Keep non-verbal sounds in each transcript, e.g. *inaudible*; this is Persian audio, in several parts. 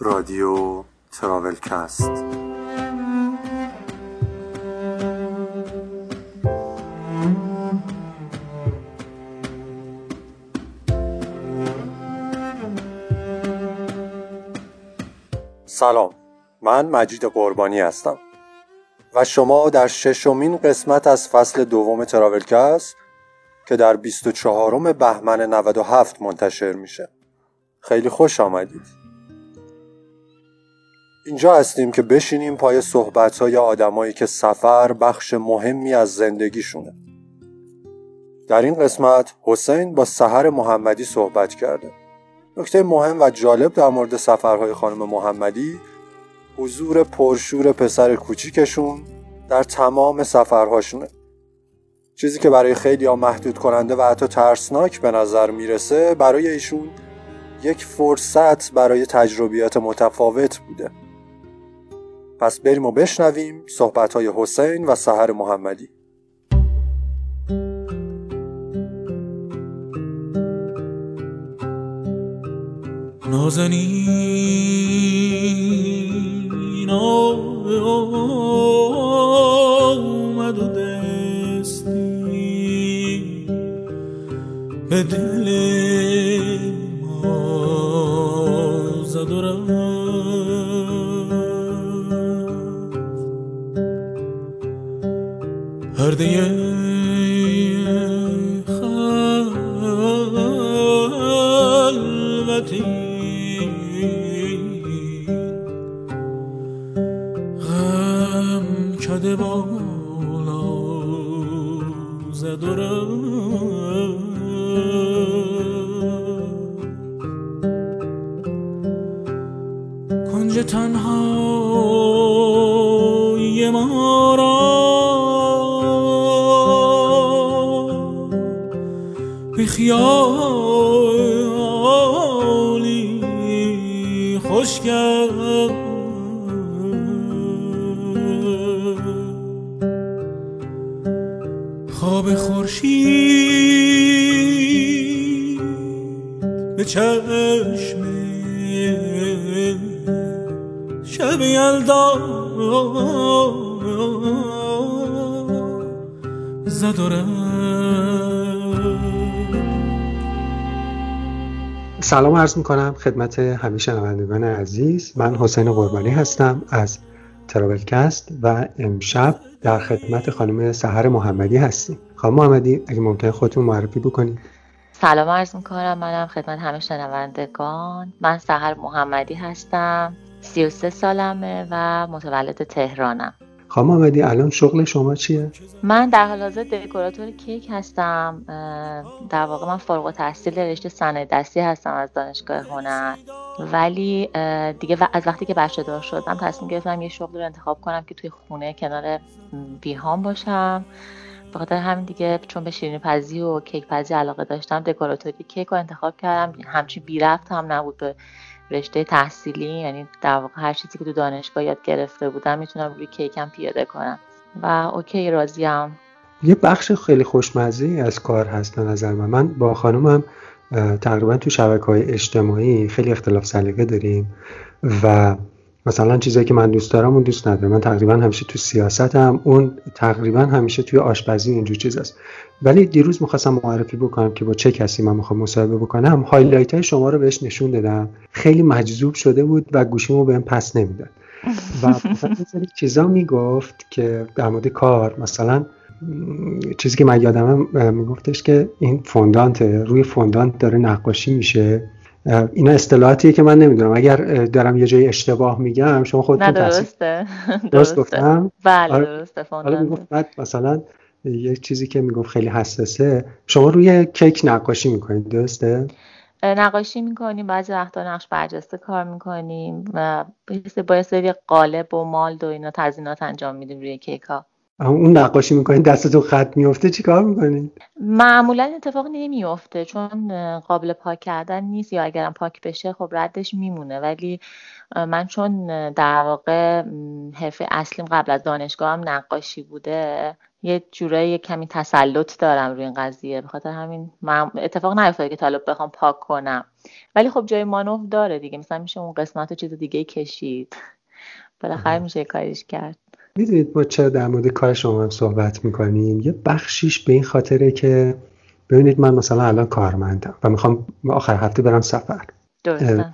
رادیو تراولکست. سلام من مجید قربانی هستم. و شما در ششمین قسمت از فصل دوم تراولکست که در 24 بهمن 97 منتشر میشه. خیلی خوش آمدید. اینجا هستیم که بشینیم پای صحبت های آدمایی که سفر بخش مهمی از زندگیشونه. در این قسمت حسین با سحر محمدی صحبت کرده. نکته مهم و جالب در مورد سفرهای خانم محمدی حضور پرشور پسر کوچیکشون در تمام سفرهاشونه. چیزی که برای خیلی ها محدود کننده و حتی ترسناک به نظر می‌رسه برای ایشون یک فرصت برای تجربیات متفاوت بوده. پس بریم و بشنویم صحبت های حسین و سهر محمدی. نازنین آمد و دستی. به دل پرده خلوتی. غم کده بالا خیالی خوش کرد. خواب خورشید به چشم شب یلدا زد و سلام عرض می کنم خدمت همه شنوندگان عزیز. من حسین قربانی هستم از تراولکست و امشب در خدمت خانم سحر محمدی هستیم. خانم محمدی اگه ممکن خودتون معرفی بکنید سلام عرض می‌کنم. منم خدمت همه شنوندگان. من سحر محمدی هستم. 33 سالمه و متولد تهرانم. خانم محمدی الان شغل شما چیه؟ من در حال حاضر دکوراتور کیک هستم در واقع من فارغ التحصیل رشته صنایع دستی هستم از دانشگاه هنر. ولی دیگه از وقتی که بچه دار شدم تصمیم گرفتم یه شغل رو انتخاب کنم که توی خونه کنار بیهام باشم. به خاطر همین دیگه چون به شیرینی پزی و کیک پزی علاقه داشتم دکوراتوری کیک رو انتخاب کردم. همچین بی رفت هم نبود به رشته تحصیلی یعنی در واقع هر چیزی که تو دانشگاه یاد گرفته بودم می‌تونم روی کیکم پیاده کنم. و okay راضیم یه بخش خیلی خوشمزه از کار هست به نظر من. من با خانومم تقریبا تو شبکه های اجتماعی خیلی اختلاف سلیقه داریم و مثلا چیزایی که من دوست دارم اون دوست ندارم. من تقریبا همیشه تو سیاستم اون تقریبا همیشه توی آشپزی اینجور چیز است ولی دیروز می‌خواستم معرفی بکنم که با چه کسی من می‌خوام مصاحبه بکنم. highlight های شما رو بهش نشون دادم. خیلی مجذوب شده بود و گوشیمو بهم پس نمی‌داد. و چیزا می‌گفت که در مورد کار مثلا چیزی که من یادمه میگفتش که این فوندانت روی فوندانت داره نقاشی میشه. اینا اصطلاحاتیه که من نمی‌دونم. اگر دارم یه جای اشتباه میگم شما خودتون درسته. درست گفتم؟ بله درسته حالا می‌گفت مثلا یک چیزی که می‌گفت خیلی حساسه. شما روی کیک نقاشی می‌کنید درسته؟ نقاشی می‌کنیم بعضی وقتا نقش برجسته کار می‌کنیم و با یه سری قالب و مالد و اینا تزینات انجام میدیم روی کیک ها اون نقاشی می‌کنین دستتون خط میفته چی کار می‌کنین؟ معمولا اتفاق نمیفته چون قابل پاک کردن نیست یا اگرم پاک بشه خب ردش میمونه. ولی من چون در واقع حرفه اصلیم قبل از دانشگاه هم نقاشی بوده یه جورایی کمی تسلط دارم روی این قضیه. به خاطر همین اتفاق نیفتاده که طالب بخوام پاک کنم. ولی خب جای مانوف داره دیگه. مثلا میشه اون قسمت و چیز دیگه کشید. بالاخره میشه کاریش کرد. می‌دونید ما چرا در مورد کار شما هم صحبت می‌کنیم؟ یه بخشیش به این خاطره که ببینید من مثلا الان کارمندم و می‌خوام آخر هفته برم سفر.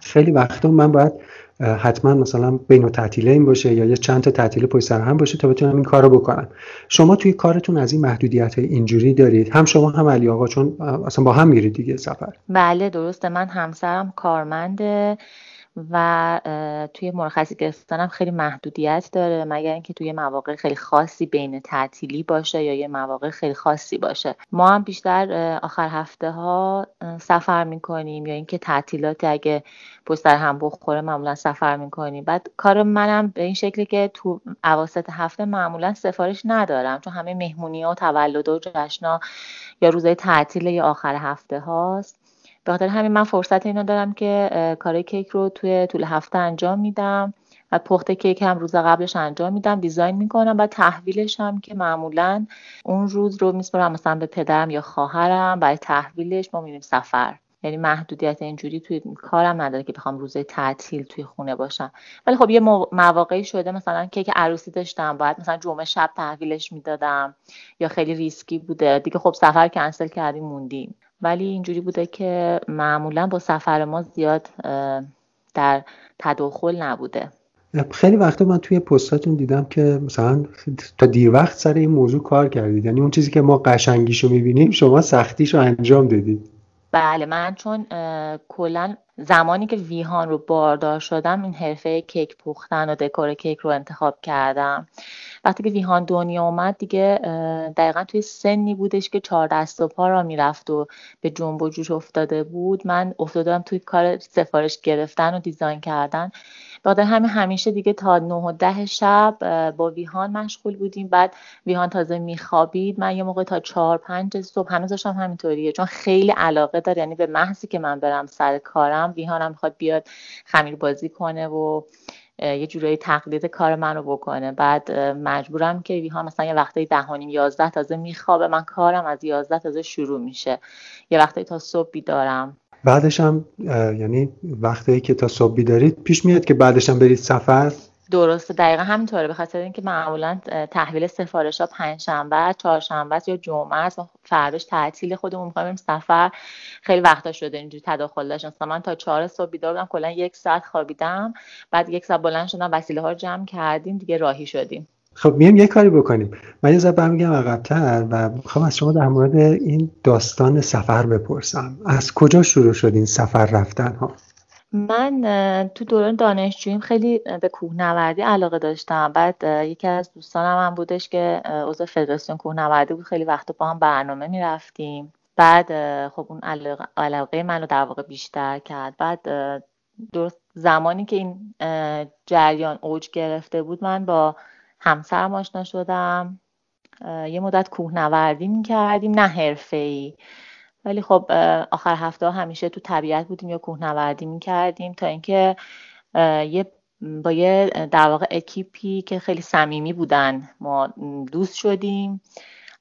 خیلی وقتا من باید حتما مثلا بین تعطیله این باشه یا یه چند تا تعطیل پشت سر هم باشه تا بتونم این کارو بکنم. شما توی کارتون از این محدودیت های اینجوری دارید؟ هم شما هم علی آقا چون اصلا با هم میرید دیگه سفر. بله درسته. من همسرم کارمنده. و توی مرخصی گرفتنم خیلی محدودیت داره مگر اینکه توی مواقع خیلی خاصی بین تعطیلی باشه یا یه مواقع خیلی خاصی باشه. ما هم بیشتر آخر هفته ها سفر می‌کنیم یا اینکه تعطیلات اگه پشت هم بخوره معمولا سفر می‌کنیم. بعد کار منم به این شکلی که تو اواسط هفته معمولا سفارش ندارم چون همه مهمونی ها و تولد و جشنا یا روزهای تعطیل یا آخر هفته هاست به خاطر همین من فرصت اینو دارم که کار کیک رو توی طول هفته انجام میدم و پخت کیک هم روز قبلش انجام میدم دیزاین می‌کنم و تحویلش هم که معمولا اون روز رو میسپرم مثلا به پدرم یا خواهرم برای تحویلش ما میریم سفر. یعنی محدودیت اینجوری توی کارم نداره که بخوام روزه تعطیل توی خونه باشم. ولی خب یه مواقعی شده مثلا کیک عروسی داشتم باید مثلا جمعه شب تحویلش می‌دادم یا خیلی ریسکی بوده. دیگه خب سفر کنسل کردیم موندیم. ولی اینجوری بوده که معمولا با سفر ما زیاد در تداخل نبوده. خیلی وقتا من توی پستاتون دیدم که مثلا تا دیر وقت سر این موضوع کار کردید. یعنی اون چیزی که ما قشنگیشو می‌بینیم شما سختیشو انجام دادید. بله من چون کلا زمانی که ویهان رو باردار شدم این حرفه کیک پختن و دکور کیک رو انتخاب کردم. وقتی که ویهان دنیا اومد دیگه دقیقا توی سنی بودش که چهار دست و پا را می‌رفت و به جنب و جوش افتاده بود. من افتادم توی کار سفارش گرفتن و دیزاین کردن. بعد همه همیشه دیگه تا نه و ده شب با ویهان مشغول بودیم. بعد ویهان تازه میخوابید. من یه موقع تا چهار پنج صبح هنوز داشتم همینطوریه. چون خیلی علاقه داره. یعنی به محضی که من برم سر کارم ویهانم می‌خواد بیاد خمیر بازی کنه و یه جورایی تقلید کار منو بکنه. بعد مجبورم که ویهان مثلا یه وقتایی دهانیم یازده تازه میخوابه. من کارم از یازده تازه شروع میشه. یه وقتایی تا صبح بیدارم بعدش هم یعنی وقتی که تا صبح بیدارید پیش میاد که بعدش هم برید سفر؟ درسته دقیقا همینطوره. به خاطر اینکه معمولا تحویل سفارش ها پنج شنبه چهارشنبه یا جمعه است. فرداش تعطیل خودمون می‌خوایم سفر. خیلی وقتا شده اینجوری تداخل داشت مثلا من تا چهار صبح بیدار بودم کلا یک ساعت خوابیدم. بعد یک ساعت بلند شدم وسیله ها رو جمع کردیم دیگه راهی شدیم. خب میام یه کاری بکنیم. من یه ذره برمیگم عقبتر و می‌خوام از شما در مورد این داستان سفر بپرسم. از کجا شروع شد این سفر رفتن ها من تو دوران دانشجوییم خیلی به کوهنوردی علاقه داشتم. بعد یکی از دوستانم هم بودش که عضو فدراسیون کوهنوردی بود. خیلی وقت با هم برنامه می‌رفتیم. بعد خب اون علاقه, علاقه منو در واقع بیشتر کرد. بعد درست زمانی که این جریان اوج گرفته بود من با همسرم آشنا شدم. یه مدت کوهنوردی می‌کردیم. نه حرفه ای ولی خب آخر هفته همیشه تو طبیعت بودیم یا کوهنوردی می‌کردیم تا اینکه یه با یه در واقع اکیپی که خیلی صمیمی بودن ما دوست شدیم.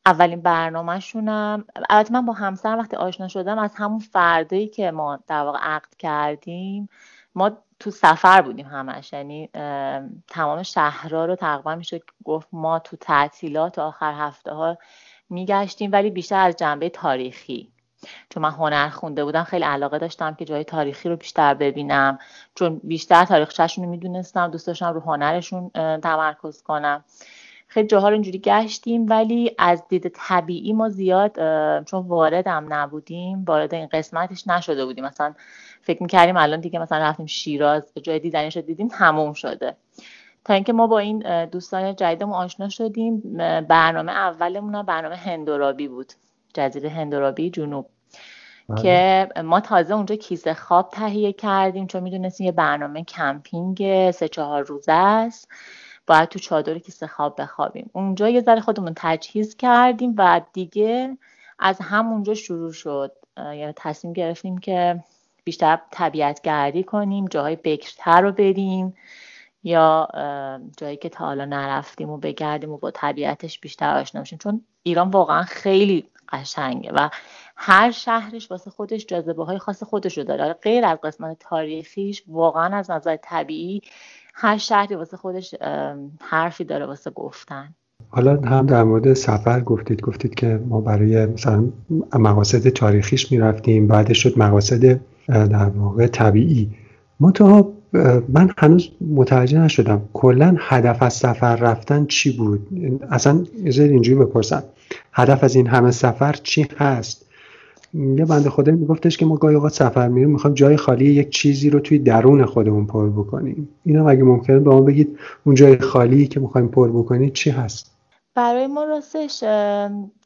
اولین برنامهشونم البته من با همسرم وقتی آشنا شدم از همون فردایی که ما در واقع عقد کردیم ما تو سفر بودیم همش. یعنی تمام شهرها رو تقریبا میشه گفت ما تو تعطیلات آخر هفته ها میگشتیم ولی بیشتر از جنبه تاریخی. چون من هنر خونده بودم خیلی علاقه داشتم که جای تاریخی رو بیشتر ببینم. چون بیشتر تاریخچهشون رو می‌دونستم دوست داشتم رو هنرشون تمرکز کنم. خیلی جاها رو اینجوری گشتیم ولی از دید طبیعی ما زیاد چون واردم نبودیم وارد این قسمتش نشده بودیم. مثلا فکر می‌کردیم الان دیگه مثلا رفتیم شیراز جای دیدنش رو دیدیم تموم شده. تا اینکه ما با این دوستان جدیدمون آشنا شدیم برنامه اولمون برنامه هندورابی بود. جزیره هندورابی جنوب بله. که ما تازه اونجا کیسه خواب تهیه کردیم چون می‌دونستیم یه برنامه کمپینگ سه چهار روزه است. باید تو چادر کیسه خواب بخوابیم. اونجا یه ذره خودمون تجهیز کردیم و دیگه از همونجا شروع شد. یعنی تصمیم گرفتیم که بیشتر طبیعت گردی کنیم جاهای بکرتر رو بریم یا جایی که تا حالا نرفتیم و بگردیم و با طبیعتش بیشتر آشنا بشیم. چون ایران واقعا خیلی قشنگه و هر شهرش واسه خودش جاذبه های خاص خودش رو داره غیر از قسمت تاریخیش واقعا از نظر طبیعی هر شهری واسه خودش حرفی داره واسه گفتن. حالا هم در مورد سفر گفتید. گفتید که ما برای مثلا مقاصد تاریخیش می‌رفتیم بعدش شد مقاصد در واقع طبیعی. منتها من هنوز متوجه نشدم کلا هدف از سفر رفتن چی بود؟ اصلا اینجوری بپرسم. هدف از این همه سفر چی هست؟ یه بنده خدا میگفتش که ما گاهی اوقات سفر میریم می‌خوایم جای خالی یک چیزی رو توی درون خودمون پر بکنیم. اینا اگه ممکنه به ما بگید اون جای خالی که می‌خوایم پر بکنید چی هست؟ برای ما راستش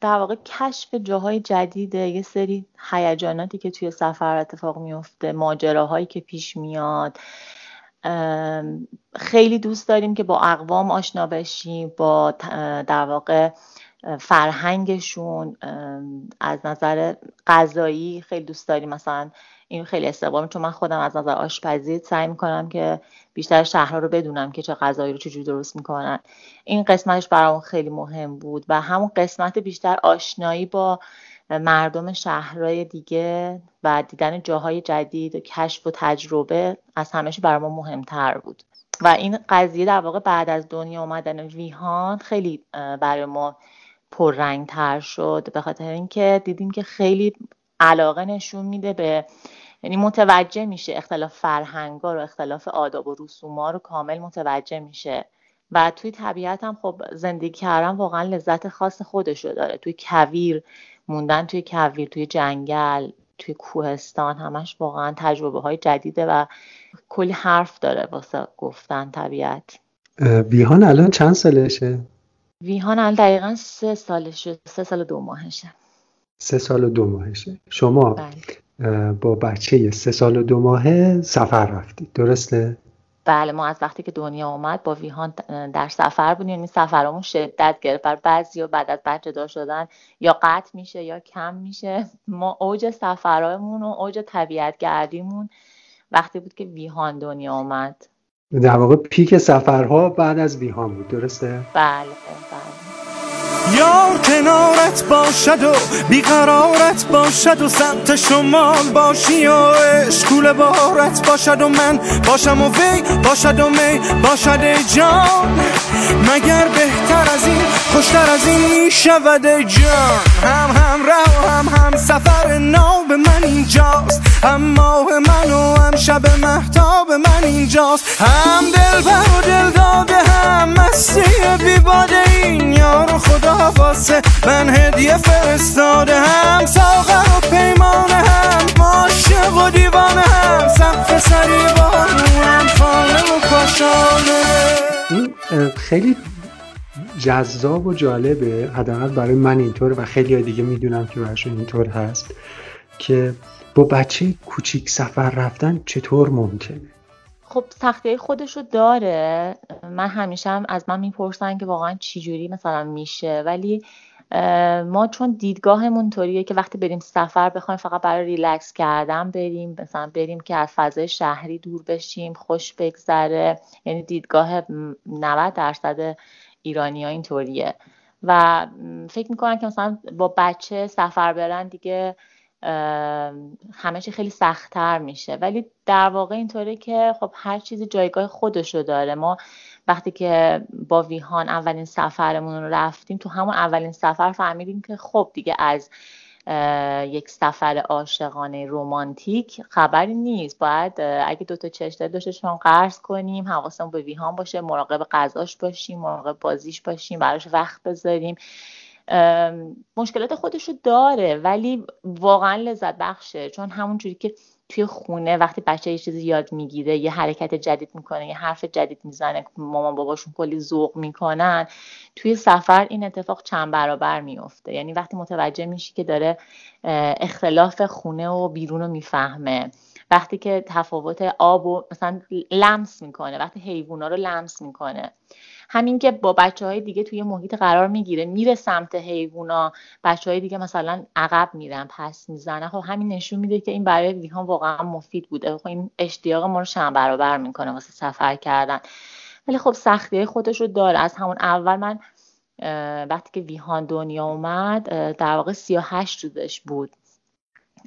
در واقع کشف جاهای جدیده یه سری هیجاناتی که توی سفر اتفاق میفته ماجراهایی که پیش میاد خیلی دوست داریم که با اقوام آشنا بشیم با در واقع فرهنگشون از نظر غذایی خیلی دوست داریم. مثلا این خیلی استقبال چون من خودم از نظر آشپزی سعی می‌کنم که بیشتر شهرها رو بدونم که چه غذایی رو چجوری درست می‌کنن. این قسمتش برامون خیلی مهم بود و همون قسمت بیشتر آشنایی با مردم شهرهای دیگه و دیدن جاهای جدید و کشف و تجربه از همهش برای ما مهمتر بود. و این قضیه در واقع بعد از دنیا آمدن ویهان خیلی برای ما پررنگ تر شد. به خاطر اینکه دیدیم که خیلی علاقه نشون میده به یعنی متوجه میشه اختلاف فرهنگا رو اختلاف آداب و رسوما رو کامل متوجه میشه. و توی طبیعت هم خب زندگی کردن واقعا لذت خاص خودش رو داره. توی کویر موندن توی کویر توی جنگل توی کوهستان همش واقعا تجربه های جدیده و کلی حرف داره واسه گفتن طبیعت ویهان الان چند سالشه؟ ویهان الان دقیقا سه سالشه سه سال دو ماهشه سه سال و دو ماهشه شما بله. با بچه سه سال و دو ماهه سفر رفتید درسته؟ بله ما از وقتی که دنیا اومد با ویهان در سفر بودیم. این سفرمون شدت گرفت. بر بعضی و بعد از بچه دار شدن یا قطع میشه یا کم میشه. *laughs* ما اوج سفرهایمون و اوج طبیعت گردیمون وقتی بود که ویهان دنیا اومد. در واقع پیک سفرها بعد از ویهان بود درسته؟ بله بله. یار کنارت باشد و بیقرارت باشد و سمت شمال باشی و اشکول بارت باشد و من باشم و وی باشد و می باشد ای جان. مگر بهتر از این خوشتر از این می شود ای جان. هم هم رو هم هم سفر نو به من اینجاست. هم ماه من و هم شب محتاب من اینجاست. هم دل و دل داده هم مستی بیباده این یار خدا. واسه من هدیه فرستاده هم ساغر و پیمانه هم عاشق و دیوانه هم. سقف سری با هم خانه و کاشانه. خیلی جذاب و جالبه. حداقل برای من اینطور و خیلی دیگه می‌دونم که براشون اینطور هست که با بچه کوچیک سفر رفتن چطور ممکنه؟ خب سختی خودشو داره. من همیشه هم از من می‌پرسن که واقعا چی جوری مثلا میشه. ولی ما چون دیدگاهمون طوریه که وقتی بریم سفر بخوایم فقط برای ریلکس کردن بریم مثلا بریم که از فضای شهری دور بشیم خوش بگذره. یعنی دیدگاه 90 درصد ایرانی ها اینطوریه. و فکر می‌کنن که مثلا با بچه سفر برن دیگه همه چی خیلی سختتر میشه. ولی در واقع اینطوره که خب هر چیزی جایگاه خودشو داره. ما وقتی که با ویهان اولین سفرمون رو رفتیم تو همون اولین سفر فهمیدیم که خب دیگه از یک سفر عاشقانه رومانتیک خبری نیست. باید اگه دوتا چشته داشته قرض کنیم حواسمون به ویهان باشه مراقب غذاش باشیم مراقب بازیش باشیم براش وقت بذاریم. مشکلات خودشو داره ولی واقعا لذت بخشه. چون همونجوری که توی خونه وقتی بچه یه چیزی یاد می‌گیره یه حرکت جدید می‌کنه یه حرف جدید می‌زنه مامان باباشون کلی ذوق می‌کنن توی سفر این اتفاق چند برابر میفته یعنی وقتی متوجه میشی که داره اختلاف خونه و بیرون رو می‌فهمه. وقتی که تفاوت آب و مثلا لمس می‌کنه وقتی حیوونا رو لمس می‌کنه. همین که با بچه های دیگه توی محیط قرار می‌گیره میره سمت حیوونا بچه های دیگه مثلا عقب میرن پس می‌زنه خب همین نشون میده که این برای ویهان واقعا مفید بوده. خب این اشتیاق ما رو چند برابر می‌کنه واسه سفر کردن. ولی خب سختی خودش رو داره. از همون اول من وقتی که ویهان دنیا اومد در واقع 38 روزش بود.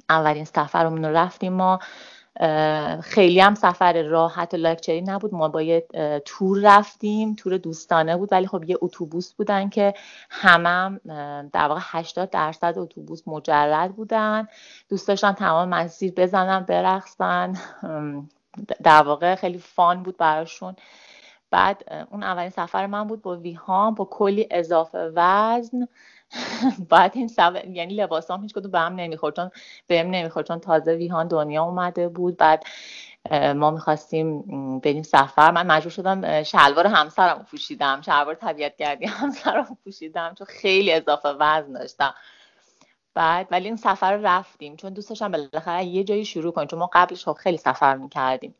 اولین سفرمون رو رفتیم ما خیلی هم سفر راحت و لاکچری نبود. ما با یه تور رفتیم تور دوستانه بود ولی خب یه اتوبوس بودن که همم در واقع 80 درصد اتوبوس مجرد بودن. دوست داشتن تمام مسیر بزنن برقصن. در واقع خیلی فان بود براشون. بعد اون اولین سفر من بود با ویهام با کلی اضافه وزن. *laughs* بعد این سب... یعنی لباسام هیچ کدوم به هم نمی‌خورد چون بهم نمی‌خورد چون تازه ویهان دنیا اومده بود. بعد ما می‌خواستیم بریم سفر. من مجبور شدم شلوار همسرم پوشیدم. شلوار طبیعت گردی *laughs* همسرم پوشیدم چون خیلی اضافه وزن داشتم. بعد ولی این سفر رفتیم. چون دوست داشتم بالاخره یه جایی شروع کنیم چون ما قبلش خب خیلی سفر می‌کردیم.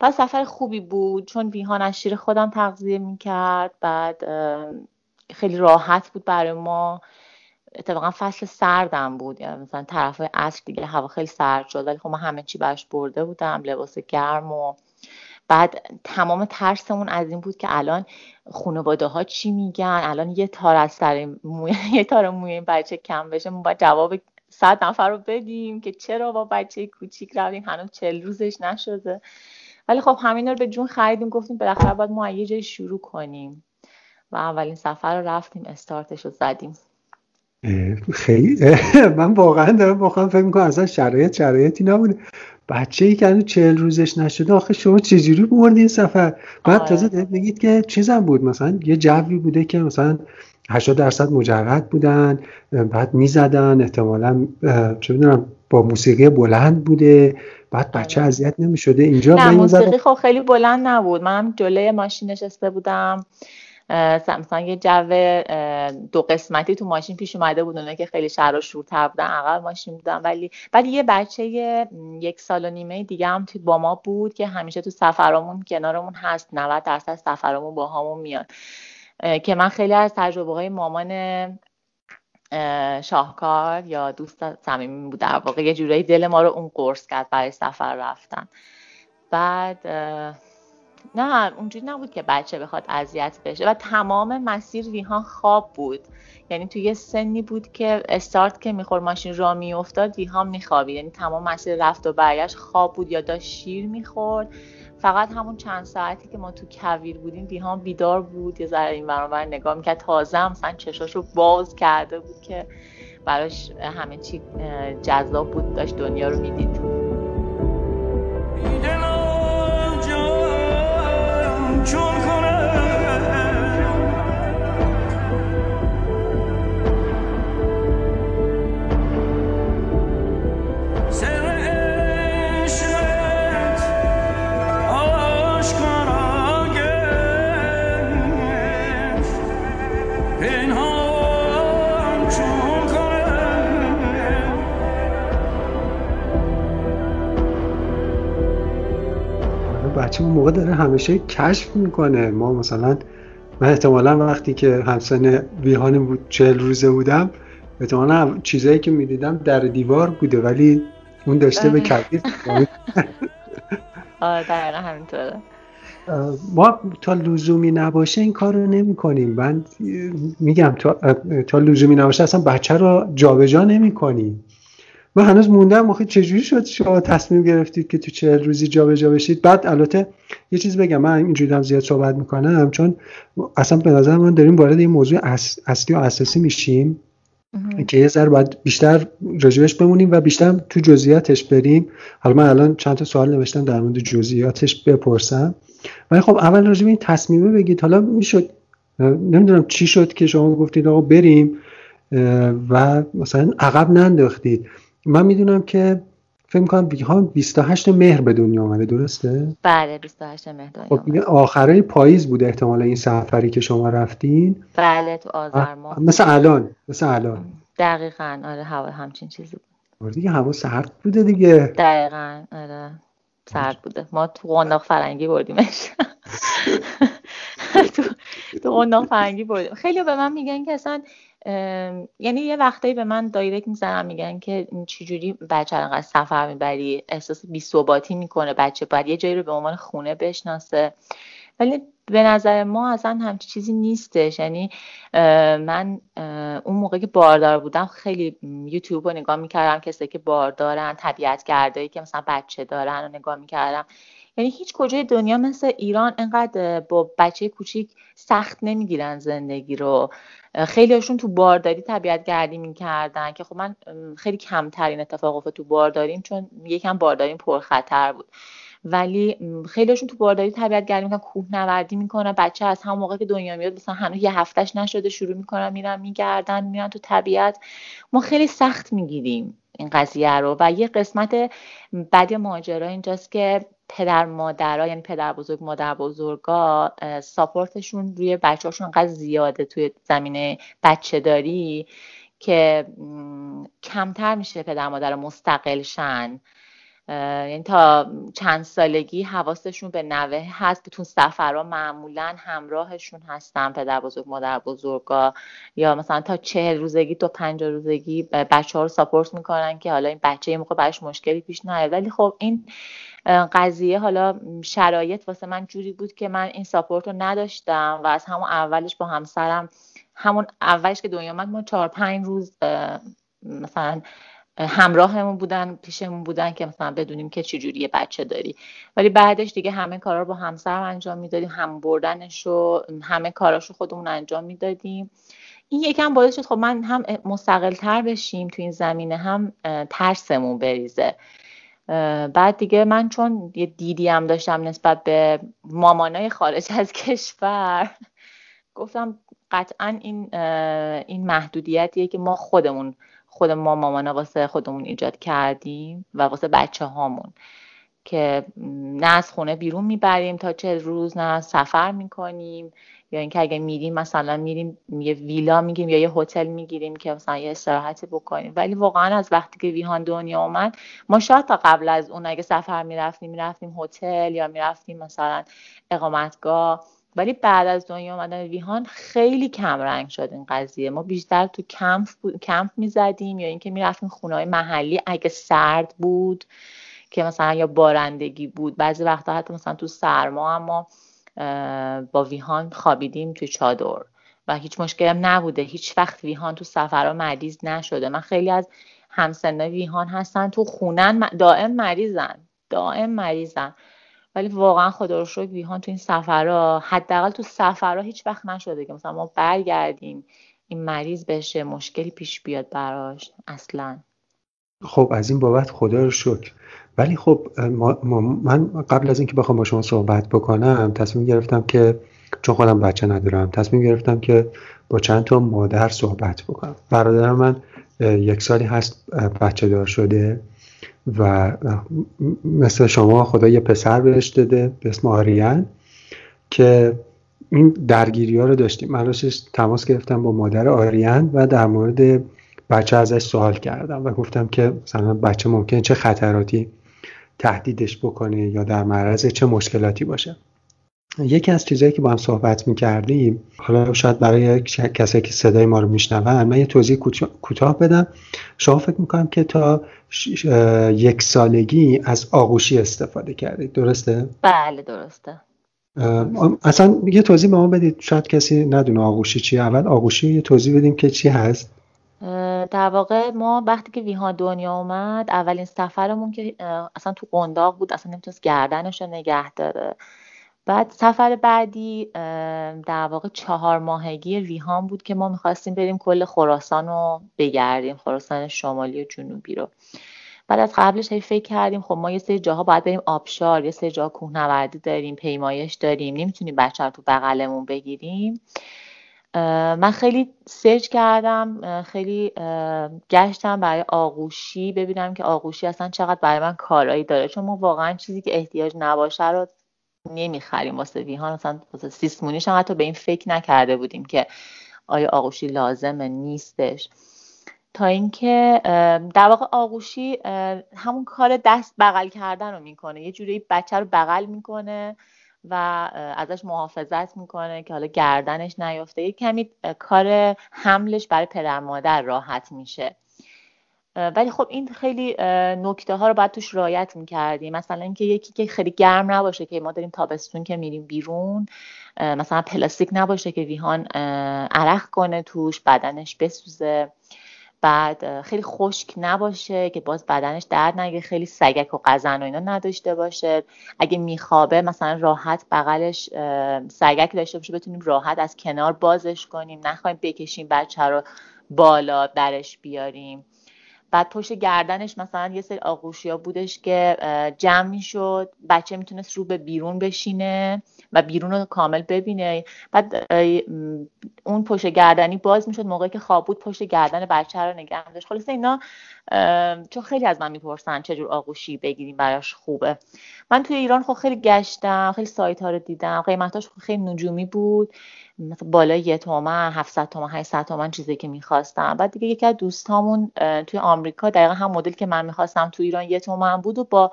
پس سفر خوبی بود چون ویهان از شیر خودم تغذیه می‌کرد. بعد خیلی راحت بود برای ما. اتفاقا فصل سردم بود. یعنی مثلا طرف عصر دیگه هوا خیلی سرد شد. ولی خب ما همه چی براش برده بودم لباس گرم و بعد تمام ترسمون از این بود که الان خانواده ها چی میگن؟ الان یه تار از سر موی *laughs* یه تار موی این بچه کم بشه. ما باید جواب صد نفر رو بدیم که چرا با بچه کوچیک رفتیم؟ هنوز چل روزش نشده. ولی خب همین رو به جون خریدیم. گفتیم بالاخره باید ما یه جای شروع کنیم. و اولین سفر رو رفتیم استارتش رو زدیم. خیلی. *laughs* من واقعا دارم با فکر می‌کنم اصلا شرایط شرایطی نبوده. بچه ای که چهل روزش نشده آخه شما چجوری بردین سفر؟ بعد آره. تازه بگید که چیزم بود مثلا یه جوی بوده که مثلا 80 درصد مجرد بودن بعد می‌زدن احتمالا چه می‌دونم با موسیقی بلند بوده. بعد بچه آره. اذیت نمی‌شده. اینجا نه موسیقی خب خیلی بلند نبود. من جلوی ماشین نشسته بودم. مثلا یه جو دو قسمتی تو ماشین پیش اومده بود اونه که خیلی شر و شورتر بودن عقب ماشین بودن. ولی بعد یه بچه یک سال و نیمه دیگه هم با ما بود که همیشه تو سفرامون کنارمون هست. 90 درصد سفرامون با همون میاد. که من خیلی از تجربه های مامان شاهکار یا دوست صمیمی بود. در واقع یه جورایی دل ما رو اون قرص کرد برای سفر رفتن. بعد نه اونجوری نبود که بچه بخواد اذیت بشه. و تمام مسیر ویهان خواب بود. یعنی توی یه سنی بود که استارت که میخور ماشین را میافتاد ویهان میخوابید. یعنی تمام مسیر رفت و برگشت خواب بود یا داشت شیر می‌خورد. فقط همون چند ساعتی که ما تو کویر بودیم ویهان بیدار بود یه ذره این برابر نگاه می‌کرد. تازه مثلا چشاشو باز کرده بود که براش همه چی جذاب بود داشت دنیا رو می‌دید. چون کنم بچه اون موقع داره همیشه کشف می‌کنه. ما مثلا من احتمالا وقتی که همسن ویهان بود چهل روزه بودم احتمالا چیزایی که می‌دیدم در دیوار بوده ولی اون داشته به کبیر *laughs* آره همینطوره. ما تا لزومی نباشه این کار رو نمی کنیم من میگم تا, تا لزومی نباشه اصلا بچه رو جابجا نمی کنیم من هنوز موندم آخه چجوری شد شما تصمیم گرفتید که تو چهل روزی جابجا جا بشید؟ بعد البته یه چیز بگم من اینجوری هم زیاد صحبت می‌کنم چون اصلا به نظر من داریم وارد این موضوع اصلی و اساسی میشیم که یه ذره باید بیشتر راجبش بمونیم و بیشتر تو جزئیاتش بریم. حالا من الان چند تا سوال نوشتم در مورد جزئیاتش بپرسم. ولی خب اول راجب این تصمیمه بگید. حالا می‌شد نمی‌دونم چی شد که شما گفتید آقا بریم و مثلا عقب ننداختید. من می‌دونم که فکر می‌کنم بیهان 28 مهر به دنیا آمده درسته؟ بله 28 مهر دنیا خب آخرای پاییز بوده احتمالا این سفری که شما رفتین. بله تو آذر ماه. مثل الان مثل الان. دقیقا آره هوا همچین چیزی بود. دیگه هوا سرد بوده دیگه. دقیقا آره سرد بوده. ما تو قنداق فرنگی بردیمش *laughs* تو تو قنداق فرنگی بردیم. خیلی به من میگن که اصلا یعنی یه وقتایی به من دایرکت می‌زنن میگن که چجوری بچه انقدر سفر می‌بری؟ احساس بی ثباتی می‌کنه بچه باید یه جایی رو به عنوان خونه بشناسه. ولی به نظر ما اصلا همچی چیزی نیستش. یعنی من اون موقع که باردار بودم خیلی یوتیوب رو نگاه می‌کردم کسی که باردارن طبیعت گردایی که مثلا بچه دارن رو نگاه می‌کردم. یعنی هیچ کجای دنیا مثل ایران انقدر با بچه کوچیک سخت نمی‌گیرن زندگی رو. خیلی هاشون تو بارداری طبیعت گردی می‌کردن که خب من خیلی کمترین اتفاق افتاد تو بارداریم چون یکم بارداریم پرخطر بود. ولی خیلیشون تو بارداری طبیعت گردی می‌کنن کوه نوردی می‌کنن بچه از همون موقع که دنیا میاد مثلا هنوز یه هفتهش نشده شروع می‌کنن میرن میگردن میرن تو طبیعت. ما خیلی سخت می‌گیریم این قضیه رو و یه قسمت بد ماجرا اینجاست که پدر مادرها یعنی پدر بزرگ مادر بزرگا ساپورتشون روی بچه‌هاشون انقدر زیاده توی زمینه بچه داری که کمتر میشه پدر مادر مستقل شن. یعنی تا چند سالگی حواسشون به نوه هست که تو سفرها معمولا همراهشون هستن پدر بزرگ مادر بزرگا. یا مثلا تا چهل روزگی تا پنج روزگی بچه ها رو ساپورت می‌کنن که حالا این بچه یه موقع برش مشکلی پیش نیاد. ولی خب این قضیه حالا شرایط واسه من جوری بود که من این ساپورت رو نداشتم و از همون اولش با همسرم همون اولش که دنیا آمد ما چهار پنج روز مثلا همراهمون بودن پیشمون بودن که مثلا بدونیم که چجوری بچه داری. ولی بعدش دیگه همه کارا رو با همسرم انجام می‌دادیم هم بردنش رو همه کاراشو خودمون انجام می‌دادیم. این یکم باعث شد خب من هم مستقل تر بشیم تو این زمینه هم ترسمون بریزه. بعد دیگه من چون یه دیدی هم داشتم نسبت به مامانای خارج از کشور گفتم قطعا این این محدودیتیه که ما خودمون خود ما مامانا واسه خودمون ایجاد کردیم و واسه بچه هامون که نه از خونه بیرون می‌بریم تا چه روز نه سفر می‌کنیم. یا اینکه اگه میریم مثلا میریم یه ویلا میگیم یا یه هتل می‌گیریم که مثلا یه استراحتی بکنیم. ولی واقعا از وقتی که ویهان دنیا اومد ما شاید تا قبل از اون اگه سفر می‌رفتیم می‌رفتیم هتل یا می‌رفتیم مثلا اقامتگاه. ولی بعد از دنیا آمدن ویهان خیلی کم رنگ شد این قضیه. ما بیشتر تو کمپ, کمپ می‌زدیم یا اینکه می‌رفتیم خونه های محلی. اگه سرد بود که مثلا یا بارندگی بود. بعضی وقتا حتی مثلا تو سرما اما با ویهان خوابیدیم توی چادر. و هیچ مشکلی هم نبوده. هیچ وقت ویهان تو سفرها مریض نشده. من خیلی از همسنای ویهان هستن تو خونن. دائم مریضن. دائم مریضن. ولی واقعا خدا رو شکر ویهان تو این سفرها حداقل تو سفرها هیچ وقت نشده که مثلا ما برگردیم این مریض بشه مشکلی پیش بیاد براش اصلا. خب از این بابت خدا رو شکر. ولی خب من قبل از اینکه بخوام با شما صحبت بکنم تصمیم گرفتم که چون خودم بچه ندارم تصمیم گرفتم که با چند تا مادر صحبت بکنم. برادر من یک سالی هست بچه دار شده. و مثل شما خدا یه پسر بهش داده به اسم آریان که این درگیری ها رو داشتیم. من تماس گرفتم با مادر آریان و در مورد بچه ازش سوال کردم و گفتم که مثلا بچه ممکن چه خطراتی تهدیدش بکنه یا در معرض چه مشکلاتی باشه. یکی از چیزهایی که با هم صحبت می‌کردیم حالا شاید برای کسایی که صدای ما رو میشنون من یه توضیح کوتاه بدم. شما فکر می‌کنم که تا یک سالگی از آغوشی استفاده کردید. درسته؟ بله درسته. اصلا یه توضیح به ما بدید. شاید کسی ندونه آغوشی چیه. اول آغوشی یه توضیح بدیم که چی هست. در واقع ما وقتی که ویها دنیا اومد اولین سفرمون که اصلا تو قنداق بود اصلا نمی‌تونست گردنش رو نگه داره. بعد سفر بعدی در واقع چهار ماهگی ویهان بود که ما می‌خواستیم بریم کل خراسان رو بگردیم خراسان شمالی و جنوبی رو. بعد از قبلش هی فکر کردیم خب ما یه سری جاها باید بریم آبشار یه سری جاها کوهنوردی داریم پیمایش داریم نمی‌تونیم بچه رو تو بغلمون بگیریم. من خیلی سرچ کردم خیلی گشتم برای آغوشی ببینم که آغوشی اصلا چقدر برای من کارایی داره. چون ما واقعا چیزی که احتیاج نباشه رو نمی‌خریم واسه ویهان اصلا واسه سیسمونیش هم حتی به این فکر نکرده بودیم که آیا آغوشی لازمه نیستش. تا اینکه در واقع آغوشی همون کار دست بغل کردن رو می‌کنه. یه جوری بچه رو بغل می‌کنه و ازش محافظت می‌کنه که حالا گردنش نیفته یه کمی کار حملش برای پدر مادر راحت میشه. ولی خب این خیلی نکته ها رو باید توش رایت می‌کردیم. مثلا اینکه یکی که خیلی گرم نباشه که ما داریم تابستون که میریم بیرون مثلا پلاستیک نباشه که ویهان عرق کنه توش بدنش بسوزه. بعد خیلی خشک نباشه که باز بدنش درد نگه خیلی سگک و قزن و اینا نداشته باشه. اگه میخوابه مثلا راحت بغلش سگک داشته باشه بتونیم راحت از کنار بازش کنیم. نخواهیم بکشیم بچه رو بالا درش بیاریم. بعد پشت گردنش مثلا یه سری آغوشی ها بودش که جمع می‌شد. بچه می‌تونست رو به بیرون بشینه و بیرون رو کامل ببینه. بعد اون پشت گردنی باز می‌شد موقعی که خواب بود پشت گردن بچه رو نگه داشت خلاص اینا چون خیلی از من می‌پرسن چجور آغوشی بگیریم براش خوبه. من توی ایران خب خیلی گشتم خیلی سایت ها رو دیدم. قیمتاش خیلی نجومی بود. مثلا بالای یه تومن 700 تومن 800 تومن چیزی که می‌خواستم. بعد دیگه یکی از دوستامون توی آمریکا دقیقا هم مدل که من می‌خواستم تو ایران یه تومن بود و با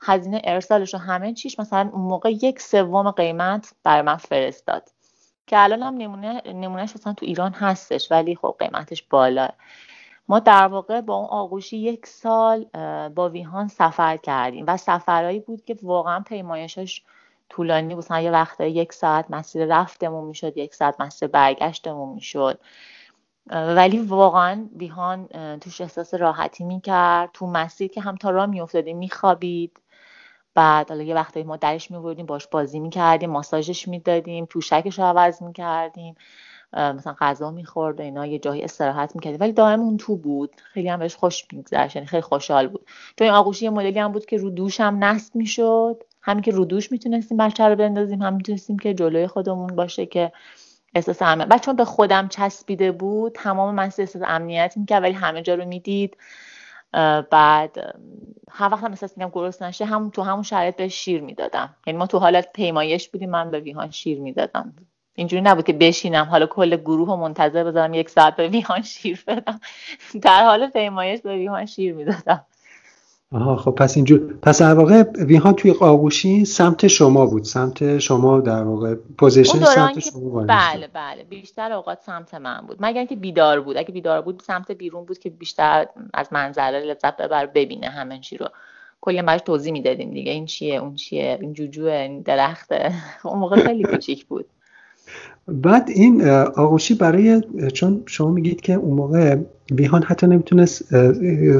هزینه ارسالش و همه چیش مثلا موقع یک سوم قیمت برای من فرستاد. که الان هم نمونه نمونهش مثلا تو ایران هستش ولی خب قیمتش بالا. ما در واقع با اون آغوشی یک سال با ویهان سفر کردیم و سفرهایی بود که واقعا پیمایشش طولانی بود. یه وقتا یک ساعت مسیر رفتمون می‌شد یک ساعت مسیر برگشتمون می‌شد. ولی واقعا بیهان توش احساس راحتی می‌کرد. تو مسیر که هم تا راه میافتادیم میخوابید. بعد حالا یه وقتایی ما درش میبردیم باش بازی می‌کردیم ماساژش می‌دادیم پوشکش رو عوض می‌کردیم. مثلا غذا می‌خورد و اینا یه جایی استراحت می‌کردیم ولی دائم اون تو بود. خیلی هم بهش خوش میگذشت. یعنی خیلی خوشحال بود. تو این آغوشی یه مدلی هم بود که رو دوش هم نصب می‌شد. همین که رو دوش می‌تونستیم بچه رو بندازیم. هم می‌تونستیم که جلوی خودمون باشه که احساس امنیت. بعد به خودم چسبیده بود. تمام من احساس امنیت می‌کرد. ولی همه جا رو می‌دید. بعد هر وقت هم احساس می‌کنم گرست نشه هم تو همون شرایط به شیر می‌دادم. یعنی ما تو حالت پیمایش بودیم. من به ویهان شیر می‌دادم. اینجوری نبود که بشینم. حالا کل گروه رو منتظر بذارم یک ساعت به ویهان شیر بدم. در حال پیمایش به ویهان شیر می‌دادم. آها خب پس اینجور. پس در واقع ویهان توی آغوشی سمت شما بود. سمت شما در واقع position سمت شما بله بله. بیشتر اوقات سمت من بود. مگر اینکه بیدار بود. اگه بیدار بود سمت بیرون بود که بیشتر از منظره لذت ببر ببینه همه چی رو. کلی براش توضیح می‌دادیم دیگه. این چیه اون چیه این جوجوه این درخته *laughs* اون موقع خیلی کوچیک بود. بعد این آغوشی برای چون شما میگید که اون موقع بیهان حتی نمی‌تونست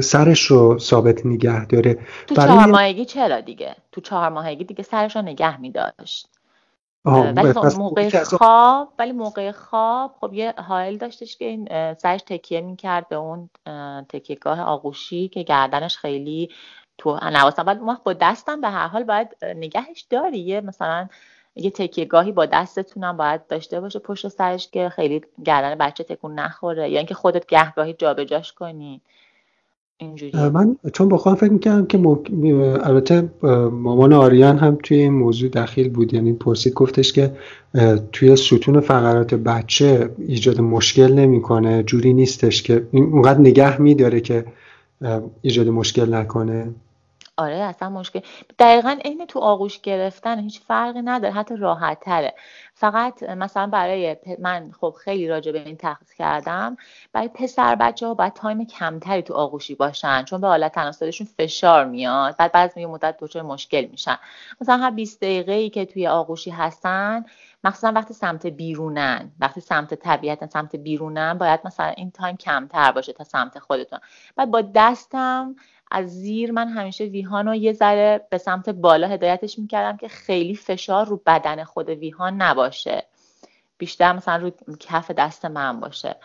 سرش رو ثابت نگه داره. تو برای... چهار ماهگی چرا دیگه؟ تو چهار ماهگی دیگه سرش رو نگه میداشت. ولی خب موقع خواب ولی موقع خواب خب یه حائل داشتش که این سرش تکیه می‌کرد به اون تکیهگاه آغوشی که گردنش خیلی تو نواسم بعد ما با دستم به هر حال باید نگهش داری. مثلا یه تکیه گاهی با دستتونم باید داشته باشه پشت سرش که خیلی گردن بچه تکون نخوره. یا اینکه خودت گهگاهی جابجاش کنی. اینجوری. من چون با خودم فکر می‌کردم که البته مامان آریان هم توی این موضوع دخیل بود. یعنی پرسید گفتش که توی ستون فقرات بچه ایجاد مشکل نمی‌کنه. جوری نیستش که اونقدر نگه میداره که ایجاد مشکل نکنه. آره اصلا مشکل. دقیقا عین تو آغوش گرفتن هیچ فرقی نداره حتی راحت تره فقط مثلا برای من خب خیلی راجع به این تحقیق کردم برای پسر بچه ها باید time کمتری تو آغوشی باشن چون به آلت تناسلیشون فشار میاد بعد بعض یه مدت دچار مشکل میشن. مثلا هر 20 دقیقه ای که توی آغوشی هستن مخصوصا وقتی سمت بیرونن وقتی سمت طبیعتا سمت بیرونن باید مثلا این time کمتر باشه تا سمت خودتون. بعد با دستم از زیر من همیشه ویهان رو یه ذره به سمت بالا هدایتش می‌کردم که خیلی فشار رو بدن خود ویهان نباشه. بیشتر مثلا رو کف دست من باشه.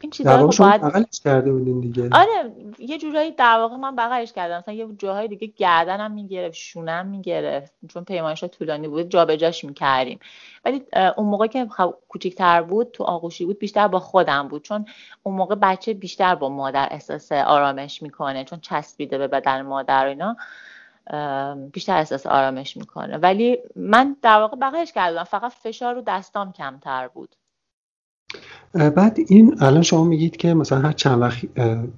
این چیزا رو باید بغلش کرده بودین دیگه. آره یه جورایی در واقع من بغلش کردم. مثلا یه جاهای دیگه گردنم می‌گرفت شونم می‌گرفت چون پیمایش طولانی بود جابجاش می‌کردیم. ولی اون موقع که کوچیکتر بود تو آغوشی بود بیشتر با خودم بود. چون اون موقع بچه بیشتر با مادر احساس آرامش می‌کنه چون چسبیده به بدن مادر و اینا بیشتر احساس آرامش می‌کنه. ولی من در واقع بغلش کردم. فقط فشار رو دستام کمتر بود. بعد این الان شما میگید که مثلا هر چند وقت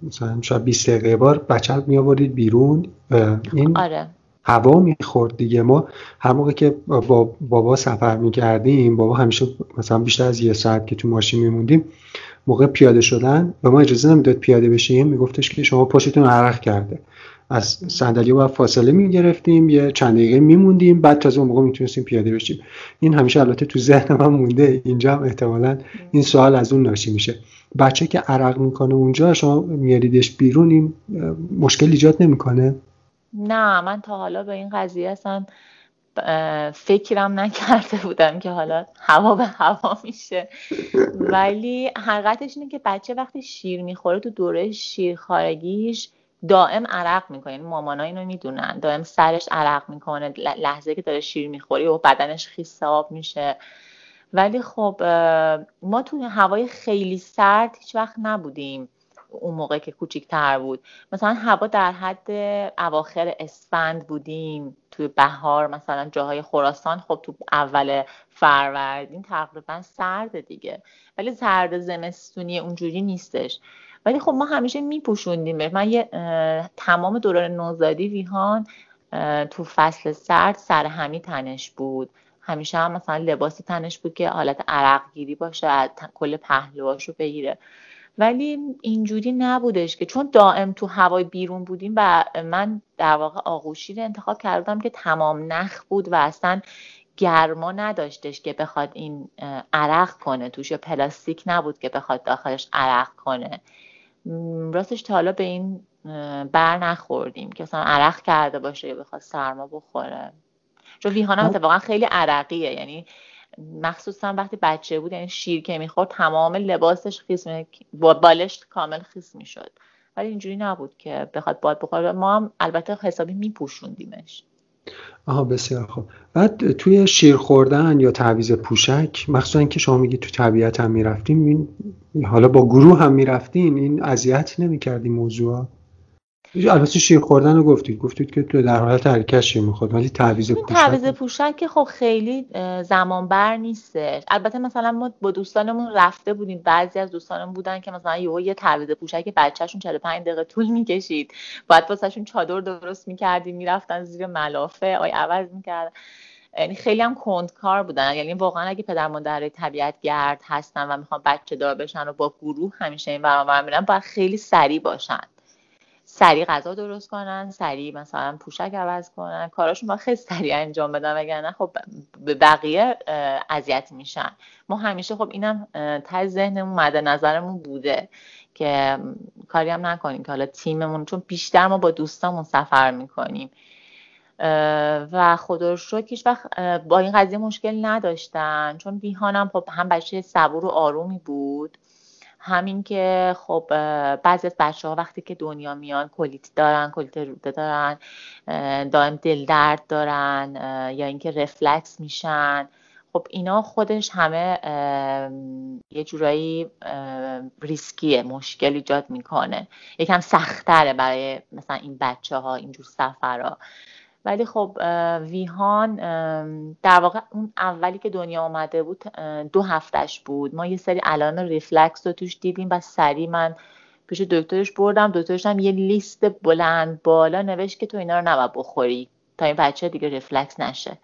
مثلا شاید 20 دقیقه بار بچه می آورید بیرون این آره. هوا می‌خورد دیگه. ما هر موقع که با بابا سفر می‌کردیم بابا همیشه مثلا بیشتر از یه ساعت که تو ماشین میموندیم موقع پیاده شدن به ما اجازه نمی‌داد پیاده بشیم. میگفتش که شما پاشتون عرق کرده. از صندلی باید فاصله می‌گرفتیم یه چند دقیقه میموندیم بعد تازه اون موقع می‌تونستیم پیاده بشیم. این همیشه البته تو ذهن من مونده اینجا هم احتمالا این سوال از اون ناشی میشه. بچه که عرق می‌کنه اونجا شما میاریدش بیرون این مشکل ایجاد نمی‌کنه؟ نه من تا حالا به این قضیه اصلا فکرم نکرده بودم که حالا هوا به هوا میشه. *laughs* ولی حقیقتش اینه که بچه وقتی شیر می‌خوره تو دوره شیرخارگیش دائم عرق می‌کنه. یعنی مامانا اینو می‌دونن. دائم سرش عرق می‌کنه. لحظه که داره شیر می‌خوری و بدنش خیساب میشه. ولی خب ما تو هوای خیلی سرد هیچ وقت نبودیم اون موقع که کوچیکتر بود. مثلا هوا در حد اواخر اسفند بودیم توی بهار مثلا جاهای خراسان. خب تو اول فروردین تقریبا سرد دیگه. ولی سرد زمستونی اونجوری نیستش. ولی خب ما همیشه میپوشوندیم من یه تمام دوران نوزادی ویهان تو فصل سرد سر همی تنش بود. همیشه هم مثلا لباسی تنش بود که حالت عرق گیری باشه کل پهلوهاش بگیره. ولی اینجوری نبودش که چون دائم تو هوای بیرون بودیم و من در واقع آغوشی رو انتخاب کردم که تمام نخ بود و اصلا گرما نداشتش که بخواد این عرق کنه توش پلاستیک نبود که بخواد داخلش عرق کنه. راستش تا حالا به این بر نخوردیم که مثلا عرق کرده باشه یا بخواد سرما بخوره. چون ویهانم خب. اتفاقا خیلی عرقیه یعنی مخصوصا وقتی بچه بود یعنی شیر که می‌خورد تمام لباسش خیس با بالشت کامل خیس می‌شد. ولی اینجوری نبود که بخواد باد بخوره. ما هم البته حسابی میپوشوندیمش. آها بسیار خوب. بعد توی شیر خوردن یا تعویز پوشک مخصوصا اینکه شما میگی تو طبیعت هم می‌رفتیم حالا با گروه هم می‌رفتین این اذیت نمی‌کردی موضوع البته شیر خوردن رو گفتید. گفتید که تو در حالت حرکت شیر می‌خورد ولی تعویض پوشک تعویض پوشک که خب خیلی زمان بر نیستش. البته مثلا ما با دوستانمون رفته بودیم. بعضی از دوستانمون بودن که مثلا یهو یه تعویض پوشک بچهشون 45 دقیقه طول می‌کشید. باید واسهشون چادر درست می‌کردیم می‌رفتن زیر ملافه آی عوض می‌کردن. یعنی خیلی هم کندکار بودن. یعنی واقعا اگه پدر مادر طبیعت گرد هستن و می‌خوان بچه دار بشن و با گروه همیشه این برام میرن باید خیلی سریع باشن. سریع غذا درست کنن سریع مثلا پوشک عوض کنن. کاراشون با خیلی سریع انجام بدن وگرنه خب به بقیه اذیت میشن. ما همیشه خب اینم تا ذهنمون مد نظرمون بوده که کاری هم نکنیم که حالا تیممون چون بیشتر ما با دوستامون سفر می‌کنیم. و خدا رو هیچ وقت با این قضیه مشکل نداشتن. چون بیهانم خب هم بچه صبور و آرومی بود. همین که خب بعضی از بچه ها وقتی که دنیا میان کلیت دارن کلیت روده دارن دائم دل درد دارن یا اینکه رفلکس میشن. خب اینا خودش همه یه جورایی ریسکیه مشکل ایجاد می‌کنه. یکم سختره برای مثلا این بچه ها اینجور سفرها. ولی خب ویهان در واقع اون اولی که دنیا آمده بود دو هفتش بود. ما یه سری علائم reflux رو توش دیدیم و سریع من پیش دکترش بردم. دکترش هم یه لیست بلند بالا نوشت که تو اینا رو نباید بخوری تا این بچه دیگه reflux نشه.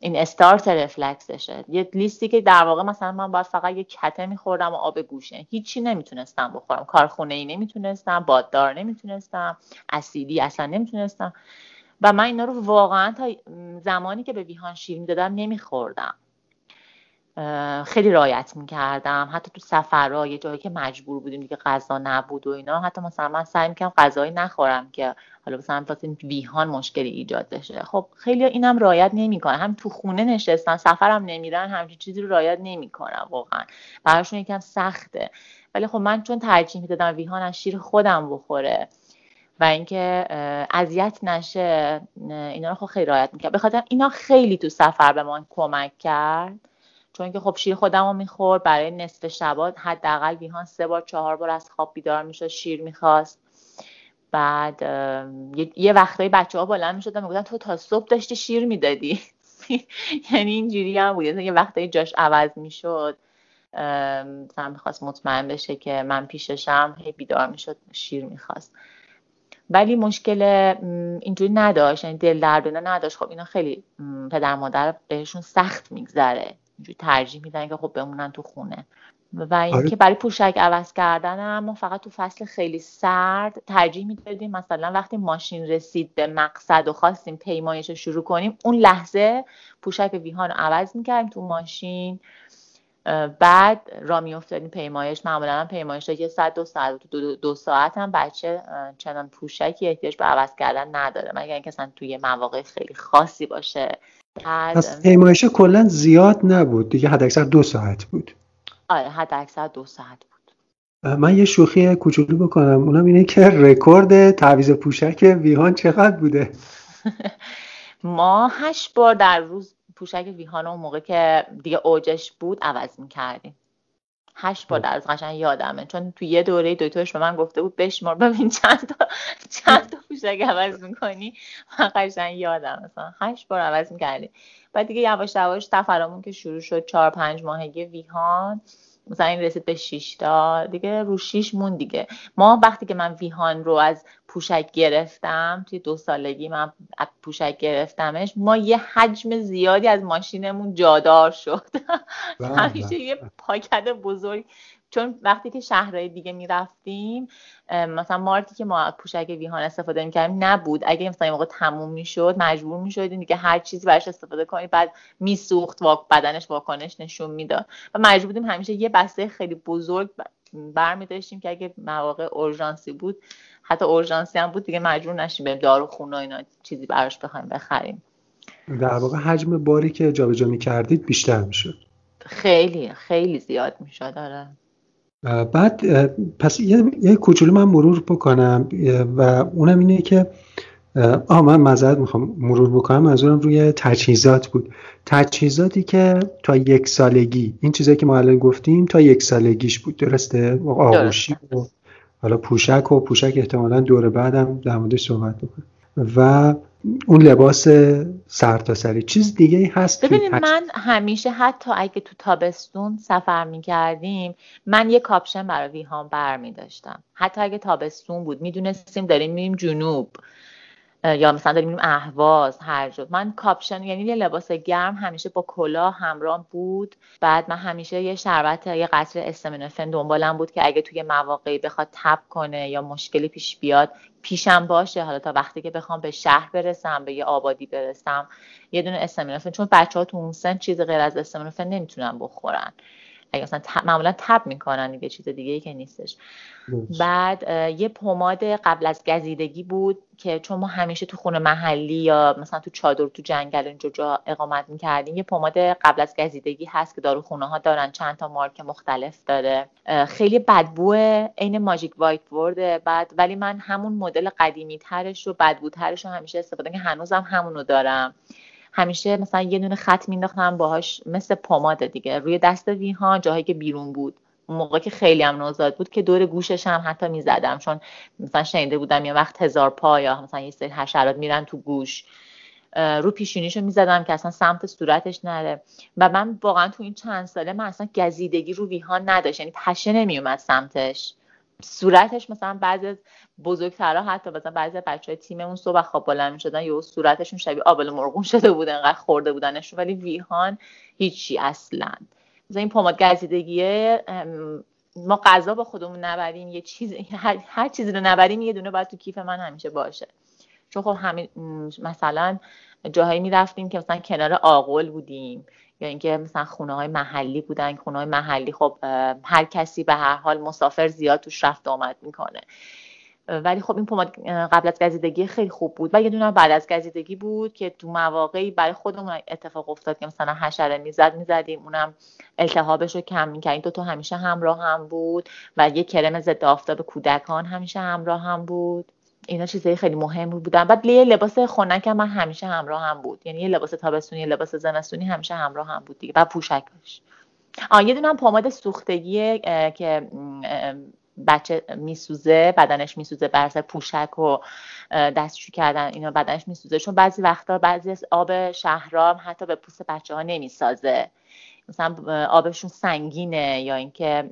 این start reflux شه یه لیستی که در واقع مثلا من باید فقط یه کته میخوردم و آب گوشت. هیچی نمی‌تونستم بخورم. کارخونه ای نمی‌تونستم باددار نمی‌تونستم اسیدی اصلا نمی‌تونستم. و من اینا رو واقعا تا زمانی که به ویهان شیر می‌دادم نمیخوردم. خیلی رایت می‌کردم. حتی تو سفرها یه جایی که مجبور بودیم دیگه غذا نبود و اینا حتی مثلا من سعی می‌کنم غذایی نخورم که حالا مثلا واسه ویهان مشکلی ایجاد بشه. خب خیلی اینم رایت نمی‌کنه. هم تو خونه نشستن سفرم نمیرن همچین چیزی رو رایت نمی‌کنم واقعا. براشون یکم سخته. ولی خب من چون ترجیح می‌دادم ویهان از شیر خودم بخوره و اینکه اذیت نشه اینا رو خب خیلی رعایت می‌کرد. به خاطر اینا خیلی تو سفر به ما کمک کرد. چون که خب شیر خودم رو می‌خورد برای نصف شبات حداقل بیهان سه بار چهار بار از خواب بیدار می‌شد شیر می‌خواست. بعد یه وقتایی بچه ها بلند می‌شدن می‌گفتن تو تا صبح داشتی شیر می‌دادی. *laughs* یعنی اینجوری هم بود. یه وقتایی جاش عوض می‌شد. مثلا می‌خواست مطمئن بشه که من پیششم هی بیدار می‌شد شیر می‌خواست. ولی مشکل اینجوری نداشت یعنی دل دردونه نداشت. خب اینا خیلی پدر مادر بهشون سخت میگذره. اینجوری ترجیح میدن که خب بمونن تو خونه. و اینکه آره. برای پوشک عوض کردن ما فقط تو فصل خیلی سرد ترجیح می‌دادیم. مثلا وقتی ماشین رسید به مقصد و خواستیم پیمایش رو شروع کنیم اون لحظه پوشک ویهان رو عوض می‌کردیم تو ماشین. بعد را میافتادیم پیمایش معمولا پیمایش یه ساعت دو ساعت دو, دو ساعت هم بچه چنان پوشکی احتیاج به عوض کردن نداره مگر اینکه اصلا توی مواقع خیلی خاصی باشه. پس پیمایش کلا زیاد نبود دیگه حد دو ساعت بود. آره حد اکثر دو ساعت بود. من یه شوخی کوچولو بکنم. اونم اینه که رکورد تعویض پوشک ویهان چقدر بوده؟ *laughs* ما هشت بار در روز پوشک ویهان اون موقع که دیگه اوجش بود عوض می‌کردیم. هشت بار در روز قشنگ یادمه. چون تو یه دوره دکترش به من گفته بود بشمار ببین چند تا چند تا پوشک عوض می‌کنی. من قشنگ یادم مثلا هشت بار عوض می‌کردیم. بعد دیگه یواش یواش سفرمون که شروع شد چهار پنج ماهگی ویهان مثلا این رسید به 6 تا دیگه رو 6 مون دیگه ما وقتی که من ویهان رو از پوشک گرفتم توی دو سالگی من پوشک گرفتمش ما یه حجم زیادی از ماشینمون جادار شد بله، *laughs* همیشه یه بله. پاکت بزرگ چون وقتی که شهرهای دیگه می‌رفتیم مثلا مارکی که ما پوشک ویهان استفاده می‌کردیم نبود. اگه مثلا این موقع تموم می‌شد مجبور می‌شدیم دیگه هر چیزی براش استفاده کنیم. بعد میسوخت واک بدنش واکنش نشون می‌داد. و مجبور بودیم همیشه یه بسته خیلی بزرگ برمیداشتیم که اگه مواقع اورژانسی بود حتی اورژانسی هم بود دیگه مجبور نشیم بریم دارو خونه اینا چیزی براش بخوایم بخریم. در واقع حجم باری که جابجا می‌کردید بیشتر می‌شد. خیلی خیلی زیاد می‌شد آره. بعد پس یه, یه کوچولو من مرور بکنم و اونم اینه که آه من مذارت می‌خوام مرور بکنم منظورم روی تجهیزات بود. تجهیزاتی که تا یک سالگی این چیزایی که ما الان گفتیم تا یک سالگیش بود درسته؟ آغوشی و حالا پوشک و پوشک احتمالا دور بعدم در موردش صحبت بکنم. و اون لباس سرتاسری چیز دیگه ای هست ببینید من همیشه حتی اگه تو تابستون سفر می‌کردیم من یه کاپشن برای ویهان بر می داشتم حتی اگه تابستون بود می‌دونستیم داریم میریم جنوب. یا مثلا داریم اهواز هر جا من کاپشن یعنی یه لباس گرم همیشه با کلاه همراه بود. بعد من همیشه یه شربت یه قطر استامینوفن دنبالم بود که اگه توی مواقعی بخواد تب کنه یا مشکلی پیش بیاد پیشم باشه. حالا تا وقتی که بخوام به شهر برسم به یه آبادی برسم یه دونه استامینوفن چون بچه ها تو اون سن چیز غیر از استامینوفن نمی‌تونن بخورن. اگه مثلا معمولا تب می‌کنن دیگه چیز دیگه ای که نیستش. بعد یه پماد قبل از گزیدگی بود که چون ما همیشه تو خونه محلی یا مثلا تو چادر تو جنگل اینجا جا اقامت می‌کردیم یه پماد قبل از گزیدگی هست که خونه ها دارن. چند تا مارک مختلف داره. خیلی بدبو عین ماجیک وایت بعد ولی من همون مدل قدیمی ترش رو بدبوترش رو همیشه استفاده که هنوزم همونو دارم. همیشه مثلا یه دونه خط مینداختم باهاش مثل پماد دیگه. روی دست ویهان جاهایی که بیرون بود. موقع که خیلی هم نوزاد بود که دور گوشش هم حتی می‌زدم. چون مثلا شنیده بودم یه وقت هزار پا یا مثلا یه سری حشرات میرن تو گوش. رو پیشونیشو می‌زدم که اصلا سمت صورتش نره. و من واقعا تو این چند ساله من اصلا گزیدگی رو ویهان نداشت. یعنی پشه نمیومد سمتش. صورتش مثلا بعضی از بزرگترها حتی مثلا بعضی از بچه های تیممون صبح خواب بلند می‌شدن یا صورتشون شبیه آبل مرغون *laughs* شده بود انقدر خورده بودنشون. ولی ویهان هیچی اصلا. مثلا این پماد گزیدگیه ما غذا با خودمون نبریم یه چیز هر, چیزی رو نبریم یه دونه باید تو کیف من همیشه باشه. چون خب همین مثلا جاهایی می‌رفتیم که مثلا کنار آقل بودیم یا اینکه مثلا خونه های محلی بودن خونه های محلی خب هر کسی به هر حال مسافر زیاد توش رفت آمد می‌کنه. ولی خب این پماد قبل از گزیدگی خیلی خوب بود. و یه دونه بعد از گزیدگی بود که تو مواقعی برای خودمون اتفاق افتاد که مثلا حشره می‌زد می‌زدیم. اونم التهابش رو کم می‌کردیم. دو تا همیشه همراه هم بود و یه کرم ضد آفتاب کودکان همیشه همراه هم بود. اینا چیزای خیلی مهم بودن. بعد یه لباس خنک من همیشه همراه هم بود. یعنی یه لباس تابستونی یه لباس زمستونی همیشه همراه هم بود دیگه. و پوشکش آ یه دونه پماد سوختگی که بچه میسوزه بدنش میسوزه بر پوشک و دستشو کردن اینا بدنش میسوزه. چون بعضی وقتا بعضی از آب شهرام حتی به پوست بچه ها نمی‌سازه. مثلا آبشون سنگینه یا اینکه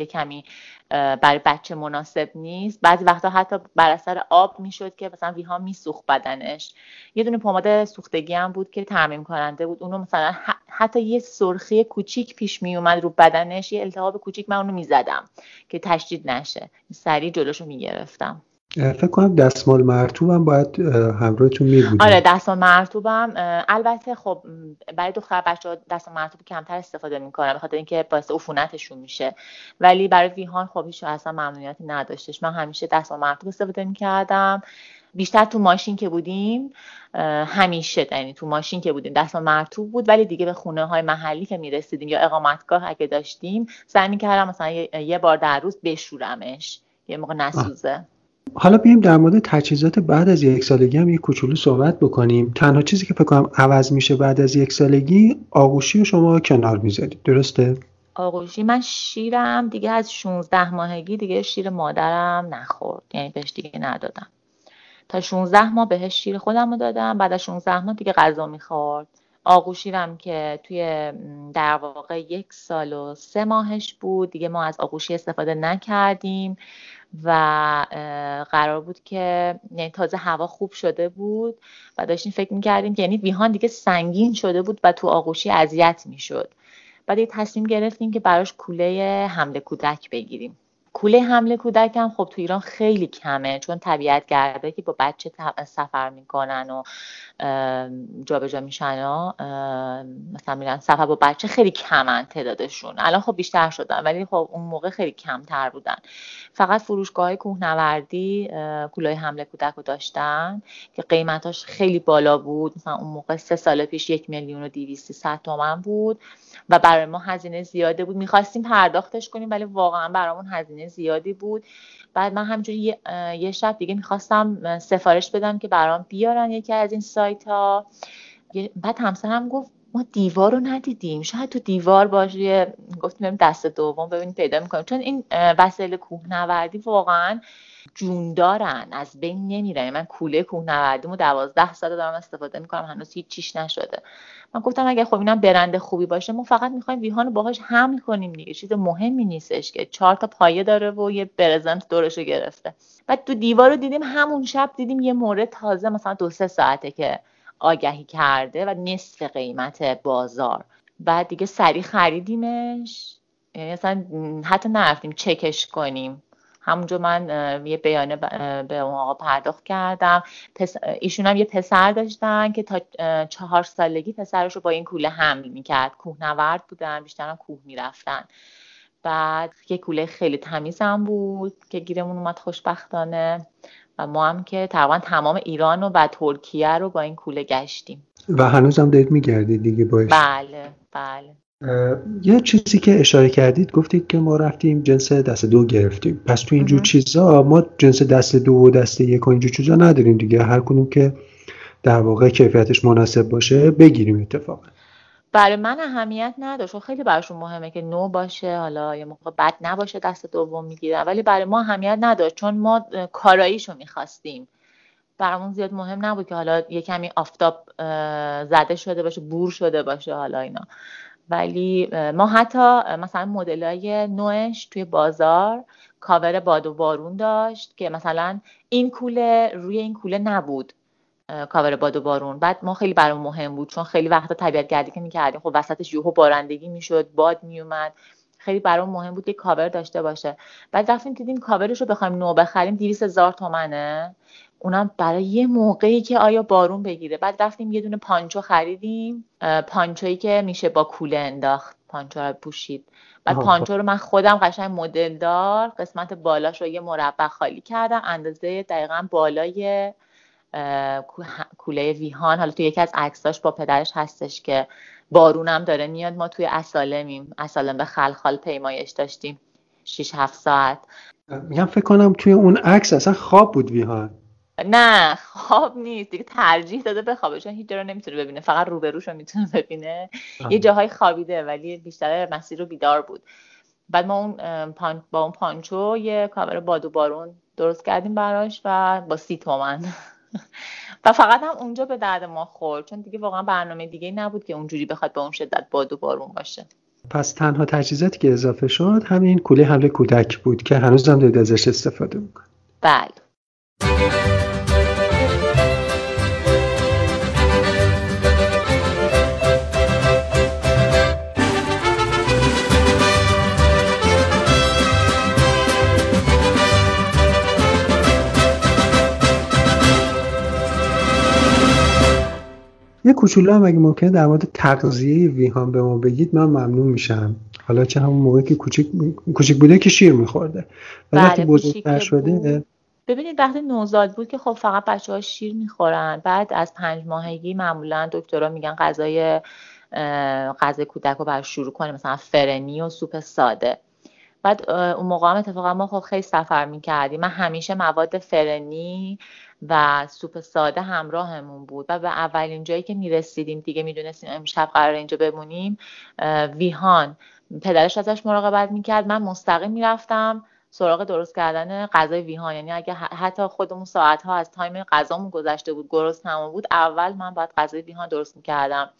یه کمی برای بچه مناسب نیست. بعضی وقتا حتی بر اثر آب می‌شد که مثلا ویها میسوخت بدنش. یه دونه پماد سوختگی هم بود که ترمیم کننده بود. اونو مثلا حتی یه سرخی کوچیک پیش می اومد رو بدنش یه التهاب کوچیک من اونو می‌زدم که تشدید نشه. سریع جلوشو می‌گرفتم. فکر کنم دستمال مرتوبم باید همراهتون می آره دستمال مرتوبم البته خب برای دختر بچه دستمال مرتوب کمتر استفاده می‌کنم به خاطر اینکه باعث عفونتشون میشه. ولی برای ویهان خب هیچ اصلا ممنوعیتی نداشتش. من همیشه دستمال مرتوب استفاده می‌کردم. بیشتر تو ماشین که بودیم همیشه یعنی تو ماشین که بودیم دستمال مرتوب بود. ولی دیگه به خونه های محلی که می‌رسیدیم یا اقامتگاه اگه داشتیم سعی می‌کردم مثلا یه بار در روز بشورمش. یه موقع نسوزه. حالا بیایم در مورد تجهیزات بعد از یک سالگی هم یک کوچولو صحبت بکنیم. تنها چیزی که فکر کنم عوض میشه بعد از یک سالگی آغوشی و شما کنار می‌ذارید. درسته؟ آغوشی. من شیرم دیگه از 16 ماهگی دیگه شیر مادرم نخورد. یعنی بهش دیگه ندادم. تا 16 ماه بهش شیر خودم رو دادم. بعد از 16 ماه دیگه غذا می‌خورد. آغوشیرم که توی در واقع یک سال و سه ماهش بود. دیگه ما از آغوشی استفاده نکردیم. و قرار بود که یعنی تازه هوا خوب شده بود و داشتیم فکر می‌کردیم که یعنی ویهان دیگه سنگین شده بود و تو آغوشی اذیت می‌شد. بعد یه تصمیم گرفتیم که براش کوله حمله کودک بگیریم. کوله حمله کودک هم خب تو ایران خیلی کمه چون طبیعت گرده که با بچه سفر می‌کنن و جابجا میشن و مثلا میرن سفر با بچه خیلی کمن تعدادشون. الان خب بیشتر شدن ولی خب اون موقع خیلی کمتر بودن. فقط فروشگاه کوهنوردی کوله حمله کودک رو داشتن که قیمتاش خیلی بالا بود. مثلا اون موقع سه سال پیش یک میلیون و دیویستی ست تومن بود. و برای ما هزینه زیاده بود. می‌خواستیم پرداختش کنیم ولی واقعا برامون هزینه زیادی بود. بعد من همینجوری یه،, شب دیگه می‌خواستم سفارش بدم که برام بیارن یکی از این سایت ها بعد همسرم گفت ما دیوار رو ندیدیم. شاید تو دیوار باشه. گفتیم دست دوم ببینیم پیدا می‌کنیم. چون این وسایل کوهنوردی واقعا جوندارن از بین نمیرن. من کوله کوهنوردیمو دوازده ساله دارم استفاده می‌کنم هنوز هیچ چیش نشده. من گفتم اگه خب اینم برند خوبی باشه ما فقط می‌خوایم ویهان رو باهاش حمل کنیم دیگه. چیز مهمی نیستش که چهار تا پایه داره و یه برزنت دورش گرفته. بعد تو دیوار رو دیدیم همون شب دیدیم یه مورد تازه مثلا دو سه ساعته که آگهی کرده و نصف قیمت بازار. بعد دیگه سریع خریدیمش. یعنی مثلا حتی نرفتیم چکش کنیم. همونجا من یه بیانه به اون آقا پرداخت کردم. ایشون هم یه پسر داشتن که تا چهار سالگی پسرش رو با این کوله حمل می‌کرد. کوهنورد بودن بیشترم کوه می‌رفتن. بعد یه کوله خیلی تمیزم بود که گیرمون اومد خوشبختانه و ما هم که تقریبا تمام ایران و, و ترکیه رو با این کوله گشتیم. و هنوز هم دارید میگردید دیگه باش بله بله. یه چیزی که اشاره کردید گفتید که ما رفتیم جنس دست دو گرفتیم. پس تو اینجور چیزا ما جنس دست دو و دست یک و اینجور چیزا نداریم دیگه. هر کنون که در واقع کیفیتش مناسب باشه بگیریم اتفاقا. برای من اهمیت نداشت. خیلی براشون مهمه که نو باشه حالا یه موقع بد نباشه دست دوم می‌گیرن. ولی برای ما اهمیت نداشت چون ما کاراییشو می‌خواستیم. برامون زیاد مهم نبود که حالا یه کمی آفتاب زده شده باشه بور شده باشه حالا اینا. ولی ما حتی مثلا مدل های نوش توی بازار کاور باد و بارون داشت که مثلا این کوله روی این کوله نبود کاور باد و بارون. بعد ما خیلی برام مهم بود چون خیلی وقتا طبیعت گردی که می‌کردیم. خب وسطش یوهو بارندگی می‌شد باد میومد خیلی برام مهم بود که کاور داشته باشه. بعد رفتیم دیدیم کاورش رو بخوایم نو بخریم 200 هزار تومنه. اونم برای یه موقعی که آیا بارون بگیره. بعد رفتیم یه دونه پانچو خریدیم. پانچویی که میشه با کوله انداخت. پانچو رو پوشید. بعد پانچو رو من خودم قشنگ مدل دار. قسمت بالاش رو یه مربع خالی کردم. اندازه دقیقا بالای کوله ویهان. حالا تو یکی از عکساش با پدرش هستش که بارونم داره میاد. ما توی اسالمیم. اسالم به خلخال پیمایش داشتیم. 6 7 ساعت. میگم فکر کنم توی اون عکس اصلا خواب بود ویهان. نه خواب نیست. دیگه ترجیح داده بخوابه. چون هیچ جا رو نمی‌تونه ببینه. فقط روبروش رو می‌تونه ببینه. یه جاهای خوابیده ولی بیشتر مسیر رو بیدار بود. بعد ما اون با اون پانچو یه کاور باد و بارون درست کردیم براش و با سی تومن. *laughs* و فقط هم اونجا به درد ما خورد. چون دیگه واقعا برنامه دیگه نبود که اونجوری بخواد به اون شدت باد و بارون باشه. پس تنها تجهیزاتی که اضافه شد همین کوله حمله کودک بود که هنوز هم دارید ازش استفاده می‌کنید. بله. یه کوچولو هم اگه ممکنه در مورد تغذیه ویهان به ما بگید من ممنون میشم. حالا چه همون موقعی که کوچیک کوچیک بوده که شیر میخورده. وقتی بله، بزرگتر شده ببینید وقتی نوزاد بود که خب فقط بچه ها شیر می‌خورن. بعد از پنج ماهگی معمولا دکترها میگن غذای غذای کودک رو بر شروع کنه مثلا فرنی و سوپ ساده. بعد اون موقع هم اتفاقا ما خب خیلی سفر می‌کردیم. من همیشه مواد فرنی و سوپ ساده همراهمون بود و به اولین جایی که می‌رسیدیم دیگه می‌دونستیم امشب قرار اینجا بمونیم ویهان. پدرش ازش مراقبت می‌کرد من مستقیم می‌رفتم سراغ درست کردن غذای ویهان. یعنی اگه حتی خودمون ساعت ها از time غذامون گذشته بود گرسنمون بود اول من باید غذای ویهان درست می‌کردم.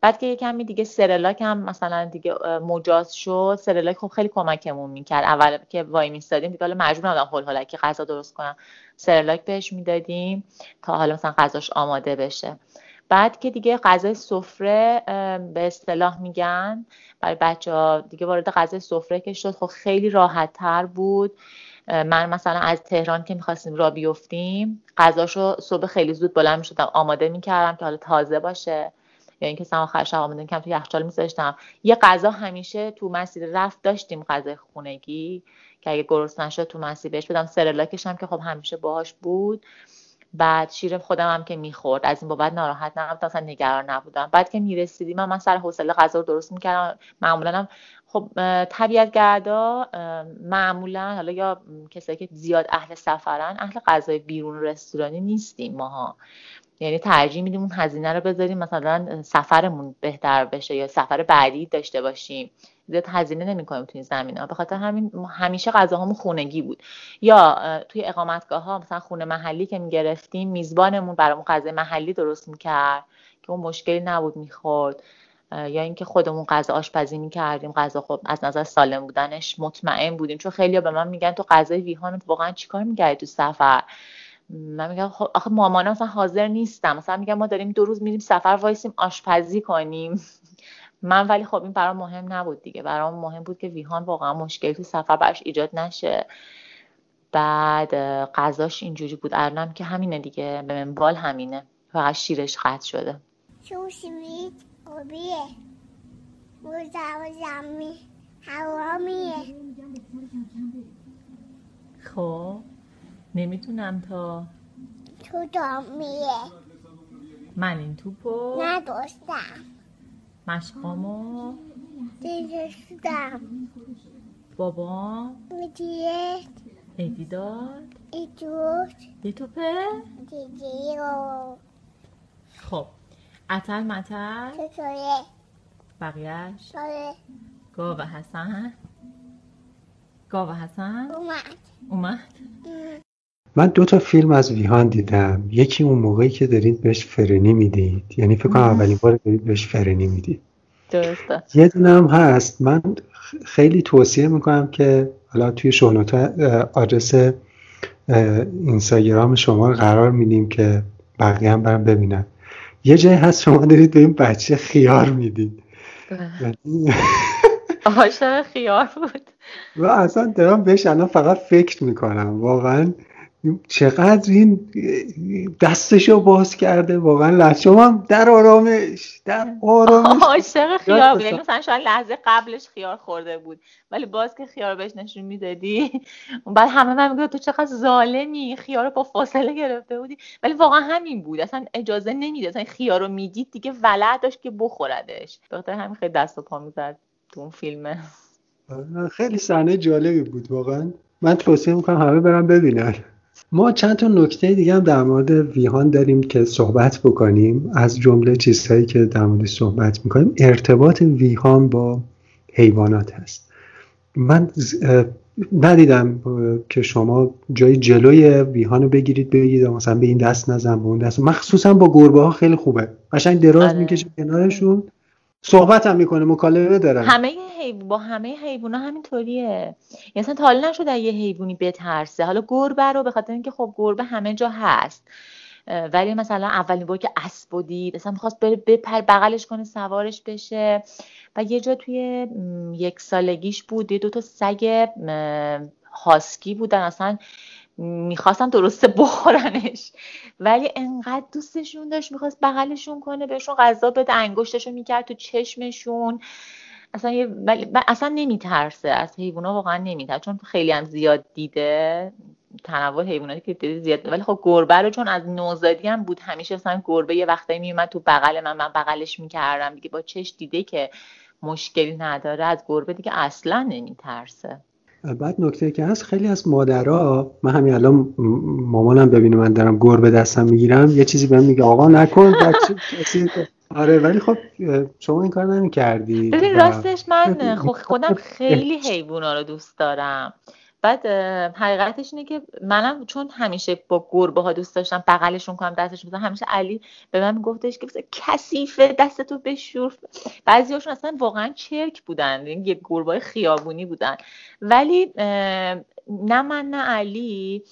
بعد که یه کمی دیگه سرلاک هم مثلا دیگه مجاز شد سرلاک خب خیلی کمکمون می‌کرد. اول که وای میستادیم دیگه حالا مجبور نبودم هول هولکی غذا درست کنم. سرلاک بهش می‌دادیم تا حالا مثلا غذاش آماده بشه. بعد که دیگه غذای سفره به اصطلاح میگن برای بچه ها دیگه وارد غذای سفره که شد خب خیلی راحت تر بود من مثلا از تهران که می‌خواستیم را بیفتیم غذاشو صبح خیلی زود بلند می‌شدم آماده می‌کردم که حالا تازه باشه. یا اینکه مثلا آخر شب آماده می‌کردم تو یخچال میذاشتم. یه غذا همیشه تو مسیر رفت داشتیم غذای خونگی که اگه گرسنه نشد تو مسیر بهش بدم. سرلاکش هم که خب همیشه باهاش بود. بعد شیر خودم هم که می‌خورد. از این بابت ناراحت نبودم اصلا نگران نبودم. بعد که می‌رسیدیم من, من سر حوصله غذا رو درست می‌کردم. معمولا هم خب اه، طبیعتگردا اه، معمولا حالا یا کسایی که زیاد اهل سفرن اهل غذای بیرون رستورانی نیستیم ماها. یعنی ترجیح میدیم اون هزینه رو بذاریم مثلا سفرمون بهتر بشه یا سفر بعدی داشته باشیم. زیاد هزینه نمی‌کنیم تو این زمینه به خاطر همین همیشه غذاهامون خونگی بود. یا توی اقامتگاه ها مثلا خونه محلی که می‌گرفتیم میزبانمون برامون غذای محلی درست می‌کرد که اون مشکلی نبود می‌خورد. یا اینکه خودمون غذا آشپزی می‌کردیم غذا خب از نظر سالم بودنش مطمئن بودیم. چون خیلی به من میگن تو غذای ویهانت واقعا چیکار می‌کردی تو سفر؟ من میگم خب آخه مامانا مثلا حاضر نیستم. مثلا میگم ما داریم دو روز میریم سفر وایسیم آشپزی کنیم. *laughs* من ولی خب این برام مهم نبود دیگه. برام مهم بود که ویهان واقعا مشکلی تو سفر براش ایجاد نشه. بعد غذاش اینجوری بود. الانم که همینه دیگه. به منوال همینه. فقط شیرش قطع شده. خب. نمی‌تونم تا تو دامیه. من این توپو نداشتم مشقامو دیدستم بابا میدیه؟ ایدی داد ایدوش یه توپه؟ دیدی و خب. اتل متل. چطوره؟ بقیهش داره گاو حسن. گاو حسن. اومد. اومد. من دو تا فیلم از ویهان دیدم. یکی اون موقعی که دارید بهش فرنی می‌دید. یعنی فکر کنم اولین بار دارید بهش فرنی می‌دید. درسته. یه دونه هم هست. من خیلی توصیه می‌کنم که حالا توی شونوتا آدرس اینستاگرام شما قرار میدیم که بقیه هم برم ببینن. یه جایی هست شما دارید به این بچه خیار می‌دید. یعنی *laughs* عاشق خیار بود. و اصلا دارم بهش الان فقط فکر می‌کنم. واقعا چقدر این دستشو باز کرده؟ واقعا لحظه. شما هم در آرامش در آرامش. عاشق خیار بود یعنی مثلا شاید لحظه قبلش خیار خورده بود ولی باز که خیار بهش نشون می‌دادی بعد همه من میگه تو چقدر ظالمی خیار رو با فاصله گرفته بودی. ولی واقعا همین بود. اصلا اجازه نمیده اصلا خیار رو می‌دید دیگه ولع داشت که بخوردش. به خاطر همین خیلی دست و پا می‌زد تو اون فیلمه. خیلی صحنه جالبی بود واقعا. من توصیه می‌کنم همه برم ببینن. ما چند تا نکته دیگه هم در مورد ویهان داریم که صحبت بکنیم. از جمله چیزهایی که در مورد صحبت می‌کنیم. ارتباط ویهان با حیوانات هست. من ندیدم که شما جای جلوی ویهانو بگیرید بگید مثلا به این دست نزن به اون دست. مخصوصا با گربه ها خیلی خوبه. قشنگ دراز آره. می‌کشه کنارشون. صحبت هم می‌کنه مکالمه دارن همه حیو... با همه حیوونا همینطوریه. یعنی اصلا تا حالا نشده یه حیوانی بترسه. حالا گربه رو به خاطر اینکه خب گربه همه جا هست. ولی مثلا اولین بار که اسب و دید اصلا می‌خواست بره بپر بغلش کنه سوارش بشه. و یه جا توی یک سالگیش بود یه دو تا سگ هاسکی بودن. اصلا می‌خواستن درسته بخورنش. ولی انقدر دوستشون داشت می‌خواست بغلشون کنه بهشون غذا بده انگشتشو می‌کرد تو چشمشون. اصلا یه ولی اصلا نمیترسه. از حیوونا واقعا نمیترسه. چون خیلی هم زیاد دیده. تنوع حیواناتی که دیده زیاد. ولی خب گربه رو چون از نوزادی هم بود همیشه مثلا گربه یه وقتایی میومد تو بغل من. من بغلش می‌کردم دیگه. با چش دیده که مشکلی نداره. از گربه دیگه اصلا نمیترسه. بعد نکته که هست خیلی از مادرها من همین الان مامانم ببینه من دارم گربه دستم می‌گیرم یه چیزی بهم میگه آقا نکن آره ولی خب شما این کار نمی‌کردی ببین و راستش من *laughs* خب خودم خیلی حیوونا رو دوست دارم. بعد حقیقتش اینه که منم چون همیشه با گربه ها دوست داشتم بغلشون کنم دستشون بزنم همیشه علی به من میگفتش که کثیفه دستتو بشور. بعضیاشون اصلا واقعا چرک بودن یعنی یه گربه خیابونی بودن. ولی نه من نه علی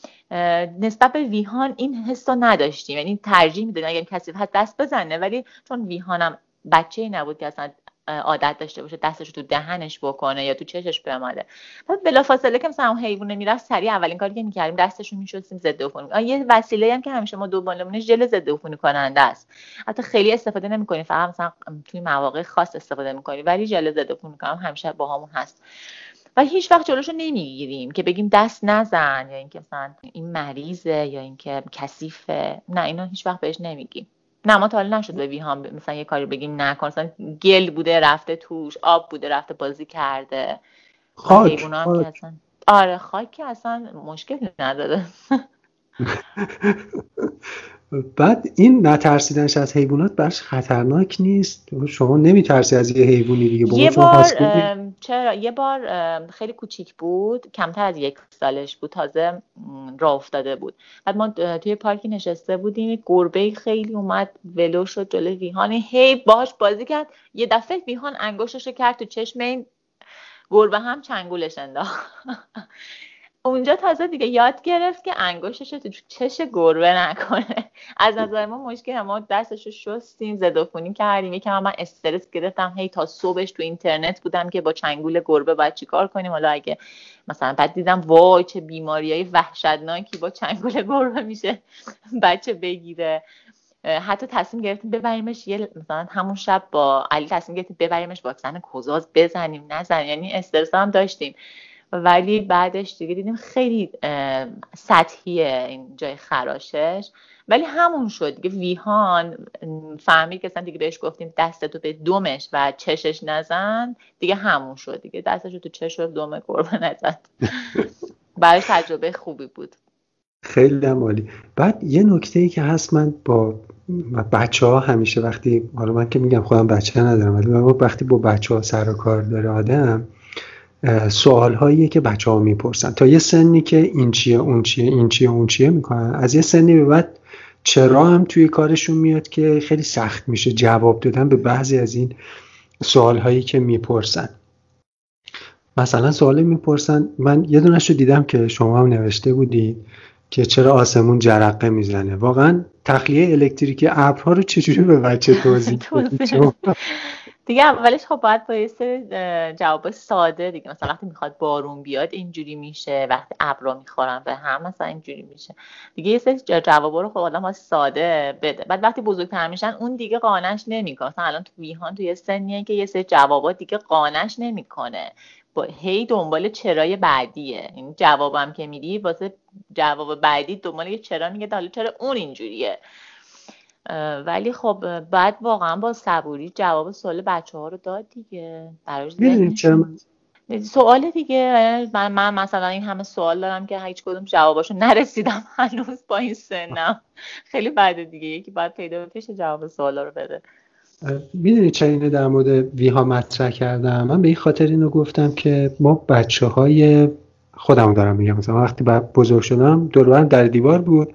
نسبت به ویهان این حس رو نداشتیم. یعنی ترجیح می‌دادیم اگر کثیف هست دست بزنه ولی چون ویهانم بچه نبود که اصلا عادت داشته باشه دستش تو دهنش بکنه یا تو چشش بماله بعد بلافاصله که مثلا اون حیوانه می‌رفت سریع اولین کاری که می‌کردیم دستش رو میشستیم ضد عفونی. یه وسیله هم که همیشه ما دنبالمونه ژل ضد عفونی کننده است. حتی خیلی استفاده نمی‌کنیم فقط مثلا توی مواقع خاص استفاده می‌کنیم ولی ژل ضد عفونی کننده همیشه با همون هست. و هیچ وقت جلوشو نمی‌گیریم که بگیم دست نزن یا اینکه مثلا این مریضه یا اینکه کثیفه. نه اینا هیچ وقت بهش نمیگیم. نه ما تا حالا نشد به ویهام مثلا یه کاری بگیم نکن مثلا گل بوده رفته توش آب بوده رفته بازی کرده. و خاک حیوونا هم که خاک. اصلا آره خاک که اصلا مشکلی نداره. *laughs* بعد این نترسیدنش از حیوانات برش خطرناک نیست. شما نمیترسی از یه حیوانی دیگه با یه بار چرا؟ یه بار خیلی کوچیک بود کمتر از یک سالش بود تازه راه افتاده بود. بعد ما توی پارکی نشسته بودیم گربه خیلی اومد ولو شد جلوی ویهان هی باهاش بازی کرد. یه دفعه ویهان انگشتش رو کرد تو چشم این گربه هم چنگولش انداخت. *laughs* اونجا تازه دیگه یاد گرفت که انگشتش رو تو چش گربه نکنه. از نظر ما مشکل ما دستش رو شستیم زدوفونی کردیم. یکم من استرس گرفتم. هی تا صبحش تو اینترنت بودم که با چنگول گربه باید چیکار کنیم؟ حالا اگه مثلا بعد دیدم وای چه بیماری های وحشتناکی با چنگول گربه میشه. بچه بگیره. حتی تصمیم گرفتیم ببریمش یه مثلا همون شب با علی تصمیم گرفتیم ببریمش واکسن کوزاز بزنیم نزنیم. یعنی استرس هم داشتیم. ولی بعدش دیگه دیدیم خیلی سطحیه این جای خراشش. ولی همون شد دیگه. ویهان فهمید که دیگه بهش گفتیم دستتو به دومش و چشش نزن. دیگه همون شد دیگه. دستش رو تو چش و دوم گربه نزد برای تجربه خوبی بود. خیلی عالی. بعد یه نکته ای که هست من با بچه ها همیشه وقتی حالا من که میگم خودم بچه ندارم ولی وقتی با بچه ها سر و کار داره آدم سوال هاییه که بچه ها می‌پرسن. تا یه سنی که این چیه اون چیه این چیه اون چیه می‌کنن. از یه سنی به بعد چرا هم توی کارشون میاد که خیلی سخت میشه جواب دادن به بعضی از این سوال هایی که می‌پرسن. مثلا سوالی می‌پرسن من یه دونش رو دیدم که شما هم نوشته بودید که چرا آسمون جرقه می‌زنه. واقعا تخلیه الکتریکی ابرها رو چجوری به بچه توضیح؟ *laughs* دیگه اولش خب باید با یه سری جواب ساده دیگه. مثلا وقتی می‌خواد بارون بیاد اینجوری میشه. وقتی ابرا می‌خورن به هم مثلا اینجوری میشه. دیگه یه سری جوابا رو خب آدم ساده بده. بعد وقتی بزرگتر میشن اون دیگه قانعش نمی‌کنه. مثلا الان تو ویهان تو یه سنیه که یه سری جوابات دیگه قانعش نمی‌کنه. با هی دنبال چرای بعدیه. این جوابم که میدی واسه جواب بعدی دنبال یه چرا میگه حالا چرا اون اینجوریه. ولی خب بعد واقعا با صبوری جواب سوال بچه ها رو داد دیگه. براش سوال دیگه من, من مثلا این همه سوال دارم که هیچ کدوم جواباشو نرسیدم *laughs* هنوز با این سنم. خیلی بعد دیگه یکی باید پیدا بشه جواب سوالا رو بده. می‌دونید چرا اینو در مورد ویها مطرح کردم؟ من به این خاطر اینو گفتم که ما بچه های خودم دارم میگم. مثلا وقتی بزرگ شدم دور در دیوار بود.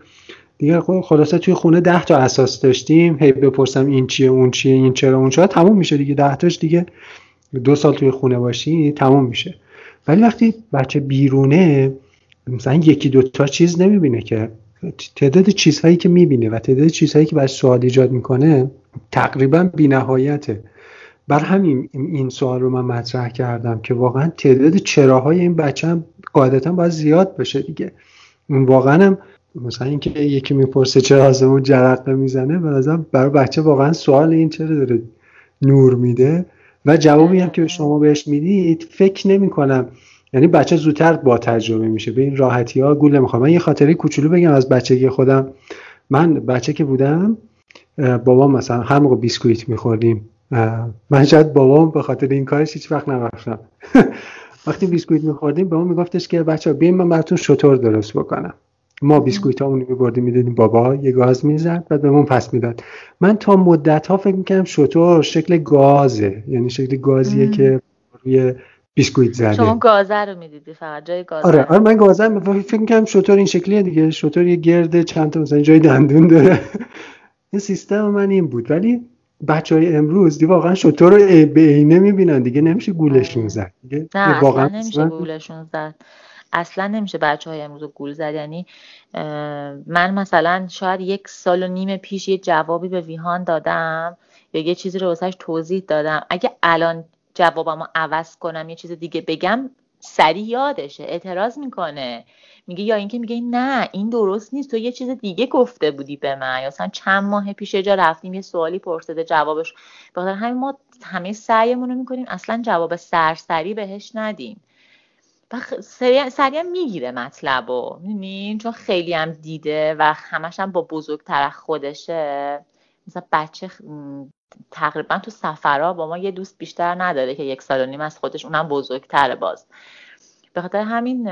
دیگه خلاصه توی خونه ده تا اساس داشتیم. هی بپرسم این چیه اون چیه این چرا اون چرا. تموم میشه دیگه. ده تاش دیگه دو سال توی خونه باشی تموم میشه. ولی وقتی بچه بیرونه مثلا یکی دو تا چیز نمی‌بینه که. تعداد چیزهایی که می‌بینه و تعداد چیزهایی که باش سوال ایجاد می‌کنه تقریبا بینهایته. بر همین این سوال رو من مطرح کردم که واقعا تعداد چراهای این بچه هم قاعدتا باید زیاد بشه دیگه. واقعا هم مثلا اینکه یکی می‌پرسه چرا آسمون جرقه می‌زنه به برای بچه واقعا سوال این چرا داره نور میده. و جوابی هم که شما بهش می‌دید فکر نمی کنم یعنی بچه زودتر با تجربه میشه. به این راحتی ها گول نمی‌خوام من یه خاطره کوچولو بگم از بچگی خودم. من بچه که بودم بابام مثلا هر موقع بیسکویت میخوردیم. من شاید بابام به خاطر این کارش هیچ وقت نرفتم. *laughs* وقتی بیسکویت میخوردیم به ما میگفتش که بچه بیاین من براتون شتر درست بکنم. ما بیسکویت همونی میبردیم می‌دادیم بابا یه گاز می‌زد و بهمون پس می‌داد. من تا مدت ها فکر می‌کنم شتر شکل گازه یعنی شکل گازیه که روی بیسکویت زده. شما گازه رو می‌دیدی فقط جای گازه؟ آره آره من گازه فکر می‌کنم شطور این شکلیه دیگه شطور یه گرده چند تا مثلا جای دندون داره. *laughs* این سیستم من این بود. ولی بچه های امروز دی واقعا شطور رو به عینه می‌بینن دیگه نمیشه گولشون زد دیگه. نه واقعا نمیشه گولشون زد. اصلا نمیشه بچه های امروز گول زد. یعنی من مثلا شاید یک سال و نیم پیش یه جوابی به ویهان دادم یا یه چیزی رو واسهش توضیح دادم. اگه الان جوابمو عوض کنم یه چیز دیگه بگم سریع یادشه اعتراض می‌کنه. میگه یا اینکه میگه نه این درست نیست تو یه چیز دیگه گفته بودی به من. یا مثلا چند ماه پیش جا رفتیم یه سوالی پرسیده جوابش. بخاطر همین ما همه سعیمون رو می‌کنیم اصلا جواب سرسری بهش ندیم. و سریع می‌گیره مطلب و چون خیلی هم دیده و همش هم با بزرگتر خودشه. مثلا بچه تقریبا تو سفرها با ما یه دوست بیشتر نداره که یک سال و نیم از خودش اونم بزرگتره باز. به خاطر همین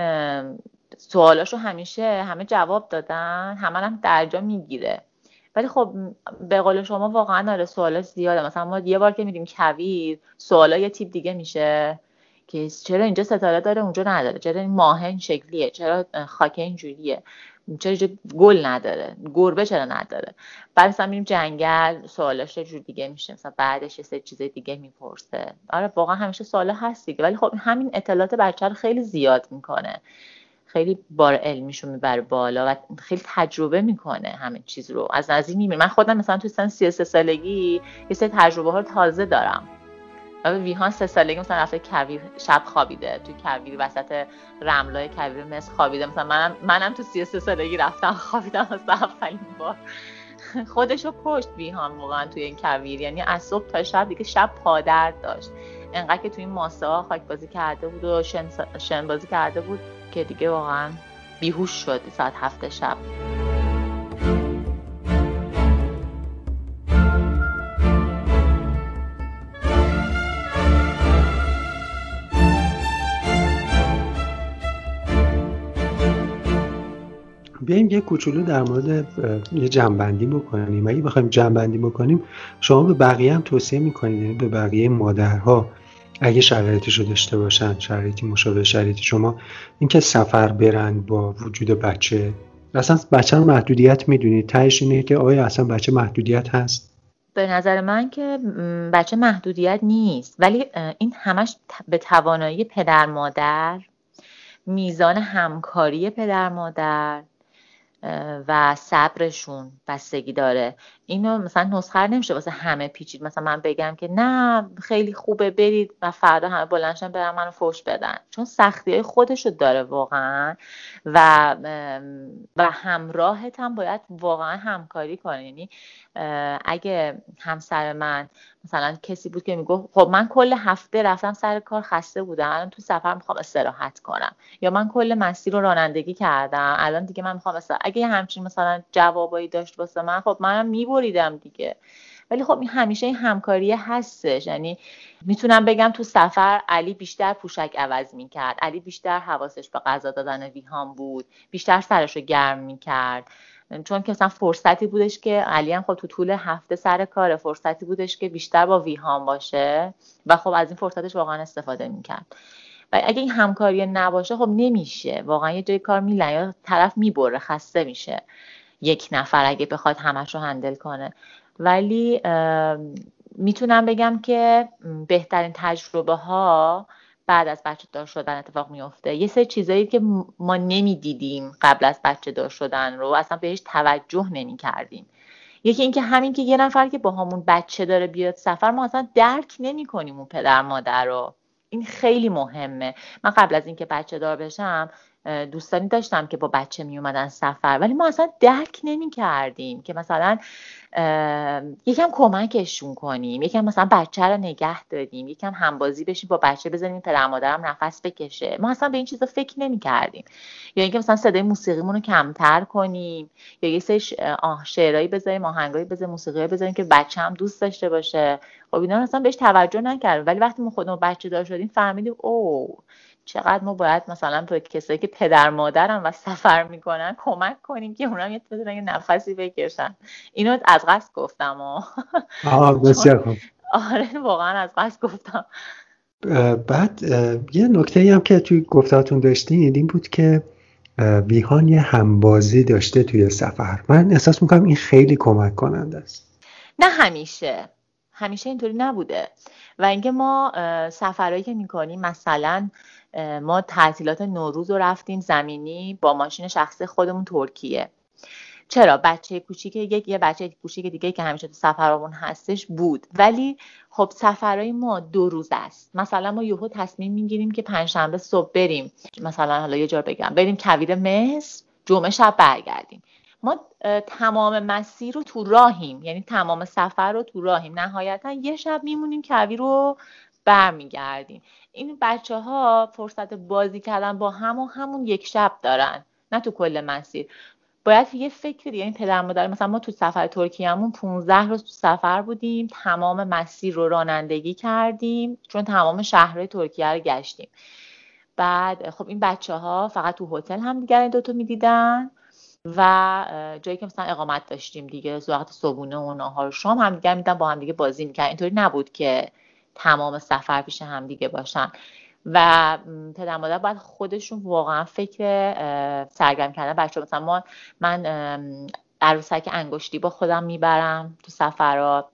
سوالاشو همیشه همه جواب دادن همه هم درجا می‌گیره. ولی خب به قول شما واقعا آره سوالاش زیاده. مثلا ما یه بار که میدیم کویر سوالا یه تیپ دیگه میشه. که چرا اینجا ستاره داره اونجا نداره چرا این ماه این شکلیه چرا خاک اینجوریه چرا اینجا گل نداره گربه چرا نداره؟ بعد مثلا میریم جنگل سوالش یه جور دیگه میشه مثلا بعدش یه سری چیز دیگه می‌پرسه. آره واقعا همیشه سوال هست دیگه ولی خب همین اطلاعات بچه رو خیلی زیاد می‌کنه. خیلی بار علمیشو می‌بره بالا و خیلی تجربه می‌کنه همه چیز رو. از نزدیک می‌بینه من خودم مثلا تو سن 33 سالگی یه سری تجربه ها رو تازه دارم. و ویهان سه سالگی مثلا رفته کویر شب خوابیده تو کویر وسط رملای کویر مصر خوابیده. مثلا منم منم تو 33 سالگی رفتم خوابیدم واسه اولین بار. خودشو کشت ویهان واقعا توی این کویر. یعنی از صبح تا شب دیگه شب پادر داشت. انقدر که توی این ماسه ها خاک بازی کرده بود و شن, شن بازی کرده بود که دیگه واقعا بیهوش شد ساعت هفت شب. یه کوچولو در مورد یه جنبندی بکنیم. اگه بخوایم جنبندی بکنیم شما به بقیه هم توصیه می‌کنید یعنی به بقیه مادرها اگه شرایطش رو داشته باشن شرایطی مشابه شرایط شما اینکه سفر برن با وجود بچه. اصلا بچه رو محدودیت می‌دونید. تهش اینه که آیا اصلا بچه محدودیت هست؟ به نظر من که بچه محدودیت نیست. ولی این همش به توانایی پدر مادر میزان همکاری پدر مادر و صبرشون بستگی داره. اینو مثلا نسخه نمیشه واسه همه پیچید. مثلا من بگم که نه خیلی خوبه برید و فردا همه بلنشن برن منو فوش بدن. چون سختی های خودشو داره واقعا. و و همراهت هم باید واقعا همکاری کنه یعنی اگه همسر من مثلا کسی بود که می‌گفت خب من کل هفته رفتم سر کار خسته بودم. الان تو سفر می‌خوام استراحت کنم. یا من کل مسیر رو رانندگی کردم. الان دیگه من می‌خوام اگه همچین مثلا جوابایی داشت واسه من خب منم میبریدم دیگه. ولی خب این همیشه این همکاری هستش. یعنی می‌تونم بگم تو سفر علی بیشتر پوشک عوض می‌کرد. علی بیشتر حواسش به غذا دادن ویهان بود. بیشتر سرش رو گرم می‌کرد. چون که مثلا فرصتی بودش که علی هم خب تو طول هفته سر کار فرصتی بودش که بیشتر با ویهان باشه و خب از این فرصتش واقعا استفاده می‌کرد. و اگه این همکاری نباشه خب نمیشه. واقعا یه جای کار میلن یا طرف می‌بره خسته میشه. یک نفر اگه بخواد همش رو هندل کنه. ولی می‌تونم بگم که بهترین تجربه ها بعد از بچه دار شدن اتفاق میفته یه سری چیزایی که ما نمی‌دیدیم قبل از بچه دار شدن رو اصلا بهش توجه نمی کردیم یکی اینکه همین که یه نفر که با همون بچه داره بیاد سفر ما اصلا درک نمی کنیم اون پدر مادر رو. این خیلی مهمه. من قبل از اینکه بچه دار بشم دوستانی داشتم که با بچه می اومدن سفر ولی ما اصلا درک نمی کردیم که مثلا یکم کمکشون کنیم یکم مثلا بچه رو نگه داریم یکم همبازی بشیم با بچه بزنیم پدر مادرم نفس بکشه. ما اصلا به این چیزا فکر نمی کردیم یا اینکه مثلا صدای موسیقیمون رو کمتر کنیم یا یه سری آه شعرهایی بذاریم آهنگایی بذاریم موسیقی بذاریم که بچه هم دوست داشته باشه. خب اینا اصلا بهش توجه نکردیم ولی وقتی ما خودمون بچه دار شدیم فهمیدیم او چقدر ما باید مثلا به کسایی که پدر مادرم و سفر می‌کنن کمک کنیم که اونا یه یه نفسی بکشن. اینو از قصد گفتم و بسیار آره واقعا از قصد گفتم. بعد یه نکته هم که توی گفتاتون داشتین این بود که ویهان یه همبازی داشته توی سفر. من احساس می‌کنم این خیلی کمک کننده است. نه همیشه. همیشه اینطوری نبوده. و اینکه ما سفرهایی که می‌کنیم مثلا ما تعطیلات نوروز رو رفتیم زمینی با ماشین شخصی خودمون ترکیه. چرا؟ بچه کوچیک یک یه بچه کوچیک دیگه که همیشه تو سفرمون هستش بود. ولی خب سفرهای ما دو روز است. مثلا ما یهو تصمیم می‌گیریم که پنجشنبه صبح بریم. مثلا حالا یه جا بگم. بریم کویر مصر جمعه شب برگردیم. ما تمام مسیر رو تو راهیم. یعنی تمام سفر رو تو راهیم. نهایتا یه شب میمونیم کویر رو برمیگردیم. این بچه ها فرصت بازی کردن با هم و همون یک شب دارن نه تو کل مسیر. باید یه فکری یعنی پدر مادر مثلا ما تو سفر ترکیهمون 15 روز تو سفر بودیم تمام مسیر رو رانندگی کردیم چون تمام شهرهای ترکیه رو گشتیم. بعد خب این بچه ها فقط تو هتل هم دیگر این دوتا می‌دیدن و جایی که مثلا اقامت داشتیم دیگه وقت صبونه و نهار شام هم دیگه میدن با هم دیگه بازی می‌کرد اینطوری نبود که تمام سفر پیش هم دیگه باشن. و پدر مادر باید خودشون واقعا فکر سرگرم کردن بچه مثلا ما من عروسک انگشتی با خودم می‌برم تو سفرات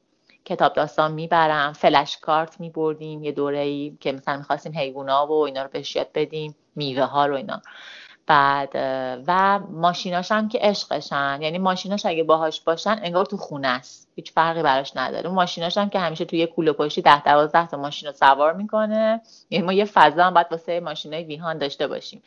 کتاب داستان می‌برم فلش کارت میبردیم یه دوره ای که مثلا می‌خواستیم حیوونا و اینا رو بهش یاد بدیم میوه ها رو اینا. بعد و ماشیناش هم که عشقشن. یعنی ماشیناش اگه باهاش باشن انگار تو خونه است. هیچ فرقی براش نداره. ماشیناش هم که همیشه توی کوله پشتی ده دوازده تا ماشین رو سوار می‌کنه. یعنی ما یه فضا هم باید واسه ماشینای ویهان داشته باشیم.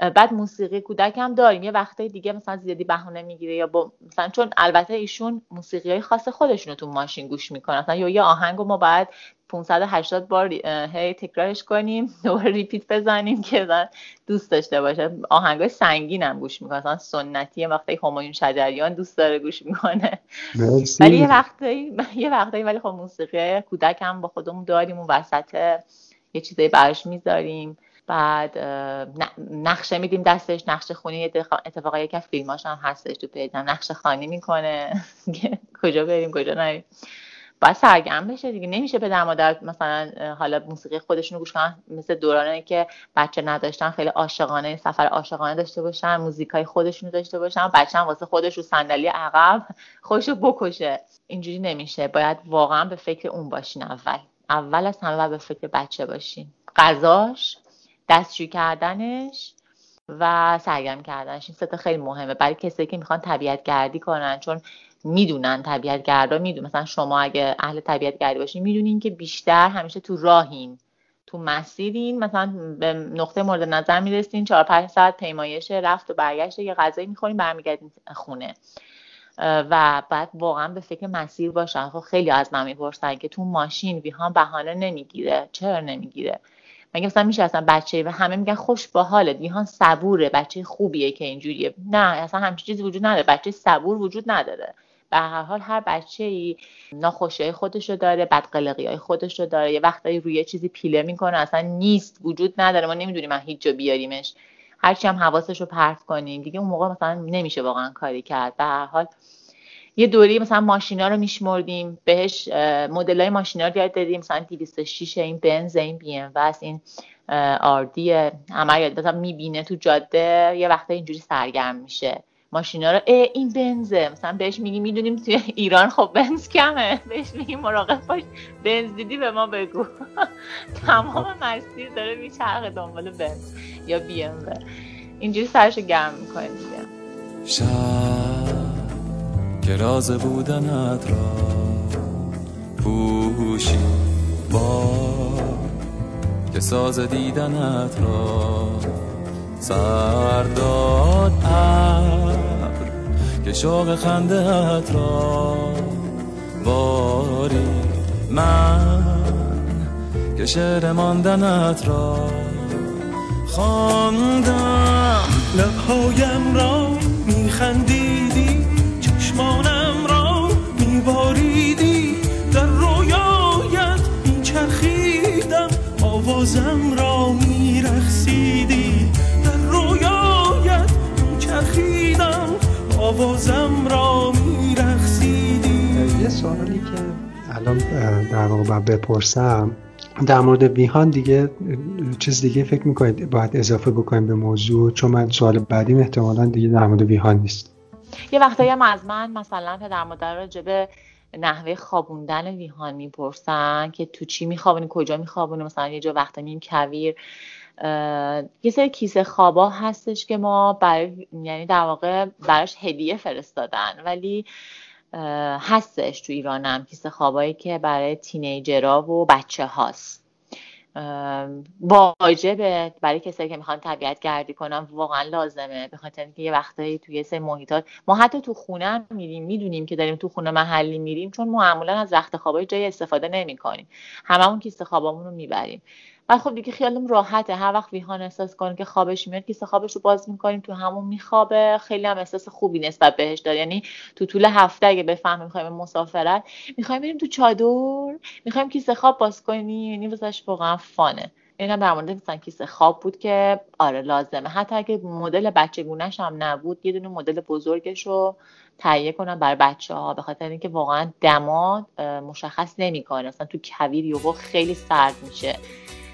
بعد موسیقی کودک هم داریم. یه وقتای دیگه مثلا زیادی بهونه می‌گیره یا با مثلا چون البته ایشون موسیقی های خاص خودشون رو تو ماشین گوش می‌کنن. مثلا یا یه آهنگ ما باید 580 بار هی تکرارش کنیم *laughs* دوباره ریپیت بزنیم که دوست داشته باشه. آهنگای سنگین هم گوش می‌کنه مثلا سنتی وقتی همایون شجریان دوست داره گوش می‌کنه. ولی یه وقتی *laughs* یه وقتی ولی خب موسیقی کودک هم با خودمون داریم و وسط یه چیزایی براش می‌ذاریم. بعد نقشه میدیم دستش نقشه خونی اتفاقا از فیلماش هم هستش تو پیجم نقشه خانی می‌کنه. *laughs* کجا بریم کجا نریم. باید سرگرم بشه دیگه نمیشه به مادر مثلا حالا موسیقی خودشونو گوش کنن مثل دورانی که بچه نداشتن خیلی عاشقانه سفر عاشقانه داشته باشن موزیکای خودشونو داشته باشن بچه هم واسه خودش رو صندلی عقب خوشو بکشه. اینجوری نمیشه. باید واقعا به فکر اون باشین اول. اول از همه به فکر بچه باشین. غذاش دستشویی کردنش و سرگرم کردنش. این ستا خیلی مهمه. برای کسایی که می‌خوان طبیعت گردی کنن چون می‌دونن طبیعت گردا می‌دونن. مثلا شما اگه اهل طبیعت گردی باشین می‌دونین که بیشتر همیشه تو راهین تو مسیرین. مثلا به نقطه مورد نظر می‌رسین چهار پنج ساعت پیمایش رفت و برگشت. یه غذایی می‌خورین برمیگردین خونه. و بعد واقعا به فکر مسیر باشن. خب خیلی از من می‌پرسن که تو ماشین ویهان بهانه نمی‌گیره. چرا نمی‌گیره؟ مگه مثلا میشه اصلا بچه و همه میگن خوش با حالت. ویهان صبوره بچه خوبیه که اینجوریه. نه اصلا همچین چیزی وجود نداره. بچه صبور وجود نداره. به هر حال هر بچه ای ناخوشی خودش رو داره بدقلقی های خودش رو داره. یه وقتایی روی چیزی پیله می‌کنه اصلا نیست وجود نداره. ما نمی‌دونیم من هیچ جا بیاریمش. هرچی هم حواسش رو پرت کنیم. دیگه اون موقع مثلا نمیشه واقعا کاری کرد. به هر حال یه دوری مثلا ماشینا رو میشمردیم بهش مدل های ماشینا رو یاد دادیم مثلا 206 این بنز این بی ام و این آردی همه یاد مثلا می‌بینه تو جاده یه وقتا اینجوری سرگرم میشه. ماشینا رو ای این بنزه. مثلا بهش میگی می‌دونیم توی ایران خب بنز کمه. بهش میگی مراقب باش بنز دیدی به ما بگو. *laughs* تمام مسیر داره میچرخه دنبال بنز یا بی ام اینجوری سرشو گرم می‌کنه دیگه. که راز بودنت را پوشی. با که ساز دیدنت را سرداد ابر. که شوق خندهت را باری. من که شعر ماندنت را خواندم. لبهایم را میخندیدی چشمانم را میباریدی. در رویایت میچرخیدم آوازم را میرخسیدی در رویایت میچرخیدم آوازم را میرخسیدی یه سوالی که الان در واقع بپرسم در مورد ویهان دیگه چیز دیگه فکر می‌کنید؟ باید اضافه بکنیم به موضوع چون من سوال بعدیم احتمالا دیگه در مورد ویهان نیست. یه وقتایی هم از من مثلا پدر مادر راجبه نحوه خوابوندن ویهان می‌پرسن که تو چی میخوابونی کجا میخوابونی؟ مثلا یه جا وقتا میم کویر. یه سری کیسه خوابا هستش که ما برای یعنی در واقع براش هدیه فرستادن. ولی هستش تو ایرانم کیسه خوابایی که برای تینیجرها و بچه هاست واجبه برای کسایی که می‌خوان طبیعت گردی کنن واقعا لازمه. به خاطر اینکه یه وقتایی توی سری محیطات ما حتی تو خونه میریم می‌دونیم که داریم تو خونه محلی میریم چون معمولا از رخت خوابای جای استفاده نمی‌کنیم. هممون کیسه خوابامون رو می‌بریم. و خب دیگه خیالم راحته. هر وقت ویهان احساس کنیم که خوابش میاد کیسه خوابش رو باز می‌کنیم تو همون میخوابه. خیلی هم احساس خوبی نسبت بهش داره. یعنی تو طول هفته اگه بفهمیم می‌خوایم مسافرت می‌خوایم بریم تو چادر می‌خوایم کیسه خواب باز کنیم. یعنی واسش واقعا فانه. این هم در مورد مثلا کیسه خواب بود که آره لازمه. حتی اگه مدل بچگونش هم نبود یه دونه مدل بزرگش رو تهیه کنم برای بچه ها به خاطر اینکه واقعا دما مشخص نمی‌کنه. مثلا تو کویر یوهو خیلی سرد میشه.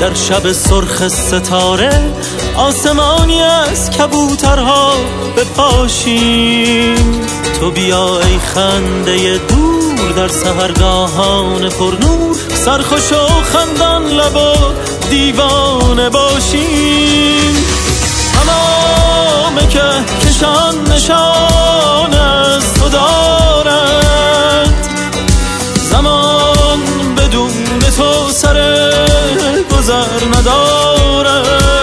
در شب سرخ ستاره آسمانی از کبوترها بپاشیم. تو بیا ای خنده دور در سهرگاهان پرنور سرخوش و خندان لب و دیوانه باشیم. همامه که کشان نشان از تو دارد زمان بدون تو سر گذر ندارد.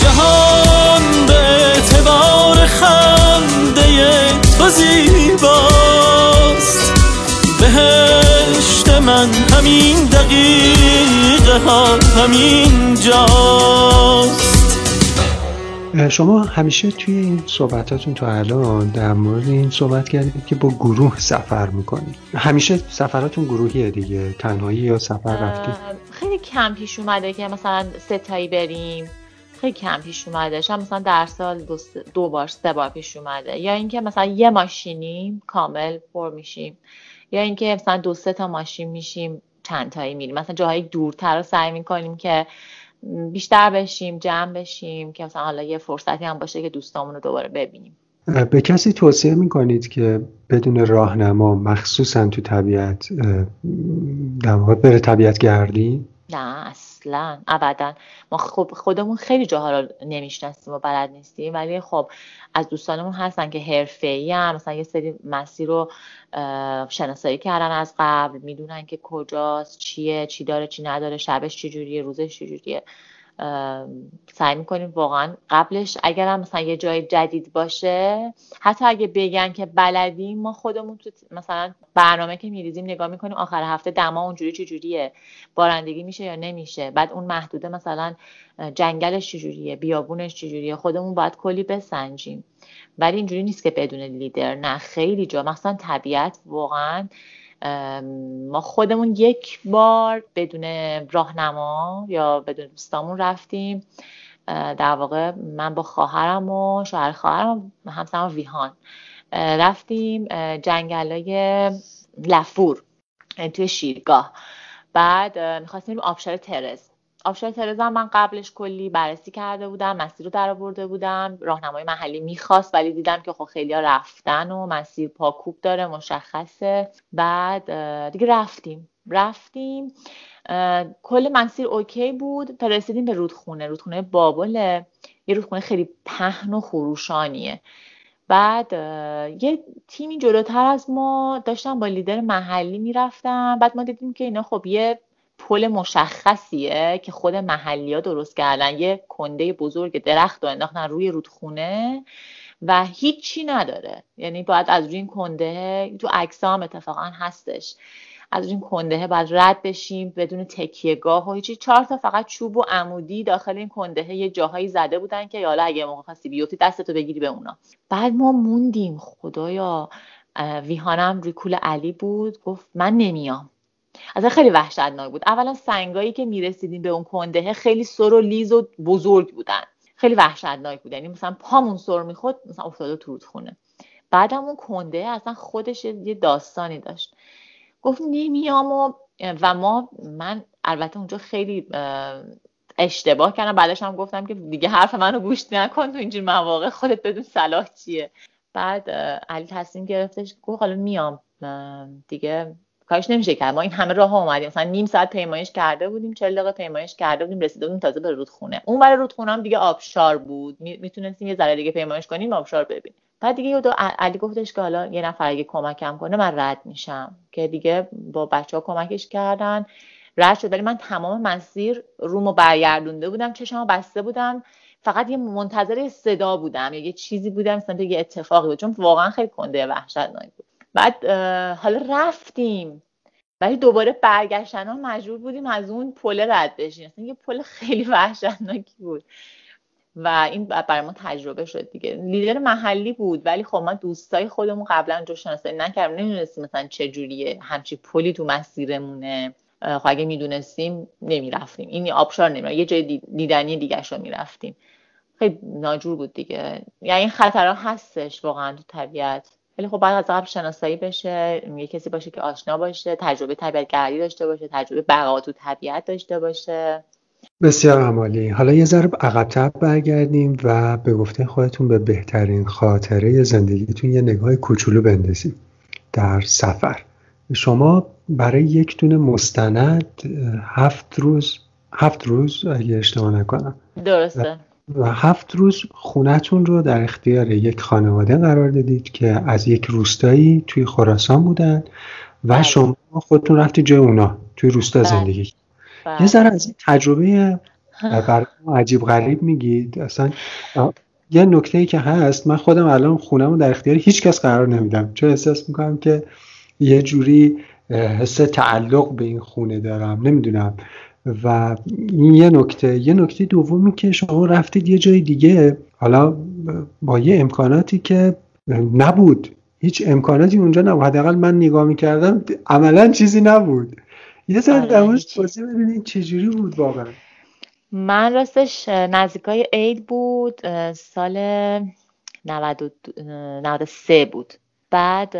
جهان به اعتبار خنده تو زیباست. بهشت من همین دقیقه ها همین جاست. شما همیشه توی این صحبتاتون تو الان در مورد این صحبت کردید که با گروه سفر می‌کنید. همیشه سفراتون گروهیه دیگه تنهایی یا سفر رفتید خیلی کم پیش اومده که مثلا ستایی بریم. خیلی کم پیش اومده. شاید مثلا در سال دو, دو بار سه بار پیش اومده. یا اینکه مثلا یه ماشینیم کامل پر میشیم. یا اینکه مثلا دو سه تا ماشین میشیم چند تایی میریم. مثلا جاهای دورتر رو سعی می‌کنیم که بیشتر بشیم جمع بشیم که مثلا حالا یه فرصتی هم باشه که دوستامون رو دوباره ببینیم به کسی توصیه می‌کنید که بدون راهنما مخصوصا تو طبیعت در واقع بره طبیعت گردی؟ نه اصلا ابدا ما خب خودمون خیلی جاها رو نمی‌شناسیم و بلد نیستیم ولی خب از دوستانمون هستن که حرفه‌ای هم مثلا یه سری مسیر رو شناسایی کردن از قبل می‌دونن که کجاست چیه چی داره چی نداره شبش چی جوریه روزش چی جوریه. سعی می‌کنیم واقعا قبلش اگر هم مثلا یه جای جدید باشه حتی اگه بگن که بلدیم ما خودمون تو مثلا برنامه که میریزیم نگاه می‌کنیم آخر هفته دما اونجوری چجوریه بارندگی میشه یا نمیشه؟ بعد اون محدوده مثلا جنگلش چجوریه بیابونش چجوریه خودمون باید کلی بسنجیم. ولی اینجوری نیست که بدون لیدر نه خیلی جا. مثلا طبیعت واقعا ما خودمون یک بار بدون راهنما یا بدون دوستامون رفتیم. در واقع من با خواهرم و شوهر خواهرم همسرم ویهان رفتیم جنگلای لفور توی شیرگاه. بعد می‌خواستیم آبشار ترز آبشار ترز هم من قبلش کلی بررسی کرده بودم مسیر رو در بودم راهنمای محلی می‌خواست ولی دیدم که خب خیلی رفتن و مسیر پاکوب داره مشخصه. بعد دیگه رفتیم. رفتیم. کل مسیر اوکی بود تا رسیدیم به رودخونه. رودخونه بابله یه رودخونه خیلی پهن و خروشانیه. بعد یه تیمی جلوتر از ما داشتن با لیدر محلی می‌رفتن. بعد ما دیدیم که اینا خب یه پل مشخصیه که خود محلی ها درست کردن. یه کنده بزرگ درخت رو انداختن روی رودخونه و هیچی نداره. یعنی باید از روی این کنده تو اکسام اتفاقا هستش. از این کنده باید رد بشیم بدون تکیهگاه و هیچی. چهار تا فقط چوب و عمودی داخل این کنده یه جاهایی زده بودن که حالا اگه موقع خواستی بیفتی دستتو بگیری به اونا. بعد ما موندیم. خدایا ویهانم ریکول علی بود. گفت من نمیام. اصلا خیلی وحشتناک بود. اولا سنگایی که می‌رسیدیم به اون کنده خیلی سر و لیز و بزرگ بودن. خیلی وحشتناک بود. یعنی مثلا پامون سر می‌خورد مثلا افتاده تو رودخونه. بعدم اون کنده اصلا خودش یه داستانی داشت. گفت نمیام و و ما من البته اونجا خیلی اشتباه کردم. بعدش هم گفتم که دیگه حرف منو گوش نکن تو اینجور مواقع خودت بدون صلاح چیه. بعد علی تصمیم گرفتش گفت حالا میام. دیگه کارش نمیشه کرد. ما این همه راه اومدیم. مثلا نیم ساعت پیمایش کرده بودیم 40 دقیقه پیمایش کرده بودیم رسیده بودیم تازه به رودخونه. اون برای رودخونه هم دیگه آبشار بود. می‌تونستیم یه ذره دیگه پیمایش کنیم آبشار ببین بعد دیگه دو علی گفتش که حالا یه نفر اگه کمکم کنه من رد میشم. که دیگه با بچه ها کمکش کردن. رد شد. ولی من تمام مسیر رومو برگردونده بودم. چشمو بسته بودم. فقط یه منتظر صدا بودم. یه چیزی بودم. مثلا یه اتفاقی بود. چون واقعا خیلی کنده وحشتناک بود. بعد حالا رفتیم. ولی دوباره برگشتن ها مجبور بودیم از اون پل رد بشیم. اصلا یه پل خیلی وحشتناکی بود. و این برای ما تجربه شد دیگه. لیدر محلی بود ولی خب ما دوستای خودمون قبلا جو شناسایی نکردیم. نمی‌دونستیم مثلا چه جوریه. همچی پلی تو مسیرمونه. خب اگه می‌دونستیم نمی‌رفتیم. این آبشار نمی‌رفتیم یه جای دیدنی دیگه رو می‌رفتیم. خیلی ناجور بود دیگه. یعنی خطرها هستش واقعا تو طبیعت. ولی خب بعد از قبل شناسایی بشه یه کسی باشه که آشنا باشه تجربه طبیعت گردی داشته باشه تجربه بقا تو طبیعت داشته باشه. بسیار عمالی. حالا یه ذره عقبتر برگردیم و به گفته خودتون به بهترین خاطره زندگیتون یه نگاه کوچولو بندازیم. در سفر. شما برای یک دونه مستند هفت روز هفت روز اگه اشتباه نکنم. درسته. و هفت روز خونتون رو در اختیار یک خانواده قرار دادید که از یک روستایی توی خراسان بودن و بله. شما خودتون رفتی جای اونا توی روستا بله. زندگی بله. یه ذره از این تجربه عجیب غریب میگید اصلا یه نکته ای که هست من خودم الان خونم در اختیار هیچ کس قرار نمیدم چون احساس می‌کنم که یه جوری حس تعلق به این خونه دارم نمی‌دونم و این یه نکته یه نکته دومی که شما رفتید یه جای دیگه. حالا با یه امکاناتی که نبود. هیچ امکاناتی اونجا نبود. حداقل من نگاه می‌کردم عملا چیزی نبود. یه در آره، موردش توضیح بدید چجوری بود واقعا. من راستش نزدیکای عید بود سال 93 بود. بعد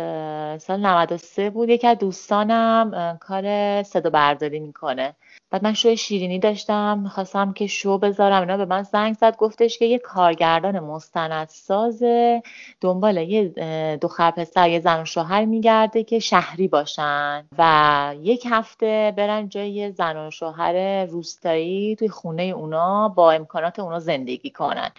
سال 93 بود. یکی از دوستانم کار صدا برداری می‌کنه. بعد من شو شیرینی داشتم می‌خواستم که شو بذارم. اینا به من زنگ زد گفتش که یه کارگردان مستندساز دنبال یه دختر پسر یه زن و شوهر میگرده که شهری باشن و یک هفته برن جای زن و شوهر روستایی توی خونه اونا با امکانات اونا زندگی کنن.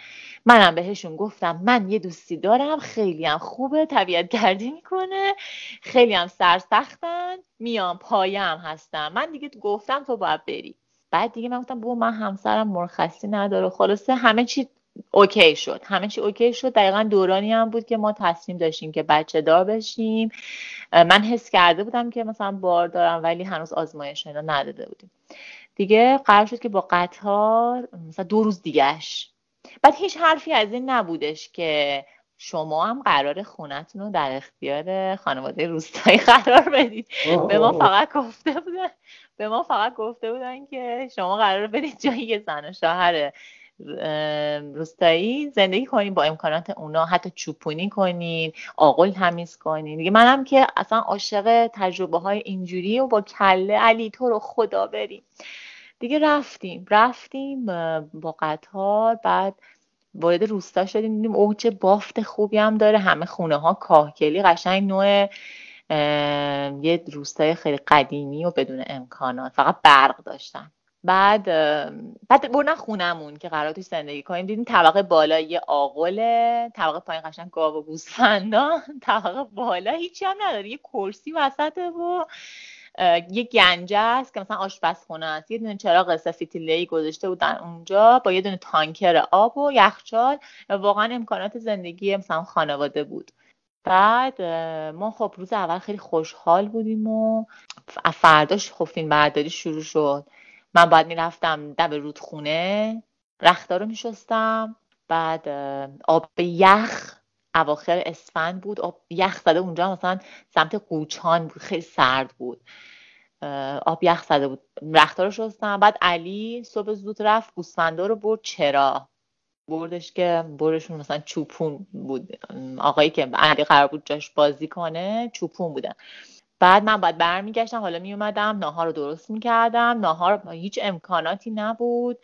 منم بهشون گفتم من یه دوستی دارم خیلی هم خوبه طبیعت گردی می‌کنه خیلی هم سرسختن میام پایم هستم. من دیگه گفتم تو باید بری. بعد دیگه من گفتم بابا من همسرم مرخصی نداره. خلاصه همه چی اوکی شد. همه چی اوکی شد. دقیقا دورانی هم بود که ما تصمیم داشتیم که بچه دار بشیم. من حس کرده بودم که مثلا بار دارم ولی هنوز آزمایش اینا نداده بودیم. دیگه قرار شد که با قطار مثلا دو روز دیگهش بعد هیچ حرفی از این نبودش که شما هم قرار خونتون رو در اختیار خانواده روستایی قرار بدید. به ما فقط گفته بودن به ما فقط گفته بودن که شما قرار برید جایی زن و شوهر روستایی زندگی کنین با امکانات اونا. حتی چوپونی کنین آقل تمیز کنین. دیگه منم که اصلا عاشق تجربه های اینجوری و با کله علی تو رو خدا بریم. دیگه رفتیم رفتیم با قطار بعد وارد روستا شدیم دیدیم اوج بافت خوبی هم داره همه خونه ها کاهگلی قشنگ نوع یه روستای خیلی قدیمی و بدون امکانات فقط برق داشتن. بعد بعد بردن خونمون که قرار توش زندگی کنیم دیدیم طبقه بالا یه آقله طبقه پایین قشنگ گاو و گوسفندان *laughs* طبقه بالا هیچی هم نداره یه کرسی وسطه و یه گنجه است که مثلا آشپزخونه است. یه دونه چراغ سفیتیله‌ای گذاشته بودن اونجا با یه دونه تانکر آب و یخچال واقعا امکانات زندگی مثلا خانواده بود. بعد ما خب روز اول خیلی خوشحال بودیم و فرداش خب فیلم برداری شروع شد. من باید می‌رفتم دب رودخونه رختار رو میشستم بعد آب یخ اواخر اسفند بود. آب یخ زده اونجا مثلا سمت قوچان بود خیلی سرد بود. آب یخ زده بود. رختار رو شستم بعد علی صبح زود رفت گوسفندا رو برد چرا؟ بردش که بردشون مثلا چوپون بود. آقایی که علی قرار بود جاش بازی کنه چوپون بودن. بعد من باید برمیگشتم حالا میومدم ناهار رو درست می‌کردم ناهار هیچ امکاناتی نبود.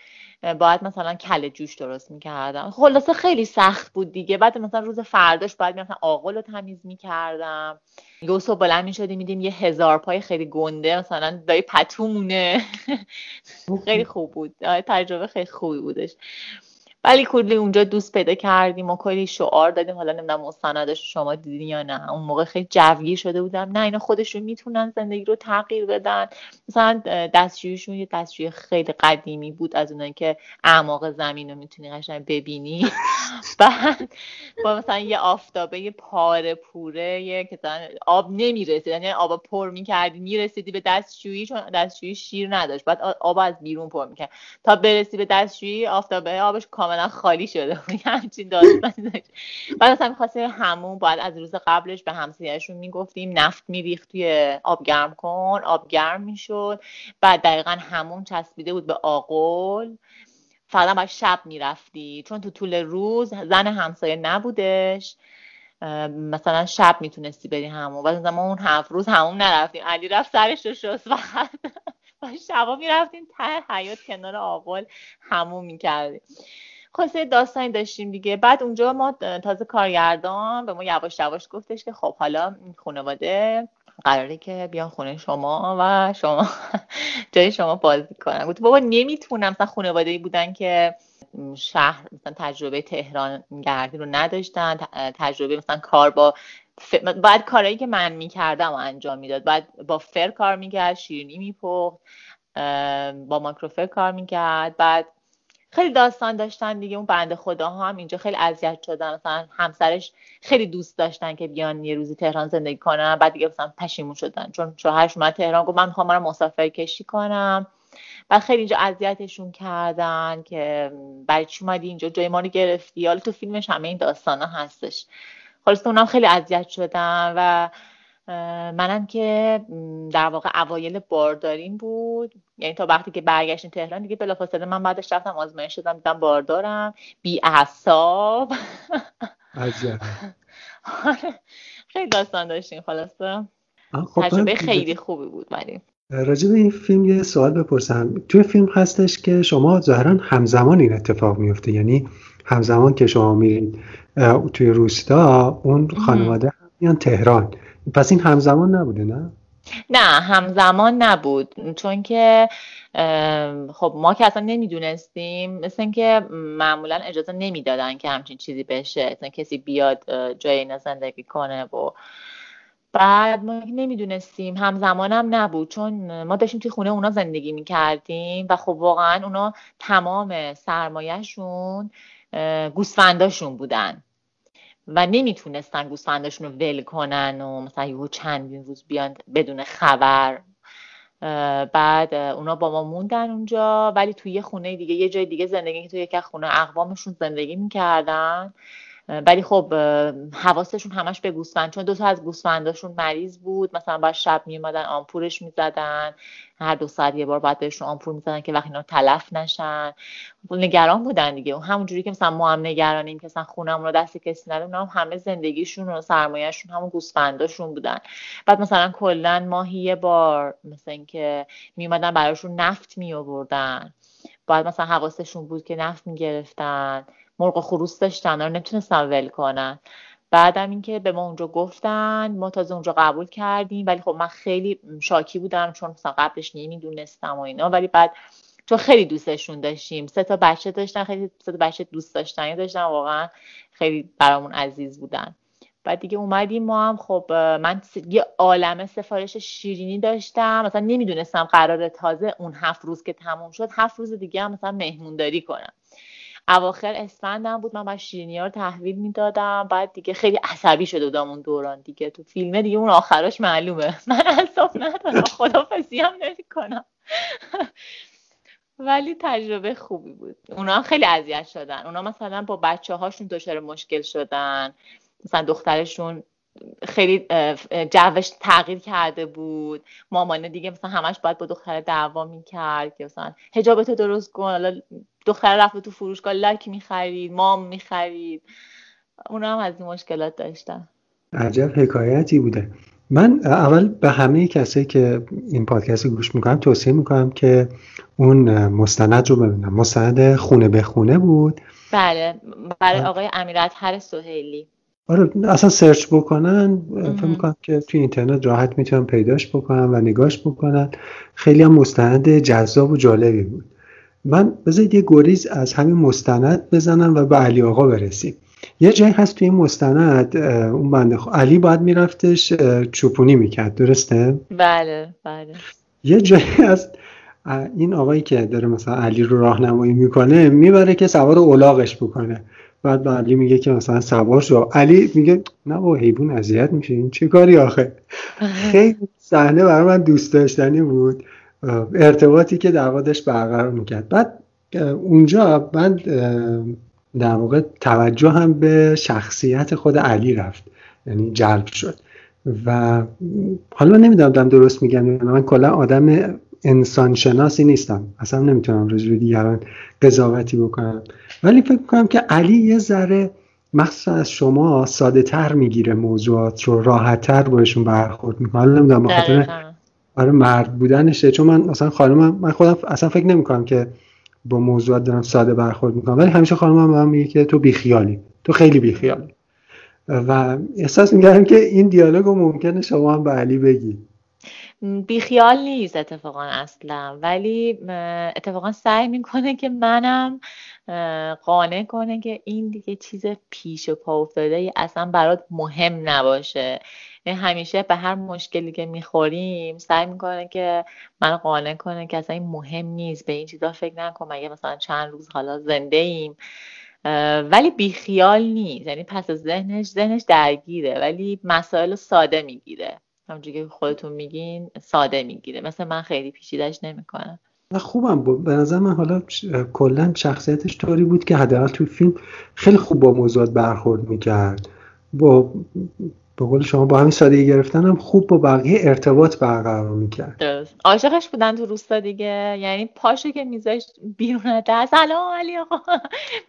باید مثلا کل جوش درست می‌کردم. خلاصه خیلی سخت بود دیگه. بعد مثلا روز فرداش باید می‌رفتم آقل رو تمیز می‌کردم. یه صبح بلند می‌شدیم میدیم یه هزار پای خیلی گنده مثلا دایی پتومونه. *laughs* خیلی خوب بود. تجربه خیلی خوبی بودش. ولی کلی اونجا دوست پیدا کردیم و کلی شعار دادیم. حالا نمی‌دونم مستندش شما دیدین یا نه. اون موقع خیلی جوگیر شده بودم. نه اینا خودشون می‌تونن زندگی رو تغییر بدن. مثلا دستشویشون یه دستشوی خیلی قدیمی بود از اونایی که اعماق زمین رو می‌تونی قشنگ ببینی. *laughs* بعد با مثلا یه آفتابه یه پاره پوره یه که آب نمی‌رسید. یعنی آب پر می‌کردی می‌رسیدی به دستشویی چون دستشویی شیر نداشت. بعد آب از بیرون پر می‌کرد. تا برسی به دستشویی آفتابه آبش کاملا خالی شده بود. همچین داستانی بعد اصلا می‌خواستیم همون باید از روز قبلش به همسایهشون می‌گفتیم نفت میریخت توی آب گرم کن آب گرم می‌شد. بعد دقیقا همون چسبیده بود به آقل فقط باید شب می‌رفتی. چون تو طول روز زن همسایه نبودش. مثلا شب می‌تونستی بری همون. و ما اون هفت روز همون نرفتیم. علی رفت سرش رو شست. فقط و *laughs* شبا می‌رفتیم ته حیات کنار آقل همون می‌کردیم. خلاصه داستانی داشتیم دیگه. بعد اونجا ما تازه کارگردان به ما یواش یواش گفتش که خب حالا خانواده قراره که بیان خونه شما و شما *laughs* جای شما بازی کنن. بود بابا نمی‌تونم. مثلا خانواده بودن که شهر مثلا تجربه تهران گردی رو نداشتن تجربه مثلا کار با ف... بعد کارهایی که من می‌کردم و انجام می‌داد. بعد با فر کار می‌کرد شیرینی میپخت با ماکروفر کار می‌کرد. بعد خیلی داستان داشتن دیگه اون بنده خدا هم اینجا خیلی اذیت شدن. مثلا همسرش خیلی دوست داشتن که بیان یه روزی تهران زندگی کنن. بعد دیگه مثلا پشیمون شدن. چون شوهرش اومد تهران گفت من می‌خوام برم مسافر کشی کنم. بعد خیلی اینجا اذیتشون کردن که برای چی اومدی اینجا؟ جای ما رو گرفتی. حالا تو فیلمش همه این داستان ها هستش. خلاص اونم خیلی اذیت شدن و منم که در واقع اوایل بارداریم بود. یعنی تا وقتی که برگشتیم تهران دیگه بلافاصله من بعدش رفتم آزمایش شدم دیدم باردارم. بی اعصاب. *laughs* خیلی داستان داشتیم خلاصه. خب تجربه خیلی خوبی بود ولی. راجع به این فیلم یه سوال بپرسم. توی فیلم هستش که شما ظاهرا همزمان این اتفاق میفته. یعنی همزمان که شما میرین توی روستا اون خانواده میان تهران. پس این همزمان نبوده نه؟ نه همزمان نبود. چون که خب ما که اصلا نمی‌دونستیم مثل اینکه معمولا اجازه نمی‌دادن که همچین چیزی بشه اصلا کسی بیاد جای اینا زندگی کنه و بعد ما نمی‌دونستیم همزمانم نبود. چون ما داشتیم توی خونه اونا زندگی می‌کردیم و خب واقعا اونا تمام سرمایهشون گوسفنداشون بودن. و نمی‌تونستن گوسفنداشون رو ول کنن و مثلا یهو چندین روز بیان بدون خبر. بعد اونا با ما موندن اونجا ولی توی یه خونه دیگه یه جای دیگه زندگی که توی یک خونه اقوامشون زندگی می‌کردن. ولی خب حواسشون همش به گوسفند چون دو تا از گوسفنداشون مریض بود. مثلا باید شب میومدن آمپورش می‌زدن. هر دو ساعت یه بار باید بهشون آمپور می‌زدن که وقتی اینا تلف نشن. نگران بودن دیگه. اون همونجوری که مثلا ما هم نگرانیم که مثلا خونمون رو دست کسی نده هم همه زندگیشون و سرمایهشون همون گوسفنداشون بودن. بعد مثلا کلا ماهی یه بار مثلا اینکه میومدن براشون نفت می آوردن باید مثلا حواسشون بود که نفت می‌گرفتن. مرغ و خروس داشتن رو نمی‌تونستن ول کنن. بعدم اینکه به ما اونجا گفتن ما تازه اونجا قبول کردیم ولی خب من خیلی شاکی بودم چون مثلا قبلش نمی‌دونستم و اینا. ولی بعد چون خیلی دوستشون داشتیم. سه تا بچه داشتن خیلی سه تا بچه دوست داشتنی داشتن واقعا خیلی برامون عزیز بودن. بعد دیگه اومدیم ما هم خب من یه عالمه سفارش شیرینی داشتم. مثلا نمی‌دونستم قرار تازه اون هفت روز که تموم شد هفت روز دیگه هم مثلا مهمونداری کنم. اواخر اسفندم بود من باید شیرینی ها رو تحویل می‌دادم. بعد دیگه خیلی عصبی شده بودم اون دوران دیگه. تو فیلمه دیگه اون آخراش معلومه. *laughs* من اصاب ندارم. خدافزی هم نمی کنم *laughs* ولی تجربه خوبی بود. اونا هم خیلی اذیت شدن. اونا مثلا با بچه هاشون دچار مشکل شدن. مثلا دخترشون خیلی جوش تغییر کرده بود. مامانه دیگه مثلا همش باید با دختر دعوا می‌کرد که مثلا هجابتو درست کن. حالا دختر رفت تو فروشگاه لاک می‌خرید مام می‌خرید. اونا هم از این مشکلات داشتن. عجب حکایتی بوده. من اول به همه کسایی که این پادکست گوش می‌کنم توصیه می‌کنم که اون مستند رو ببینم. مستند خونه به خونه بود. بله برای آقای امیرت هر سهیلی. آره اصلا سرچ بکنن. فکر می‌کنم که توی اینترنت راحت می‌تونن پیداش بکنن و نگاش بکنن. خیلی هم مستند جذاب و جالبی بود. من بذارید یه گریز از همین مستند بزنم و به علی آقا برسیم. یه جایی هست توی این مستند اون بنده علی باید میرفتش چوپونی می‌کرد درسته؟ بله بله. یه جایی از این آقایی که داره مثلا علی رو راهنمایی می‌کنه می‌بره که سوار اولاغش بکنه. بعد به علی میگه که مثلا سوار شو. علی میگه نه با حیوان اذیت میشه. این چه کاری آخه؟ *laughs* خیلی صحنه برای من دوست داشتنی بود. ارتباطی که در واقعش برقرار می‌کرد. بعد اونجا من در واقع توجه هم به شخصیت خود علی رفت. یعنی جلب شد. و حالا نمی‌دونم درست میگم من کلا آدم انسان شناسی نیستم. اصلا نمی‌تونم راجع به دیگران قضاوتی بکنم. ولی فکر کنم که علی یه ذره مخصوصا از شما ساده تر می‌گیره موضوعات رو راحت تر باشون برخورد می‌کنه. حالا نمی‌دونم بخاطر برای مرد بودنشه. چون من اصلا خانم من خودم اصلا فکر نمی‌کنم که با موضوعات دارم ساده برخورد می‌کنم. ولی همیشه خانمم هم میگه که تو بیخیالی. تو خیلی بیخیالی. و احساس می‌کردم که این دیالوگ رو ممکنه شما هم به علی بگید بیخیال نیست اتفاقا اصلا. ولی اتفاقا سعی می‌کنه که منم قانع کنه که این دیگه چیز پیش و پا افتاده اصلا برات مهم نباشه. همیشه به هر مشکلی که می‌خوریم سعی می‌کنه که من قانع کنه که اصلا این مهم نیست به این چیزا فکر نکن مگه مثلا چند روز حالا زنده ایم ولی بیخیال نیست. یعنی پس ذهنش ذهنش درگیره ولی مسائل ساده می‌گیره. همونجوری که خودتون میگین ساده می‌گیره. مثل من خیلی پیچیدش نمی‌کنم و خوبم. بود به نظر من حالا کلا شخصیتش طوری بود که حداقل توی فیلم خیلی خوب با موضوعات برخورد می‌کرد. با به قول شما با همین سادگی گرفتن هم خوب با بقیه ارتباط برقرار می‌کرد. درست. عاشقش بودن تو روستا دیگه. یعنی پاشو که میذاشت بیرون در. سلام علی آقا.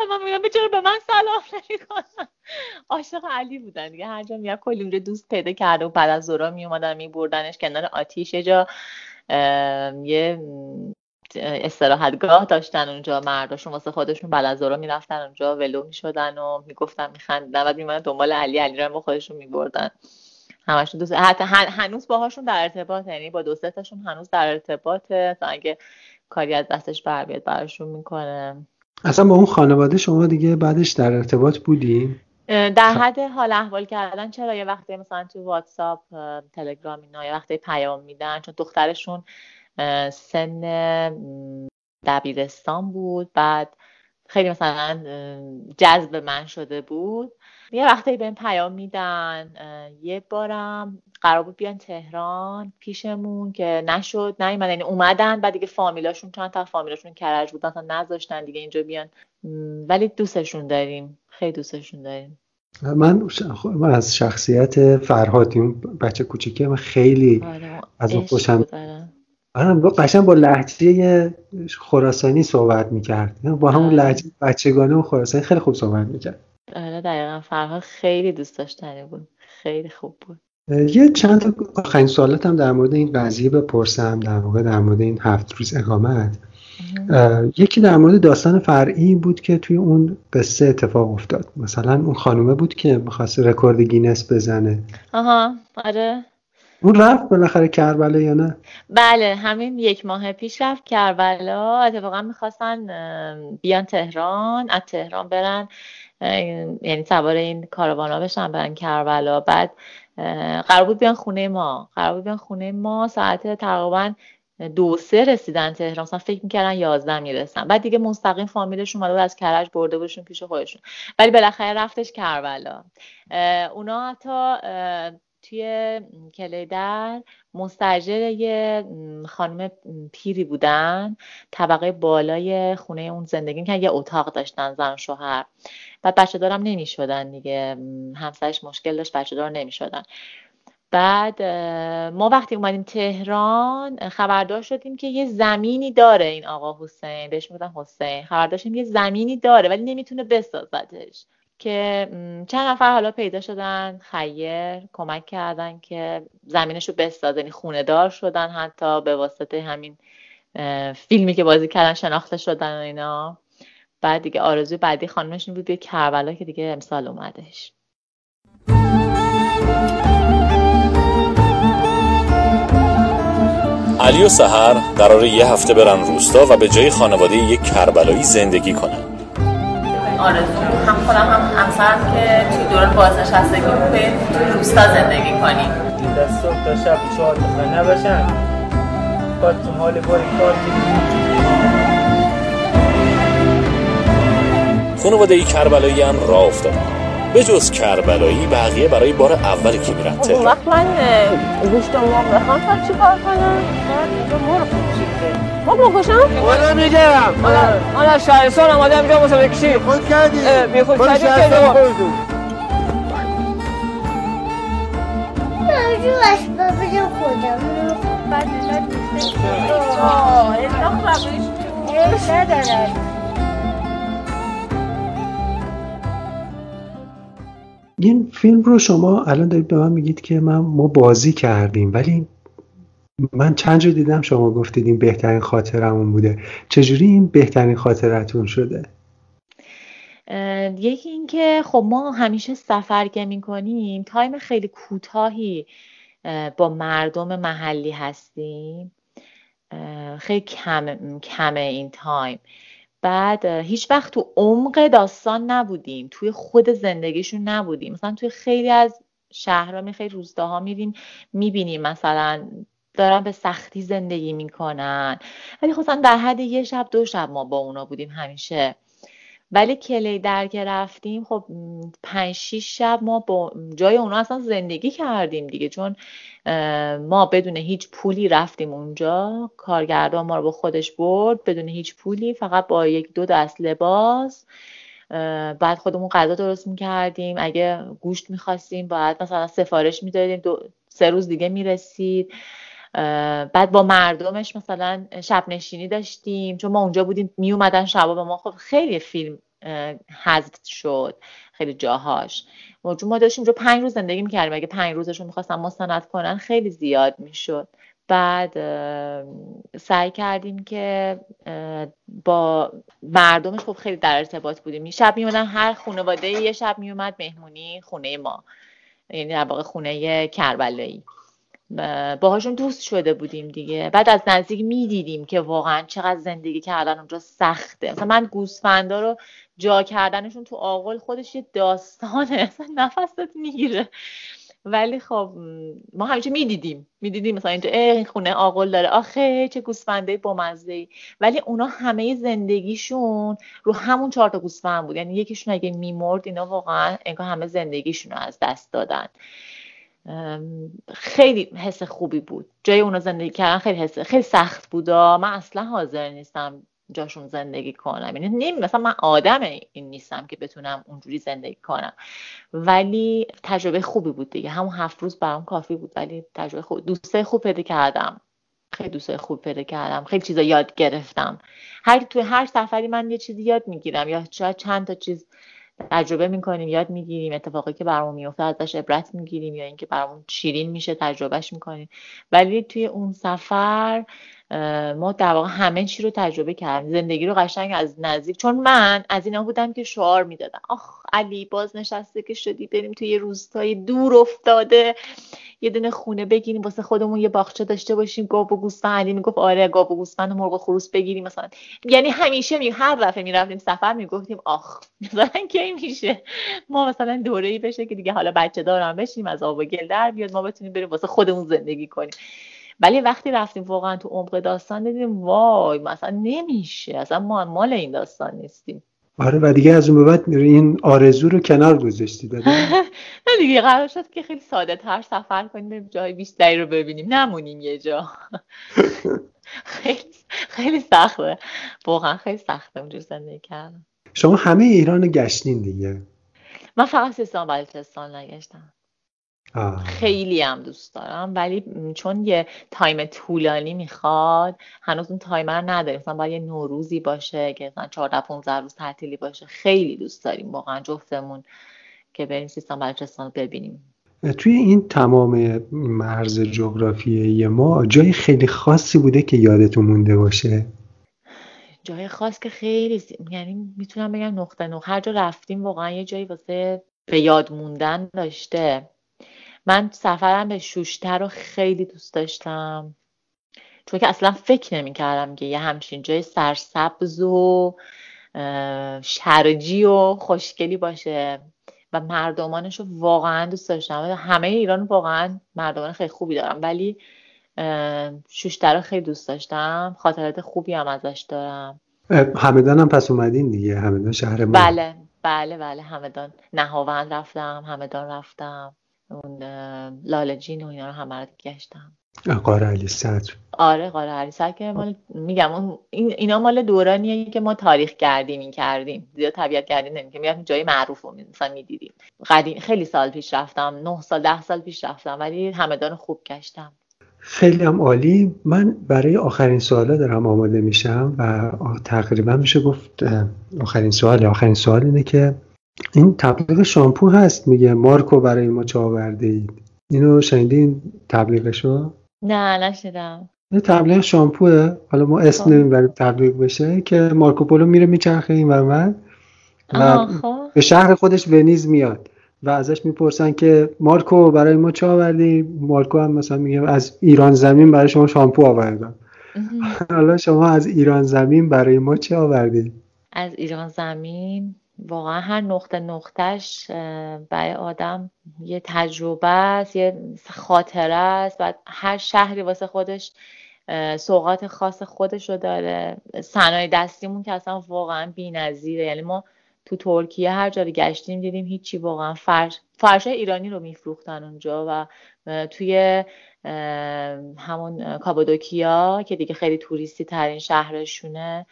و من میگم چرا به من سلام نمی‌کنن عاشق علی بودن دیگه. هر جا میاد کلی اونجا دوست پیدا کرده و بعد از زورا میومدن میبردنش کنار آتیش. جا یه استراحتگاه داشتن اونجا مرداشون واسه خودشون بلزارا می‌رفتن اونجا ولو می‌شدن و می‌گفتن میخندیدن و میمدن دنبال علی علی رو خودشون میبردن. همشون دوست حتی هنوز باهاشون در ارتباط یعنی با دو تاشون هنوز در ارتباطه تا اگه کاری از دستش بر بیاد براشون می‌کنه. اصلا با اون خانواده شما دیگه بعدش در ارتباط بودی؟ در حد حال احوال کردن چرا یه وقتی مثلا تو واتساپ تلگرام اینا یه وقتی پیام میدن؟ چون دخترشون سن دبیرستان بود. بعد خیلی مثلا جذب من شده بود. یه وقتی بهم پیام میدن یه بارم قرار بود بیان تهران پیشمون که نشد نیومدن. یعنی اومدن بعد دیگه فامیلاشون چند تا فامیلاشون کرج بودن تا نذاشتن دیگه اینجا بیان. ولی دوستشون داریم. خیلی دوستشون داریم. من, من از شخصیت فرهادی اون بچه کوچیکی من خیلی آره، از اون خوشم بود، آره. با قشنگ با لهجه خراسانی صحبت می‌کرد. با همون. لهجه بچگانه و خراسانی خیلی خوب صحبت می‌کرد. آره دقیقا. فرهاد خیلی دوست داشتنی بود. خیلی خوب بود. یه چند تا آخرین سوالات هم در مورد این قضیه بپرسم در واقع در مورد این هفت روز اقامت. یکی در مورد داستان فرعی بود که توی اون قصه اتفاق افتاد. مثلا اون خانومه بود که می‌خواست رکورد گینس بزنه. آها آره. اون رفت بالاخره کربلا یا نه؟ بله همین یک ماه پیش رفت کربلا. اتفاقا می‌خواستن بیان تهران. از تهران برن یعنی سوار این کاروانا بشن برن کربلا. بعد قرار بود بیان خونه ما. قرار بود بیان خونه ما. ساعت تقریبا دو سه رسیدن تهران. مثلا فکر می‌کردن یازده می‌رسن. بعد دیگه مستقیم فامیلشون اومده از کرج برده بودشون پیش خودشون. ولی بالاخره رفتش کربلا. اونا حتی توی کلیدر مستجر یه خانم پیری بودن. طبقه بالای خونه اون زندگی می‌کردن. یه اتاق داشتن زن و شوهر. بعد بچه دارم نمی‌شدن دیگه. م، همسرش مشکل داشت بچه دار نمی‌شدن. بعد اه، ما وقتی اومدیم تهران خبردار شدیم که یه زمینی داره این آقا حسین. بهش می‌گفتن حسین. خبر داشتیم یه زمینی داره ولی نمی‌تونه بسازدش. که چند نفر حالا پیدا شدن خیر کمک کردن که زمینش رو بسازه یعنی خونه دار شدن حتی به واسطه همین فیلمی که بازی کردن شناخته شدن و اینا. بعد دیگه آرزوی بعدی خانمش این بود به کربلا که دیگه امسال اومدش. علی و سحر قراره یه هفته برن روستا و به جای خانواده یک کربلایی زندگی کنن. آرزو. هم خودم هم همسرم که توی دوران بازنشستگی به روستا زندگی کنیم. از صبح تا شب چهار تا نباشن. خودتون حال باری کار خانواده ای کربلایی هم راه افتادن به جز کربلایی بقیه برای بار اول که میرن اون تهران. وقت من گوشت مرغ بخوام تا چی کار کنم؟ مرغ مرغ بکشم؟ والا میگم من از شهرستان آمده اینجا واسه بکشی. خود کردی. بی خود کردی که. موضوع اسباب خودم آه، انداختمش. این فیلم رو شما الان دارید به من میگید که من ما بازی کردیم ولی من چند جا دیدم شما گفتید این بهترین خاطرمون بوده. چجوری این بهترین خاطرتون شده؟ یکی اینکه خب ما همیشه سفر که می‌کنیم time خیلی کوتاهی اه، با مردم محلی هستیم. خیلی کم کمه این time. بعد هیچ وقت تو عمق داستان نبودیم توی خود زندگیشون نبودیم. مثلا توی خیلی از شهرها می خیلی روستاها میریم می‌بینیم مثلا دارن به سختی زندگی می‌کنن. ولی خصوصا در حد یه شب دو شب ما با اونا بودیم همیشه ولی کلی در که رفتیم خب پنج شیش شب ما با جای اونا اصلا زندگی کردیم دیگه. چون ما بدون هیچ پولی رفتیم اونجا. کارگردان ما رو با خودش برد بدون هیچ پولی فقط با یک دو دست لباس. بعد خودمون غذا درست می‌کردیم. اگه گوشت می‌خواستیم باید مثلا سفارش می‌دادیم. دو سه روز دیگه می‌رسید. بعد با مردمش مثلا شب نشینی داشتیم چون ما اونجا بودیم می اومدن شبا به ما. خب خیلی فیلم حذف شد خیلی جاهاش. ما ما داشتیم اونجا پنج روز زندگی می‌کردیم. اگه پنج روزش رو می‌خواستن مستند کنن خیلی زیاد می‌شد. بعد سعی کردیم که با مردمش خب خیلی در ارتباط بودیم. شب میومدن هر خانواده یه شب میومد مهمونی خونه ما. یعنی در واقع خونه کربلایی باهاشون دوست شده بودیم دیگه. بعد از نزدیک می‌دیدیم که واقعا چقدر زندگی کردن اونجا سخته. مثلا من گوسفندا رو جا کردنشون تو آقل خودش یه داستانه. *laughs* اصلا نفست می‌گیره. ولی خب ما همیشه می‌دیدیم. می‌دیدیم مثلا اینجا این خونه آقل داره. آخه چه گوسفنده بامزه ای ولی اونا همه زندگیشون رو همون چهار تا گوسفند بود. یعنی یکیشون اگه میمرد اینا واقعا انگار همه زندگیشون رو از دست دادن. خیلی حس خوبی بود. جای اونا زندگی کردن خیلی حس خیلی سخت بود من اصلا حاضر نیستم جاشون زندگی کنم. یعنی نمی مثلا من آدم این نیستم که بتونم اونجوری زندگی کنم. ولی تجربه خوبی بود دیگه. همون هفت روز برام کافی بود ولی تجربه خوب دوسته خوب پیدا کردم. خیلی دوست خوب پیدا کردم. خیلی چیزا یاد گرفتم. هر توی هر سفری من یه چیزی یاد می‌گیرم یا شاید چند تا چیز تجربه می‌کنیم یاد می‌گیریم اتفاقی که برامون میفته ازش عبرت می‌گیریم یا اینکه برامون شیرین میشه تجربهش می‌کنیم. ولی توی اون سفر ما در واقع همه چی رو تجربه کردیم. زندگی رو قشنگ از نزدیک. چون من از اینا بودم که شعار می‌دادم. آخ علی باز نشسته که شدی بریم توی یه روستای دور افتاده. یه دونه خونه بگیریم واسه خودمون یه باغچه داشته باشیم. گاو و گوسفند. علی می‌گفت آره گاو و گوسفند و مرغ و خروس بگیریم مثلا. یعنی همیشه می هر دفعه می‌رفتیم سفر می‌گفتیم آخ مثلا *laughs* کی میشه؟ ما مثلا دوره ای بشه که دیگه حالا بچه دارم بشیم از آب و گل در بیاد ما بتونیم بریم واسه خودمون زندگی کنیم. ولی وقتی رفتیم واقعا تو عمق داستان دیدیم وای مثلا نمیشه. اصلا ما مال این داستان نیستیم. آره و دیگه از اون به بعد این آرزو رو کنار گذاشتی داده *laughs* نه دیگه قرار شد که خیلی ساده تر سفر کنیم بریم جای بیشتری رو ببینیم. نمونیم یه جا. *laughs* خیلی خیلی سخته. واقعا خیلی سخته اونجور زندگی کردن شما همه ایران گشتین دیگه. من فقط سیستان بلوچستان نگشتم. خیلی هم دوست دارم ولی چون یه time طولانی می‌خواد هنوز اون time رو نداریم. مثلا باید یه نوروزی باشه که مثلا 14 15 روز تعطیلی باشه. خیلی دوست داریم واقعا جفتمون که بریم سیستان بلوچستان ببینیم. توی این تمام مرز جغرافیایی ما جای خیلی خاصی بوده که یادتون مونده باشه؟ جای خاص که خیلی یعنی می‌تونم بگم نقطه نقطه. هر جا رفتیم واقعا یه جایی واسه به یاد موندن داشته. من سفرم به شوشتر رو خیلی دوست داشتم. چون که اصلا فکر نمی کردم که یه همچین جای سرسبز و شرجی و خوشگلی باشه. و مردمانش رو واقعا دوست داشتم. همه ایران واقعا مردمان خیلی خوبی دارم. ولی شوشتر رو خیلی دوست داشتم. خاطرات خوبی هم ازش دارم. همدان هم پس اومدین دیگه. همدان شهر ما. بله بله بله. همدان. نهاوند رفتم همدان رفتم. اون لالجین و اینا رو همه رو گشتم. قاره علی صدر. آره قاره علی صدر که مال میگم اون اینا مال دورانیه که ما تاریخ کردیم این کردیم. زیاد طبیعت کردیم نمیگه میگم جای معروف رو مثلا می‌دیدیم. قدیم خیلی سال پیش رفتم. نه سال ده سال پیش رفتم ولی همدان خوب گشتم. خیلی هم عالی. من برای آخرین سوالا دارم آماده میشم و تقریبا میشه گفت آخرین سوال آخرین سوال اینه که این تبلیغ شامپو هست میگه. مارکو برای ما چه آورده اید. اینو شنیدین تبلیغشو؟ نه نشیدم. این تبلیغ شامپوه. حالا ما اسم خب. نمیم تبلیغ بشه که مارکو پولو میره میچرخه این و من و خب. به شهر خودش ونیز میاد. و ازش می‌پرسن که مارکو برای ما چه آوردی مارکو هم مثلا میگه از ایران زمین برای شما شامپو آوردم. *laughs* حالا شما از ایران زمین برای ما چه آوردی از ایران زمین؟ واقعا هر نقطه نقطهش برای آدم یه تجربه است یه خاطره است. و هر شهری واسه خودش سوقات خاص خودش رو داره. صنایع دستیمون که اصلا واقعا بی‌نظیره. یعنی ما تو ترکیه هر جا گشتیم دیدیم هیچی واقعا فرش فرش ایرانی رو میفروختن اونجا و توی همون کابادوکیا که دیگه خیلی توریستی ترین شهرشونه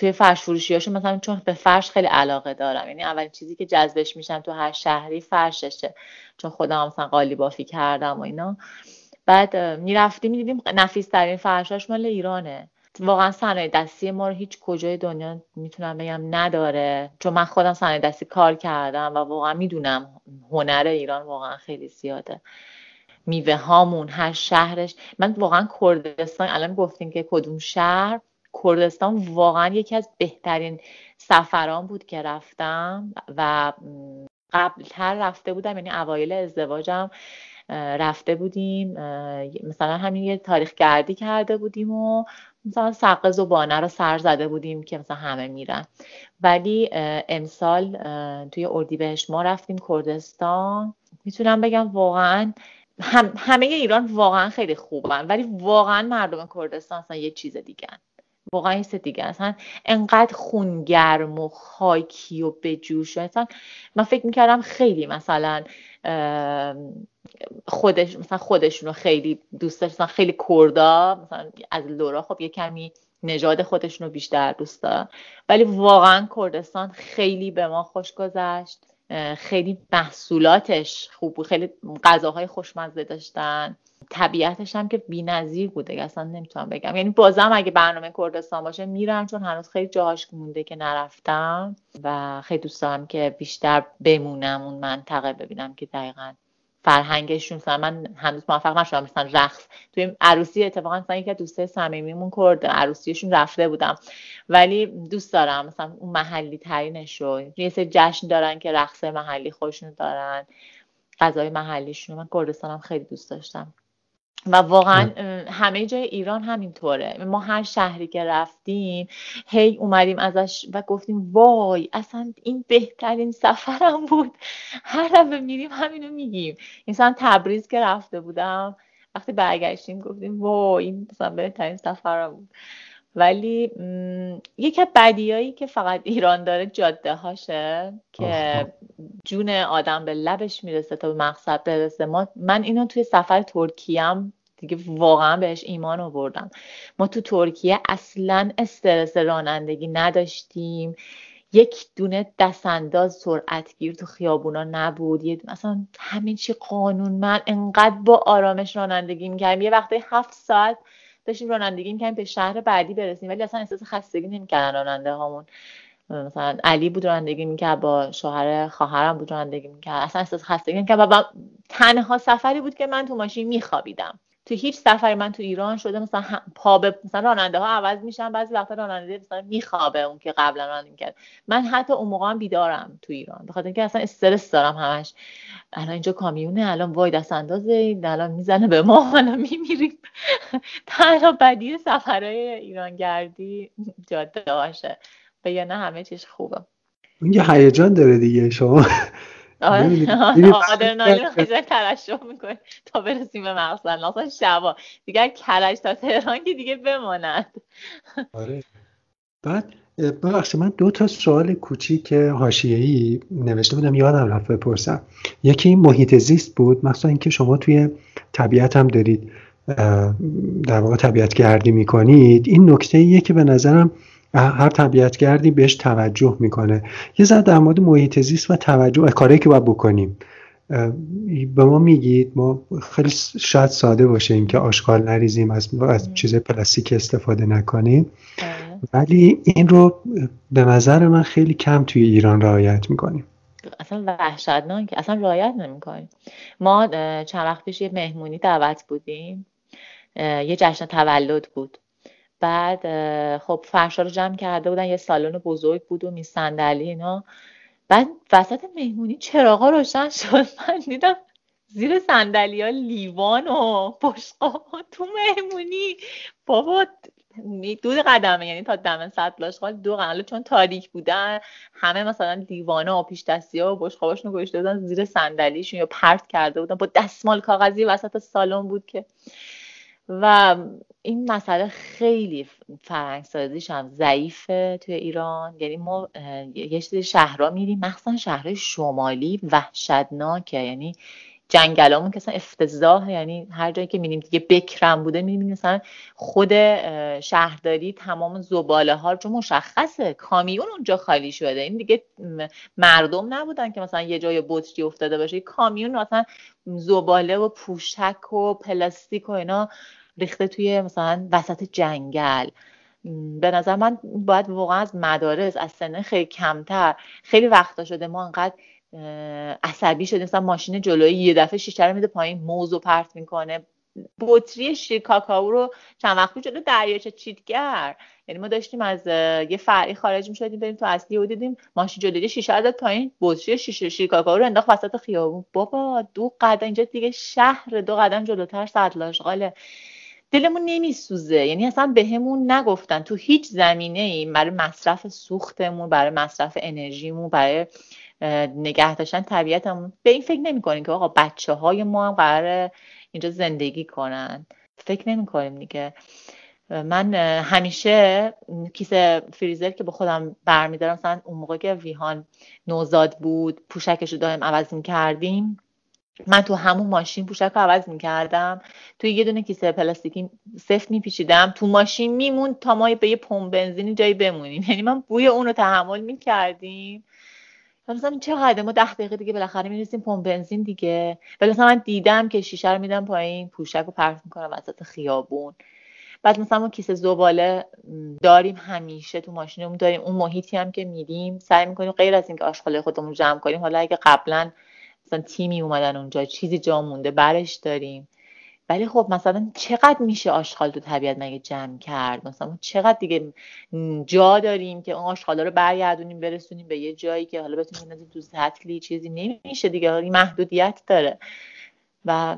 توی فرش فروشی هاشون مثلا چون به فرش خیلی علاقه دارم. یعنی اولین چیزی که جذبش میشم تو هر شهری فرششه. چون خودم مثلا قالی بافی کردم و اینا. بعد می‌رفتیم می‌دیدیم نفیس ترین فرشاش مال ایرانه. واقعا صنایع دستی ما رو هیچ کجای دنیا می‌تونم بگم نداره. چون من خودم صنایع دستی کار کردم و واقعا می‌دونم هنر ایران واقعا خیلی زیاده. میوه هامون هر شهرش. من واقعا کردستان الان گفتیم که کدوم شهر؟ کردستان واقعا یکی از بهترین سفران بود که رفتم و قبلتر رفته بودم یعنی اوایل ازدواجم رفته بودیم مثلا همین یه تاریخ گردی کرده بودیم و مثلا سقز و بانه رو سر زده بودیم که مثلا همه میرن. ولی امسال توی اردیبهشت ما رفتیم کردستان. می‌تونم بگم واقعا هم همه ایران واقعا خیلی خوبن ولی واقعا مردم کردستان اصلا یه چیز دیگه واقعا یه دیگه. اصلا انقدر خونگرم و خاکی و بجوش اصلا من فکر می‌کردم خیلی مثلا خودش مثلا خودشون رو خیلی دوست داشت. مثلا خیلی کردا مثلا از لورا خب یه کمی نژاد خودشون رو بیشتر دوست دارن. ولی واقعا کردستان خیلی به ما خوش گذشت. خیلی محصولاتش خوب بود. خیلی غذاهای خوشمزه داشتن. طبیعتش هم که بی‌نظیر بوده اصلا نمی‌تونم بگم. یعنی بازم اگه برنامه کردستان باشه میرم چون هنوز خیلی جاهاش مونده که نرفتم و خیلی دوست دارم که بیشتر بمونم اون منطقه ببینم که دقیقا فرهنگشون مثلا من هنوز موفق نشدم. مثلا رقص. توی عروسی اتفاقا مثلا یکی از دوستای صمیمیمون کرد. عروسیشون رفته بودم. ولی دوست دارم. مثلا اون محلی ترینش رو یه سری جشن دارن که رقص محلی خودشون دارن. غذای محلیشون من کردستانم خیلی دوست داشتم. و واقعا همه جای ایران همینطوره. ما هر شهری که رفتیم هی اومدیم ازش و گفتیم وای اصلا این بهترین سفرم بود. هر دفعه میریم همینو میگیم. مثلا تبریز که رفته بودم. وقتی برگشتیم گفتیم وای این مثلا بهترین سفرم بود. ولی یکی از بدیایی که فقط ایران داره جاده هاشه که جون آدم به لبش می‌رسه تا به مقصد برسه. ما من اینو توی سفر ترکیه دیگه واقعا بهش ایمان آوردم. ما تو ترکیه اصلا استرس رانندگی نداشتیم. یک دونه دستانداز سرعتگیر تو خیابونا نبود. یه اصلا همین چی قانون من انقدر با آرامش رانندگی می‌کردم. یه وقتی هفت ساعت داشتیم رانندگی می‌کنیم به شهر بعدی برسیم. ولی اصلا احساس خستگی نمی‌کردن راننده هامون. مثلا علی بود رانندگی می‌کرد با شوهر خواهرم بود رانندگی می‌کرد. اصلا احساس خستگی نمی‌کرد و تنها سفری بود که من تو ماشین میخوابیدم. تو هیچ سفری من تو ایران شده مثلا پا به مثلا راننده ها عوض میشن بعضی وقتا راننده مثلا میخوابه اون که قبلا رانندگی کرد من حتی اون موقع هم بیدارم تو ایران بخاطر اینکه اصلا استرس دارم همش. الان اینجا کامیونه الان وای دست اندازه الان می‌زنه به ما الان میمیریم. *laughs* تنها بدی سفرهای ایران گردی جاده باشه. یا نه همه چیز خوبه. یه هیجان داره دیگه شما آدرنالین خیلی ترشح می‌کنه تا برسیم به مقصد اصلا شبا. دیگر کلش تا تهران که دیگه بماند. آره. بعد ببخشید من دو تا سوال کوچیک حاشیه‌ای نوشته بودم یادم رفت بپرسم. یکی این محیط زیست بود مثلا اینکه شما توی طبیعت هم دارید در واقع طبیعت گردی می‌کنید. این نکته ایه که به نظرم هر طبیعتگردی بهش توجه می‌کنه. یه ذره در مورد محیط زیست و توجه کاری که باید بکنیم. به ما میگید ما خیلی شاید ساده باشه اینکه آشغال نریزیم از, از چیز پلاستیک استفاده نکنیم. ولی این رو به نظر من خیلی کم توی ایران رعایت می‌کنیم. اصلا وحشتناک اصلا رعایت نمی‌کنیم. ما چند وقت پیش یه مهمونی دعوت بودیم. یه جشن تولد بود. بعد خب فرشا رو جمع کرده بودن یه سالن بزرگ بود و می صندلی اینا. بعد وسط مهمونی چراغا روشن شد. *laughs* من دیدم زیر صندلی ها لیوان و بشقا تو مهمونی. بابا دو قدمه یعنی تا دم سطل آشغال دو قدمه چون تاریک بودن همه مثلا دیوانه و پیش دستی ها و بشقاباشون بودن زیر صندلیشون یا پرت کرده بودن. با دستمال کاغذی وسط سالن بود که. و این مسئله خیلی فرهنگ سازیش هم ضعیفه توی ایران. یعنی ما یه سری شهرها میریم مخصوصا شهرهای شمالی وحشتناکه. یعنی جنگلامون که اصلا افتضاح یعنی هر جایی که میریم دیگه بکرم بوده میریم مثلا خود شهرداری تمام زباله ها چون مشخصه کامیون اونجا خالی شده. این دیگه مردم نبودن که مثلا یه جای بطری افتاده باشه. کامیون مثلا زباله و پوشک و پلاستیک و اینا ریخته توی مثلا وسط جنگل. به نظر من باید واقعا از مدارس از سنه خیلی کمتر خیلی وقتا شده ما انقدر عصبی شده مثلا ماشین جلوی یه دفعه شیشه رو میده پایین موز پرت می‌کنه. بطری شیر کاکائو رو چند وقت جلو دریاچه چیتگر یعنی ما داشتیم از یه فرعی خارج می‌شدیم بریم تو اصلی و دیدیم. ماشین جلوی شیشه رو پایین بطری شیشه شیرکاکائو رو انداخت وسط خیابون. بابا دو قدم اینجا دیگه شهر دو قدم جلوتر سطل آشغاله دلمون نمیسوزه. یعنی اصلا بهمون نگفتن. تو هیچ زمینه ای برای مصرف سوختمون برای مصرف انرژیمون برای نگه داشتن طبیعتمون. به این فکر نمی‌کنیم که آقا بچه های ما هم قرار اینجا زندگی کنن. فکر نمی کنیم دیگه. من همیشه کیسه فریزر که با خودم برمیدارم مثلا اون موقع که ویهان نوزاد بود پوشکش رو دائم عوض کردیم من تو همون ماشین پوشک رو عوض می‌کردم. تو یه دونه کیسه پلاستیکی سفت میپیچیدم. تو ماشین میمون تا ما به یه پمپ بنزینی جایی بمونیم. *laughs* یعنی من بوی اون رو تحمل می‌کردیم. مثلا چقدر ما ده دقیقه دیگه بالاخره می‌رسیم پمپ بنزین دیگه. ولی مثلا من دیدم که شیشه رو میدم پایین پوشک رو پرت می‌کنم وسط خیابون. بعد مثلا ما کیسه زباله داریم همیشه تو ماشینمون داریم. اون محیطی هم که میریم سعی می‌کنیم غیر از اینکه آشغال خودمون جمع کنیم حالا اگه قبلا مثلا تیمی اومدن اونجا چیزی جا مونده برش داریم. ولی خب مثلا چقدر میشه آشغال تو طبیعت مگه جمع کرد؟ مثلا چقدر دیگه جا داریم که اون آشغالا رو برگردونیم برسونیم به یه جایی که حالا بتونیم بندازیم تو سطلی چیزی نمیشه دیگه این محدودیت داره. و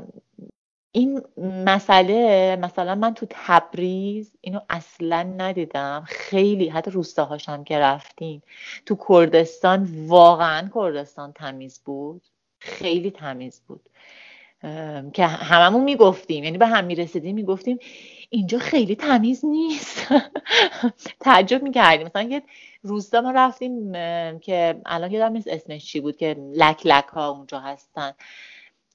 این مسئله مثلا من تو تبریز اینو اصلا ندیدم. خیلی حتی روستاهاش هم که رفتیم تو کردستان واقعا کردستان تمیز بود. خیلی تمیز بود. که هممون می‌گفتیم یعنی به هم می‌رسیدیم می‌گفتیم اینجا خیلی تمیز نیست. *laughs* تعجب می‌کردیم. مثلا یه روستا ما رفتیم که الان یادم نیست اسمش چی بود که لک لک ها اونجا هستن.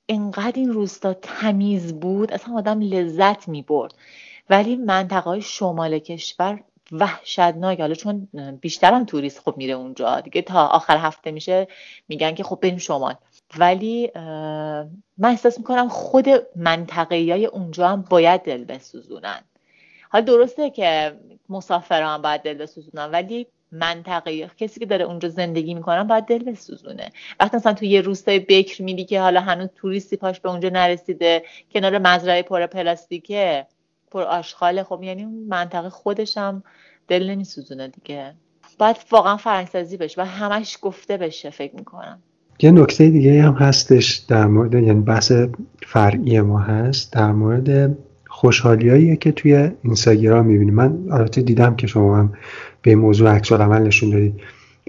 انقدر این روستا تمیز بود اصلا آدم لذت می‌برد. ولی منطقه های شمال کشور وحشتناک. حالا چون بیشترم توریست خب میره اونجا. دیگه تا آخر هفته میشه میگن که خب بریم شمال. ولی من احساس می‌کنم خود منطقه های اونجا هم باید دل بسوزونن. حالا درسته که مسافران باید دل بسوزونن ولی منطقه کسی که داره اونجا زندگی می‌کنن باید دل بسوزونه. وقتی مثلا تو یه روستای بکر میدی که حالا هنوز توریستی پاش به اونجا نرسیده کنار مزرعه پر پلاستیکه پر آشغاله خب یعنی منطقه خودش هم دل نمیسوزونه دیگه. باید واقعا فرنگسازی بشه و همش گفته بشه فکر می‌کنم. یه نکته دیگه هم هستش در مورد یعنی بحث فرعی ما هست در مورد خوشحالیایی که توی اینستاگرام می‌بینیم. من البته دیدم که شما هم به موضوع عکس عمل نشون دادید.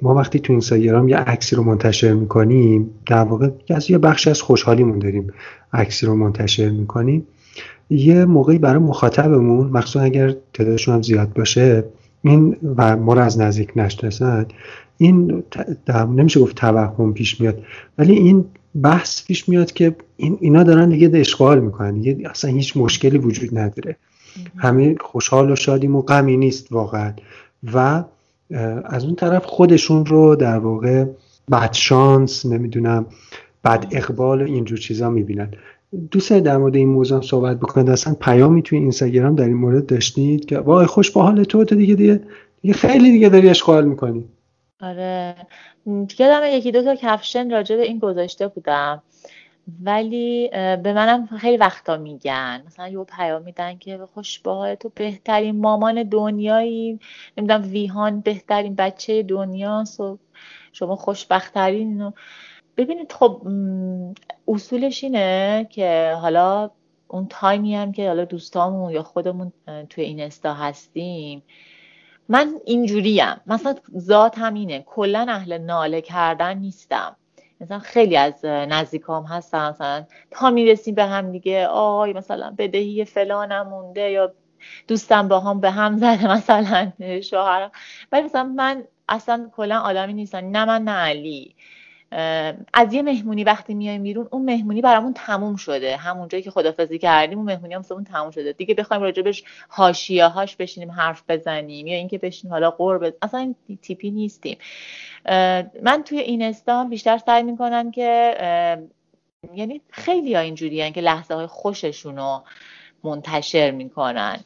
ما وقتی تو اینستاگرام یه عکسی رو منتشر می‌کنیم در واقع از یه بخشی از خوشحالیمون داریم عکسی رو منتشر می‌کنیم. یه موقعی برای مخاطبمون مخصوصا اگر تعدادشون هم زیاد باشه این و ما رو از نزدیک نشناسن این نمیشه گفت توهم پیش میاد ولی این بحث پیش میاد که این اینا دارن دیگه اشغال می‌کنن دیگه اصلا هیچ مشکلی وجود نداره. همه خوشحال و شادیم و غمی نیست واقعا. و از اون طرف خودشون رو در واقع بد شانس نمی‌دونم بد اقبال اینجور چیزا می‌بینن. دوست در مورد این موضوع صحبت بکنید. اصلا پیامی توی اینستاگرام در این مورد داشتید که وای خوش با حال تو دیگه دیگه دیگه خیلی دیگه داری اشغال می‌کنی. آره. یادم یکی دو تا کفشن راجع به این گذاشته بودم. ولی به منم خیلی وقتا میگن. مثلا یه پیام میدن که خوش حال تو بهترین مامان دنیایی. نمی‌دونم ویهان بهترین بچه دنیاست و شما خوشبختترین ببینید خب اصولش اینه که حالا اون تایمی هم که حالا دوستامون یا خودمون توی این استا هستیم من اینجوریم. مثلا ذات هم اینه. کلا اهل ناله کردن نیستم. مثلا خیلی از نزدیکام هستن مثلا تا می‌رسیم به هم دیگه آی مثلا بدهی فلانم مونده یا دوستم با هم به هم زده *laughs* مثلا شوهرم. ولی مثلا من اصلا کلا آدمی نیستم. نه من نه علی. از یه مهمونی وقتی میایم بیرون اون مهمونی برامون تموم شده. همون جایی که خدافزی کردیم اون مهمونی هم تموم شده. دیگه بخوایم راجبش حاشیه هاش بشینیم حرف بزنیم یا اینکه بشینیم حالا قرب اصلا این تیپی نیستیم. من توی این استان بیشتر سعی می‌کنم که یعنی خیلی ها اینجوری که لحظه های خوششون رو منتشر می‌کنن.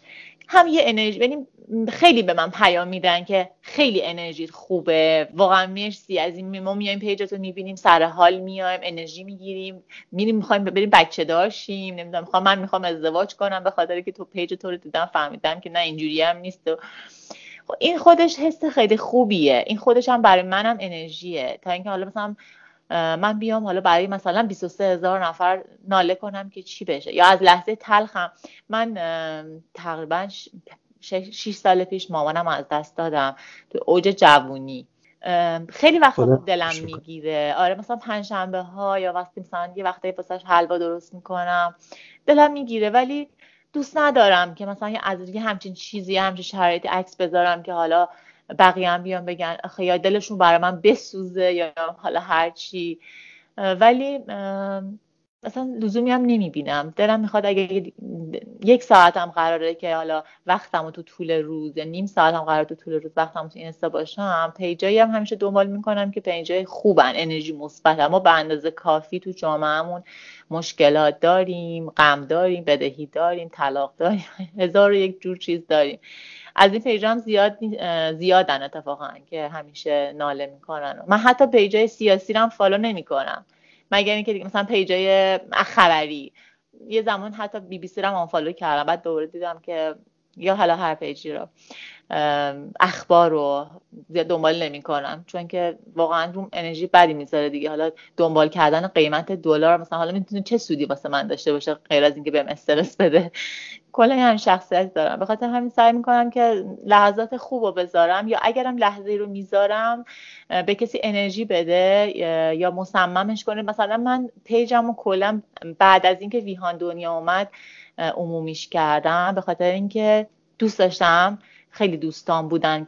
هم یه انرژی یعنی خیلی به من پیام میدن که خیلی انرژی خوبه. واقعا مرسی. از این ما میایم page تو می‌بینیم سر حال میایم انرژی می‌گیریم. میریم می‌خوایم بریم بچه دار شیم. نمی‌دونم می‌خوام من می‌خوام ازدواج کنم به خاطر که تو page تو رو دیدم فهمیدم که نه اینجوری هم نیست. و خب این خودش حس خیلی خوبیه. این خودش هم برای منم انرژیه. تا اینکه حالا مثلا من بیام حالا برای مثلا 23 هزار نفر ناله کنم که چی بشه. یا از لحظه تلخم من تقریبا 6 سال پیش مامانم از دست دادم. تو اوج جوونی. خیلی وقت دلم می‌گیره. آره مثلا پنجشنبه ها یا وقتی مثلا یه وقتی واسش حلوا درست می‌کنم دلم می‌گیره. ولی دوست ندارم که مثلا از یه همچین چیزی همچین شرایطی عکس بذارم که حالا بقیه هم بیان بگن یا دلشون برای من بسوزه یا حالا هرچی ولی اصلا لزومی هم نمی‌بینم. دلم می‌خواد اگه یک ساعت هم قراره که حالا وقتم تو طول روز یا نیم هم قراره تو طول روز وقتم تو اینستا باشم page ایی هم همیشه دنبال می‌کنم که page ای خوبن. انرژی مثبت ما به اندازه کافی تو جامعهمون مشکلات داریم غم داریم بدهی داریم طلاق داریم *laughs* هزار و یک جور چیز داریم. از این page ا هم زیاد زیادن اتفاقا که همیشه ناله می‌کنن. من حتی page ای سیاسی رو هم follow نمی‌کنم. مگر اینکه دیگه مثلا page ای خبری. یه زمان حتی بی بی سی رو هم follow کردم. بعد دوباره دیدم که یا حالا هر page ی رو اخبار رو دنبال نمی‌کنم. چون که واقعا روم انرژی بدی می‌ذاره دیگه. حالا دنبال کردن قیمت دلار مثلا حالا می‌تونه چه سودی واسه من داشته باشه غیر از اینکه بهم استرس بده. کلا هم شخصیت دارم. به خاطر همین سعی می‌کنم که لحظات خوب رو بذارم یا اگرم لحظه رو می‌ذارم به کسی انرژی بده یا مصممش کنه. مثلا من پیجم و کلا بعد از اینکه ویهان دنیا اومد عمومیش کردم. به خاطر اینکه دوست داشتم خیلی دوستان بودن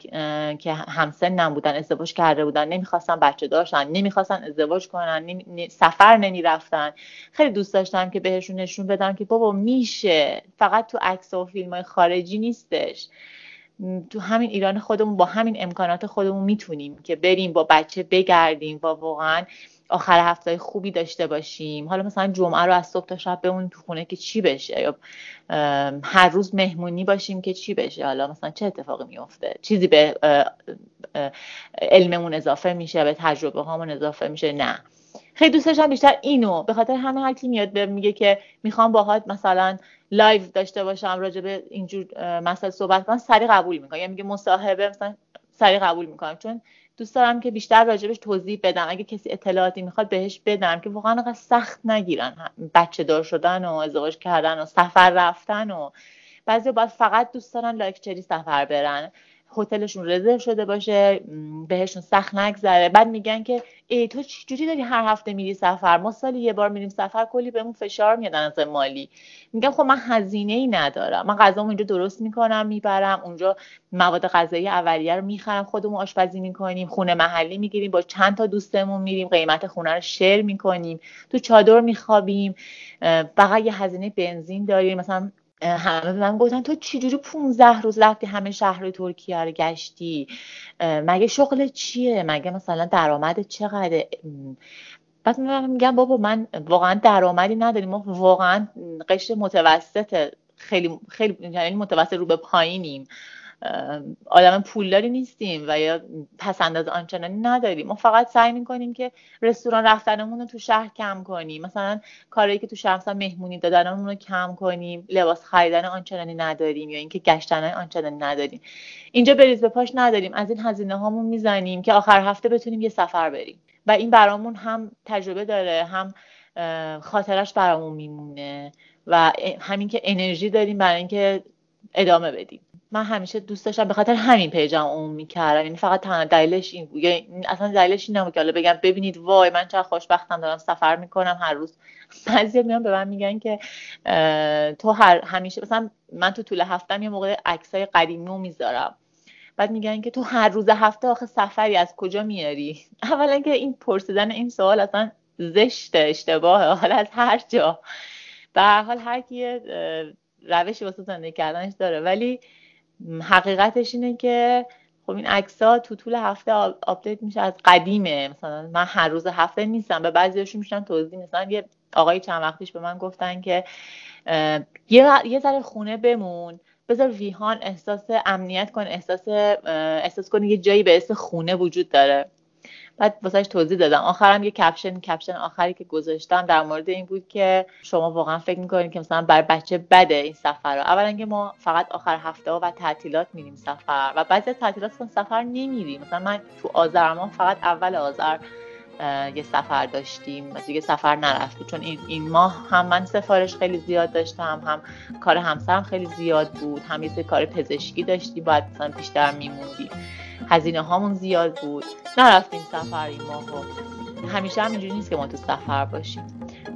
که همسنم بودن ازدواج کرده بودن. نمی‌خواستن بچه داشتن نمی‌خواستن ازدواج کنن سفر نمی‌رفتن. خیلی دوست داشتم که بهشون نشون بدم که بابا میشه. فقط تو عکس و فیلم های خارجی نیستش. تو همین ایران خودمون با همین امکانات خودمون می‌تونیم که بریم با بچه بگردیم. و واقعا آخر هفته خوبی داشته باشیم. حالا مثلا جمعه رو از صبح تا شب بمونیم تو خونه که چی بشه؟ یا هر روز مهمونی باشیم که چی بشه؟ حالا مثلا چه اتفاقی میفته چیزی به علممون اضافه میشه به تجربه هامون اضافه میشه؟ نه. خیلی دوست داشتم بیشتر اینو. به خاطر همه هر کی میاد به میگه که می‌خوام باهات مثلا live داشته باشم راجع به اینجور مسائل صحبت کنم سری قبول می‌کنم. یا میگه مصاحبه مثلا سری قبول می‌کنم. چون دوست دارم که بیشتر راجبش توضیح بدم. اگه کسی اطلاعاتی می‌خواد بهش بدم که واقعا انقدر سخت نگیرن. بچه دار شدن و ازدواج کردن و سفر رفتن و بعضی باید فقط دوست دارن لاکچری سفر برن. هتلشون رزرو شده باشه بهشون سخت نگذره. بعد میگن که ای تو چجوری داری هر هفته میری سفر؟ ما سالی یه بار میریم سفر کلی بهمون فشار میاد از مالی. میگم خب من هزینه ای ندارم. من غذامو اینجا درست می‌کنم می‌برم اونجا مواد غذایی اولیه رو می‌خرم خودمون آشپزی می‌کنیم خونه محلی می‌گیریم با چند تا دوستمون میریم قیمت خونه رو شیر می‌کنیم تو چادر میخوابیم فقط یه هزینه بنزین داریم. مثلا همه به من گفتن تو چجوری 15 روز رفتی همه شهر ترکیه رو گشتی؟ مگه شغل چیه؟ مگه مثلا درآمد چقدر بعد من میگم بابا من واقعا درآمدی نداریم. ما واقعا قشر متوسط خیلی خیلی یعنی متوسط رو به پایینیم. آدم پولداری نیستیم و یا پسند آنچنانی نداریم. ما فقط سعی می‌کنیم که رستوران رفتنمون رو تو شهر کم کنیم. مثلا کاری که تو شهر مثلا مهمونی دادنمون رو کم کنیم. لباس خریدن آنچنانی نداریم یا اینکه گشتن آنچنانی نداریم. اینجا بریز به پاش نداریم. از این هزینه هامون می‌زنیم که آخر هفته بتونیم یه سفر بریم. و این برامون هم تجربه داره هم خاطرش برامون میمونه و همین که انرژی داریم برای اینکه ادامه بدیم. من همیشه دوست داشتم به خاطر همین پیجم اون می‌کردم. یعنی فقط تنها دلیلش این بود. یعنی اصلا دلیلش این که حالا بگم ببینید وای من چقدر خوشبختم دارم سفر می‌کنم هر روز. بعضی میان به من میگن که تو هر همیشه مثلا من تو طول هفتم یه موقع عکسای قدیمی رو می‌ذارم. بعد میگن که تو هر روز هفته آخه سفری از کجا میاری *laughs* اولا که این پرسیدن این سوال اصلا زشته اشتباهه. حالا از هر جا. به هر حال هر کی روشی واسه زندگی کردنش داره. ولی حقیقتش اینه که خب این عکس ها تو طول هفته آپدیت میشه از قدیمه. مثلا من هر روز هفته نیستم. به بعضیاشون میشن توضیح مثلا یه آقای چند وقتیش به من گفتن که یه یه ذره خونه بمون. بذار ویهان احساس امنیت کن احساس احساس کنی یه جایی به اسم خونه وجود داره. بعد واسهش توضیح دادم. آخرم یه کپشن کپشن آخری که گذاشتم در مورد این بود که شما واقعا فکر می‌کنید که مثلا برای بچه بده این سفر رو. اولا که ما فقط آخر هفته و تعطیلات میریم سفر و بعضی تعطیلات سفر نمیریم. مثلا من تو آذر ما فقط اول آذر یه سفر داشتیم. دیگه سفر نرفتیم. چون این, این ماه هم من سفارش خیلی زیاد داشتم هم کار همسرم خیلی زیاد بود هم یه کار پزشکی داشتیم باید مثلا بیشتر میموندیم هزینه هامون زیاد بود. نرفتیم سفر این ماه همیشه هم اینجوری نیست که ما تو سفر باشیم.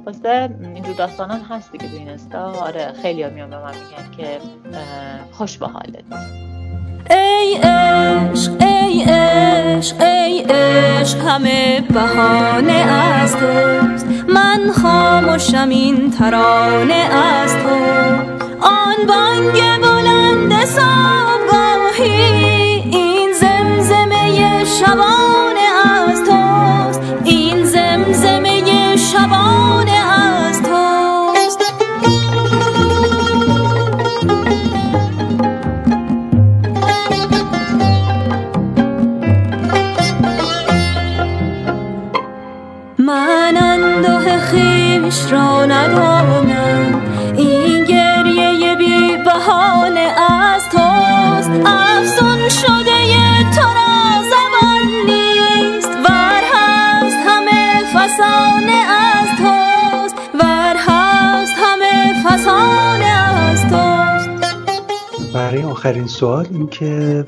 واسه اینجور داستانات هست دیگه تو این آره خیلی ها میان به من میگن که خوش به حالت. ای عشق ای عشق ای عشق همه بهانه از توست. من خاموشم این ترانه از تو. آن بانگ بلند صبحگاهی شبانه از توست. این زمزمه شبانه از توست. من انده خیش را ندانم آخرین سوال این که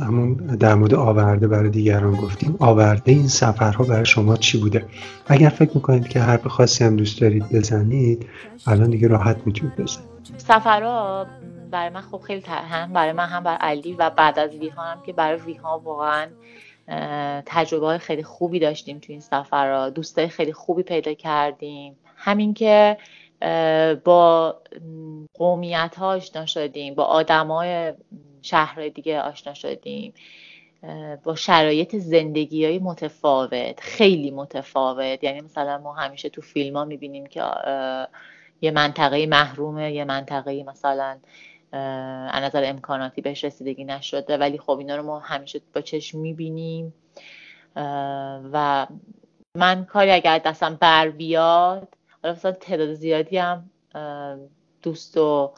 همون در مورد آورده برای دیگران گفتیم آورده این سفرها برای شما چی بوده؟ اگر فکر می‌کنید که حرف خاصی هم دوست دارید بزنید الان دیگه راحت می‌تونید بزنید. سفرها برای من خب خیلی هم برای من هم برای علی و بعد از ویها هم که برای ویها واقعا تجربه خیلی خوبی داشتیم تو این سفرها. دوستای خیلی خوبی پیدا کردیم. همین که با قومیت ها آشنا شدیم با آدمای شهرهای دیگه آشنا شدیم با شرایط زندگی های متفاوت خیلی متفاوت. یعنی مثلا ما همیشه تو فیلم ها می‌بینیم که یه منطقه محرومه یه منطقه مثلا از نظر امکاناتی بهش رسیدگی نشده. ولی خب اینا رو ما همیشه با چشم می‌بینیم. و من کاری اگر دستم بر بیاد مثلا تعداد زیادی هم دوست و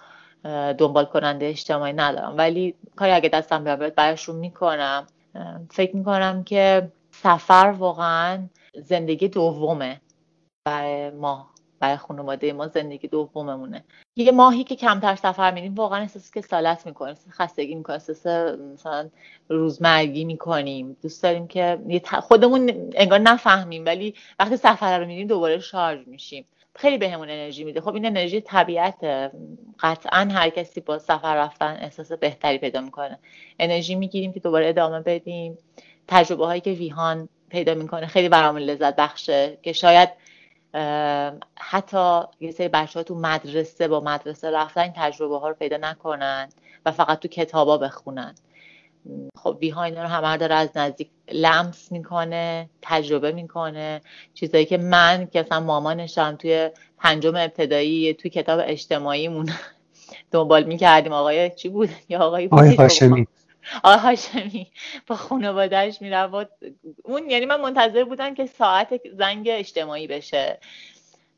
دنبال کننده اجتماعی ندارم. ولی کاری اگه دستم بیاد براشون می‌کنم. فکر می‌کنم که سفر واقعا زندگی دومه برای ما برای خانواده ما زندگی دوممونه. یه ماهی که کمتر سفر میریم واقعا احساس که سالت می‌کنیم خستگی می‌کنیم احساس مثلا روزمرگی می‌کنیم. دوست داریم که خودمون انگار نفهمیم ولی وقتی سفر رو میریم دوباره شارژ میشیم. خیلی بهمون انرژی میده. خب این انرژی طبیعت قطعا هر کسی با سفر رفتن احساس بهتری پیدا می‌کنه. انرژی می‌گیریم که دوباره ادامه بدیم. تجربه هایی که ویهان پیدا می‌کنه خیلی برامون لذت بخشه که شاید حتی یه سری بچه ها تو مدرسه با مدرسه رفتن تجربه ها رو پیدا نکنن و فقط تو کتابا بخونن. خب ویها اینا رو همه داره از نزدیک لمس می‌کنه تجربه می‌کنه. چیزایی که من که اصلا مامانشم توی پنجم ابتدایی توی کتاب اجتماعیمون *laughs* دنبال می‌کردیم. آقای چی بود؟ یا آقای آقای هاشمی. آقای هاشمی. با خانوادهش می‌رفت. اون یعنی من منتظر بودم که ساعت زنگ اجتماعی بشه.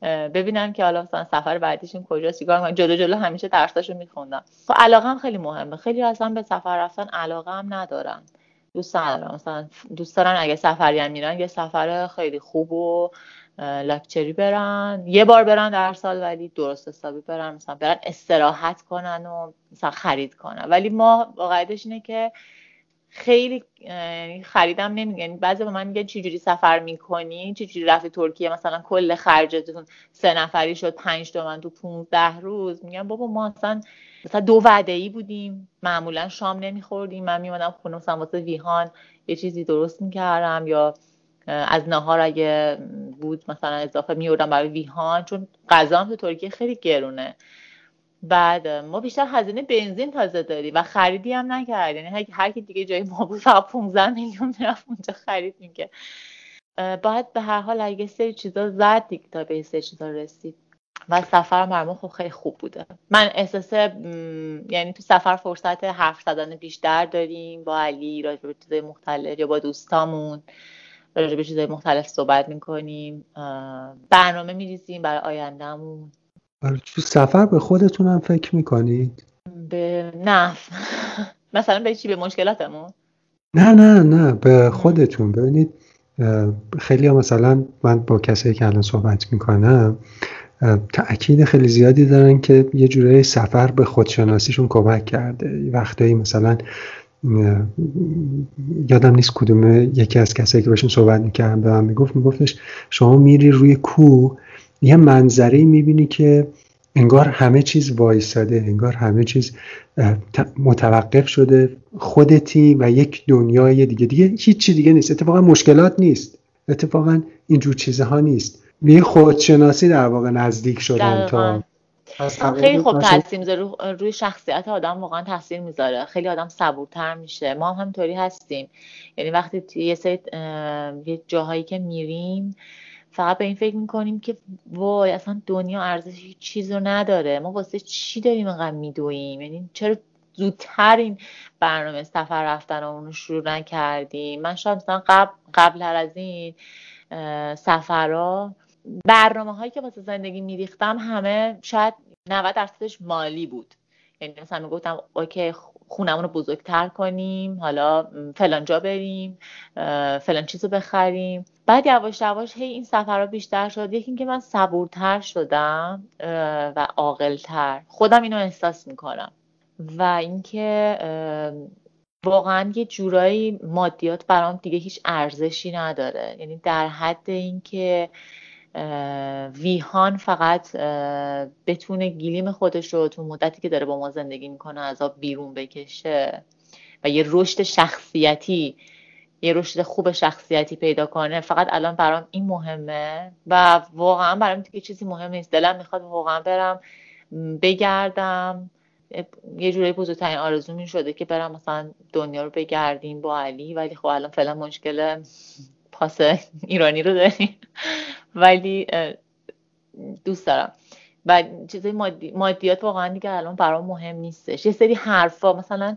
ببینم که حالا مثلا سفر بعدیشون کجا سیگار کنم. جلو جلو همیشه درساشو میخوندم. خب علاقه هم خیلی مهمه. خیلی اصلا به سفر رفتن علاقه هم ندارن دوست ندارم. مثلا دوست دارن اگه سفری هم میرن یه سفر خیلی خوب و لکچری برن. یه بار برن در سال ولی درست حسابی برن. مثلا برن استراحت کنن و مثلا خرید کنن. ولی ما واقعیتش اینه که خیلی خریدم نمیگه. یعنی بعضی به من میگن چجوری سفر می‌کنی؟ چجوری رفتی ترکیه؟ مثلا کل خرجتون سه نفری شد پنج تومن تو 15 روز. میگم بابا ما اصلا مثلا دو وعده ای بودیم. معمولا شام نمیخوردیم. من میمادم خونه مثلا واسه ویهان یه چیزی درست می‌کردم یا از نهار اگه بود مثلا اضافه میوردم برای ویهان. چون غذا تو ترکیه خیلی گرونه. بعد ما بیشتر هزینه بنزین تازه داریم و خریدی هم نکرد یعنی هر کی دیگه جای ما بود فقط 15 میلیون می‌رفت اونجا خرید میگه باید به هر حال اگه سری چیزا زد دیگه تا به سری چیزا رسید. و سفر مرمون خب خیلی خوب بوده. من احساس یعنی تو سفر فرصت حرف زدن بیشتر داریم با علی راجع به چیزای مختلف یا با دوستامون راجع به چیزهای مختلف صحبت می‌کنیم. برنامه میریزیم برای آیندهمون. تو سفر به خودتون هم فکر می‌کنید؟ به نه. *laughs* مثلا به چی؟ به مشکلاتمون؟ نه نه نه. به خودتون. ببینید خیلی ها مثلا من با کسایی که الان صحبت می‌کنم تأکید خیلی زیادی دارن که یه جورایی سفر به خودشناسیشون کمک کرده. وقتایی مثلا یادم نیست کدوم یکی از کسایی که باشون صحبت می‌کردم به من می‌گفت میگفتش شما میری روی کوه یه منظره می‌بینی که انگار همه چیز وایساده انگار همه چیز متوقف شده خودتی و یک دنیای دیگه. دیگه هیچی دیگه نیست. اتفاقا مشکلات نیست. اتفاقا اینجور چیزها نیست. به خودشناسی در واقع نزدیک شدن تا خیلی خوب تاثیر می‌ذاره. روی شخصیت آدم واقعا تاثیر می‌ذاره. خیلی آدم صبورتر میشه. ما هم همینطوری هستیم. یعنی وقتی یه سری یه جاهایی که میریم فقط به این فکر می‌کنیم که وای اصلا دنیا ارزش هیچ چیز رو نداره. ما واسه چی داریم اینقدر میدویم یعنی چرا زودتر این برنامه سفر رفتن رو شروع نکردیم؟ من شاید مثلا قبل قبل از این سفرها برنامه هایی که واسه زندگی میریختم همه شاید 90 درصدش مالی بود. یعنی مثلا می‌گفتم اوکی خونمون رو بزرگتر کنیم حالا فلان جا بریم فلان چیز رو بخریم. بعد یواش یواش هی این سفرها بیشتر شد. یکی اینکه من صبورتر شدم و عاقلتر. خودم اینو احساس می‌کنم. و اینکه واقعا یه جورایی مادیات برام دیگه هیچ ارزشی نداره. یعنی در حد اینکه ویهان فقط بتونه گلیم خودش رو تو مدتی که داره با ما زندگی می‌کنه از آب بیرون بکشه و یه رشد شخصیتی یه رشد خوب شخصیتی پیدا کنه. فقط الان برام این مهمه و واقعا برام دیگه چیزی مهم نیست. دلم می‌خواد واقعا برم بگردم. یه جوری بزرگترین آرزو می شده که برم مثلا دنیا رو بگردیم با علی ولی خب الان فعلا مشکل پاس ایرانی رو داریم. ولی دوست دارم. و چیزای مادی، مادیات واقعا دیگه الان برام مهم نیستش. یه سری حرفا مثلا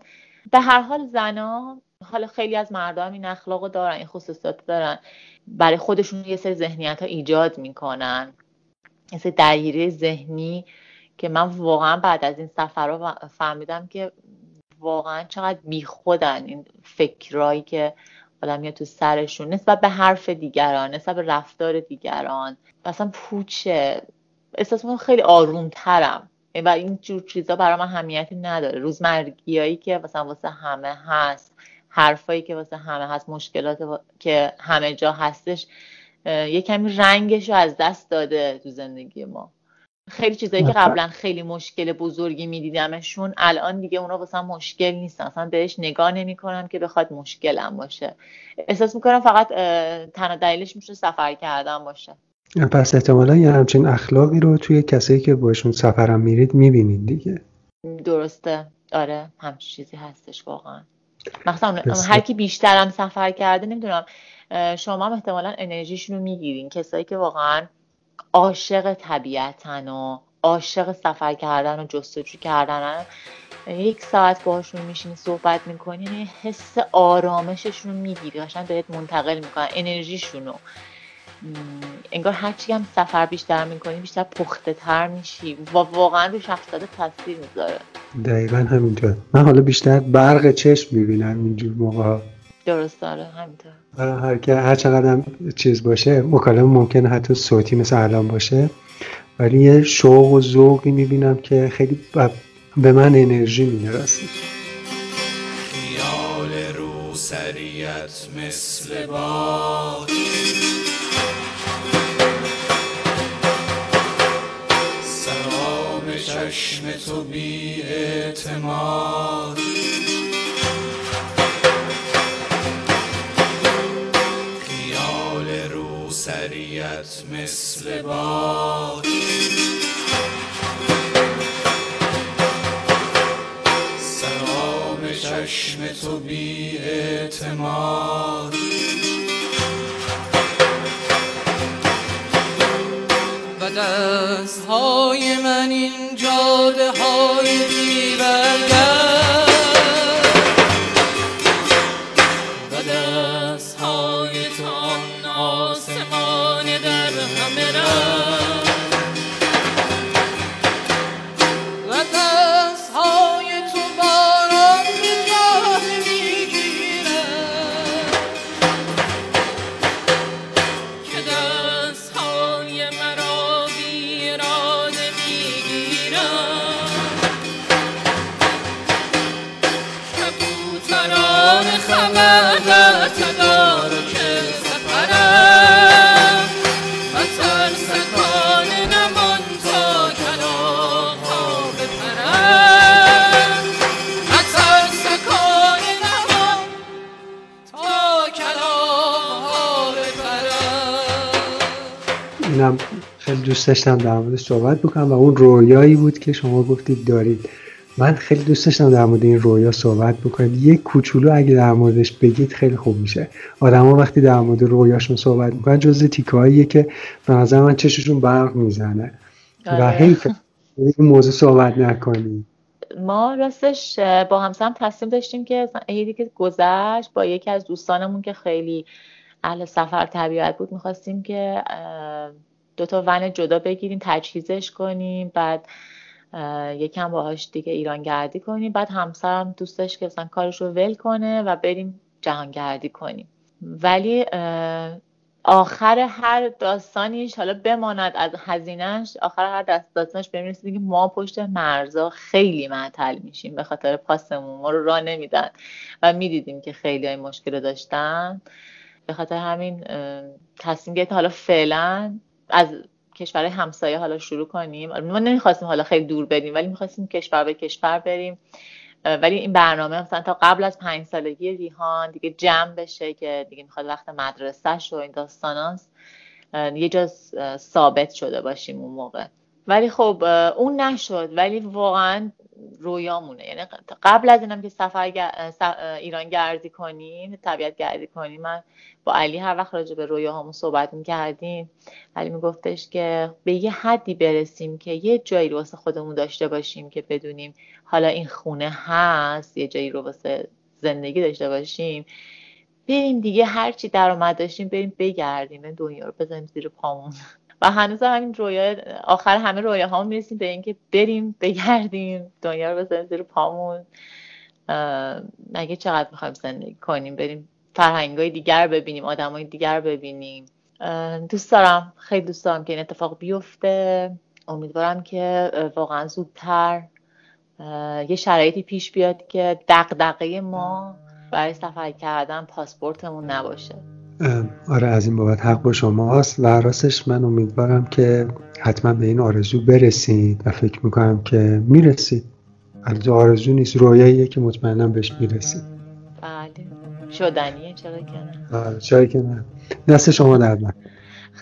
به هر حال زنا حالا خیلی از مردم این اخلاق دارن این خصوصیات دارن. برای خودشون یه سری ذهنیت ها ایجاد می‌کنن. یه سری درگیری ذهنی که من واقعا بعد از این سفرها فهمیدم که واقعا چقدر بیخودن این فکرایی که آدم میاد تو سرشون نسبت به حرف دیگران نسبت به رفتار دیگران مثلا پوچه. احساس می‌کنم خیلی آروم ترم و این جور چیزا برای من همیتی نداره. روزمرگیایی که مثلا واسه همه هست حرفایی که واسه همه هست مشکلات که همه جا هستش یه کمی رنگش رو از دست داده تو زندگی ما. خیلی چیزایی که قبلا خیلی مشکل بزرگی میدیدمشون الان دیگه اونا واسه مشکل نیستن اصلا بهش نگاه نمی‌کنم که بخواد مشکلم باشه. احساس می‌کنم فقط تنها دلیلش میشه سفر کردن باشه. پس احتمالا یه همچین اخلاقی رو توی کسایی که باشون سفرم میرید می‌بینید دیگه. درسته. آره همچین چیزی هستش واقعا. مثلا هر کی بیشترم سفر کرده نمی‌دونم شما هم احتمالا انرژیشون رو می‌گیرین. کسایی که واقعا عاشق طبیعتن و عاشق سفر کردن و جستجو کردن. یک ساعت باشون میشینی صحبت می‌کنی یعنی حس آرامششون رو می‌گیری. قشنگ بهت منتقل می‌کنن انرژیشون رو. انگار هرچی هم سفر بیشتر می‌کنی بیشتر پخته تر میشی. و واقعا رو شخصیت تاثیر می‌ذاره. دقیقا همینطور من حالا بیشتر برق چشم می‌بینم اینجور موقع درست داره همینطور. هر که هر چقدر چیز باشه مکالمه ممکنه حتی صوتی مثل الان باشه. ولی یه شوق و ذوقی می‌بینم که خیلی به من انرژی می‌رسه. خیال رو سریت مثل باد سلام چشم تو بی اعتماد مثل باد سلام چشم تو بی اعتماد. و دست های من این جاده های دوست داشتم در مورد صحبت بکنم و اون رویایی بود که شما گفتید دارید. من خیلی دوست داشتم در مورد این رویا صحبت بکنید یک کوچولو اگه در موردش بگید خیلی خوب میشه. آدما وقتی در مورد رویاشون صحبت می‌کنن جز تیکهاییه که به نظر من چششون برق می‌زنه. و آره. حیف این موضوع صحبت نکنیم. ما راستش با همسرم تصمیم داشتیم که عیدی که گذشت با یکی از دوستانمون که خیلی اهل سفر طبیعت بود می‌خواستیم که اه، دو تا ون جدا بگیریم تجهیزش کنیم بعد یکم باهاش دیگه ایران گردی کنیم. بعد همسرم دوست داشت که مثلا کارش رو ول کنه و بریم جهان گردی کنیم. ولی آخر هر داستانیش حالا بماند از هزینهش آخر هر دست داستانش بهم رسید که ما پشت مرزا خیلی معطل میشیم به خاطر پاسمون. ما رو راه نمیدن. و می‌دیدیم که خیلی های مشکل رو داشتن. به خاطر همین تصمیم گرفتیم حالا فعلا از کشورهای همسایه حالا شروع کنیم. ما نمی‌خواستیم حالا خیلی دور بریم ولی می‌خواستیم کشور به کشور بریم. ولی این برنامه مثلا تا قبل از پنج سالگی ریحان دیگه جمع بشه که دیگه می‌خواد وقت مدرسهش و این داستاناست یه جا ثابت شده باشیم اون موقع. ولی خب اون نشد. ولی واقعا رویامونه. یعنی قبل از اینم که سفر ایران گردی کنیم طبیعت گردی کنیم من با علی هر وقت راجع به رویاهامون صحبت می‌کردیم علی میگفتش که به یه حدی برسیم که یه جایی رو واسه خودمون داشته باشیم که بدونیم حالا این خونه هست یه جایی رو واسه زندگی داشته باشیم. بریم دیگه هر چی درآمد داشتیم بریم بگردیم دنیا رو بزنیم زیر پامون. و هنوز هم همین رویا آخر همه رویاهامون می‌رسیم به اینکه بریم بگردیم دنیا رو بزنیم زیر پامون. مگه چقدر می‌خوایم زندگی کنیم؟ بریم فرهنگای دیگر ببینیم آدمای دیگر ببینیم. دوست دارم خیلی دوست دارم که این اتفاق بیفته. امیدوارم که واقعا زودتر یه شرایطی پیش بیاد که دغدغه ما برای سفر کردن پاسپورتمون نباشه. آره از این بابت حق با شماست. و راستش من امیدوارم که حتما به این آرزو برسید و فکر می‌کنم که می‌رسید. البته آرزو نیست رویاییه که مطمئنا بهش می‌رسید. بله. شدنیه چرا که نه. آره، چرا که نه. دست شما در.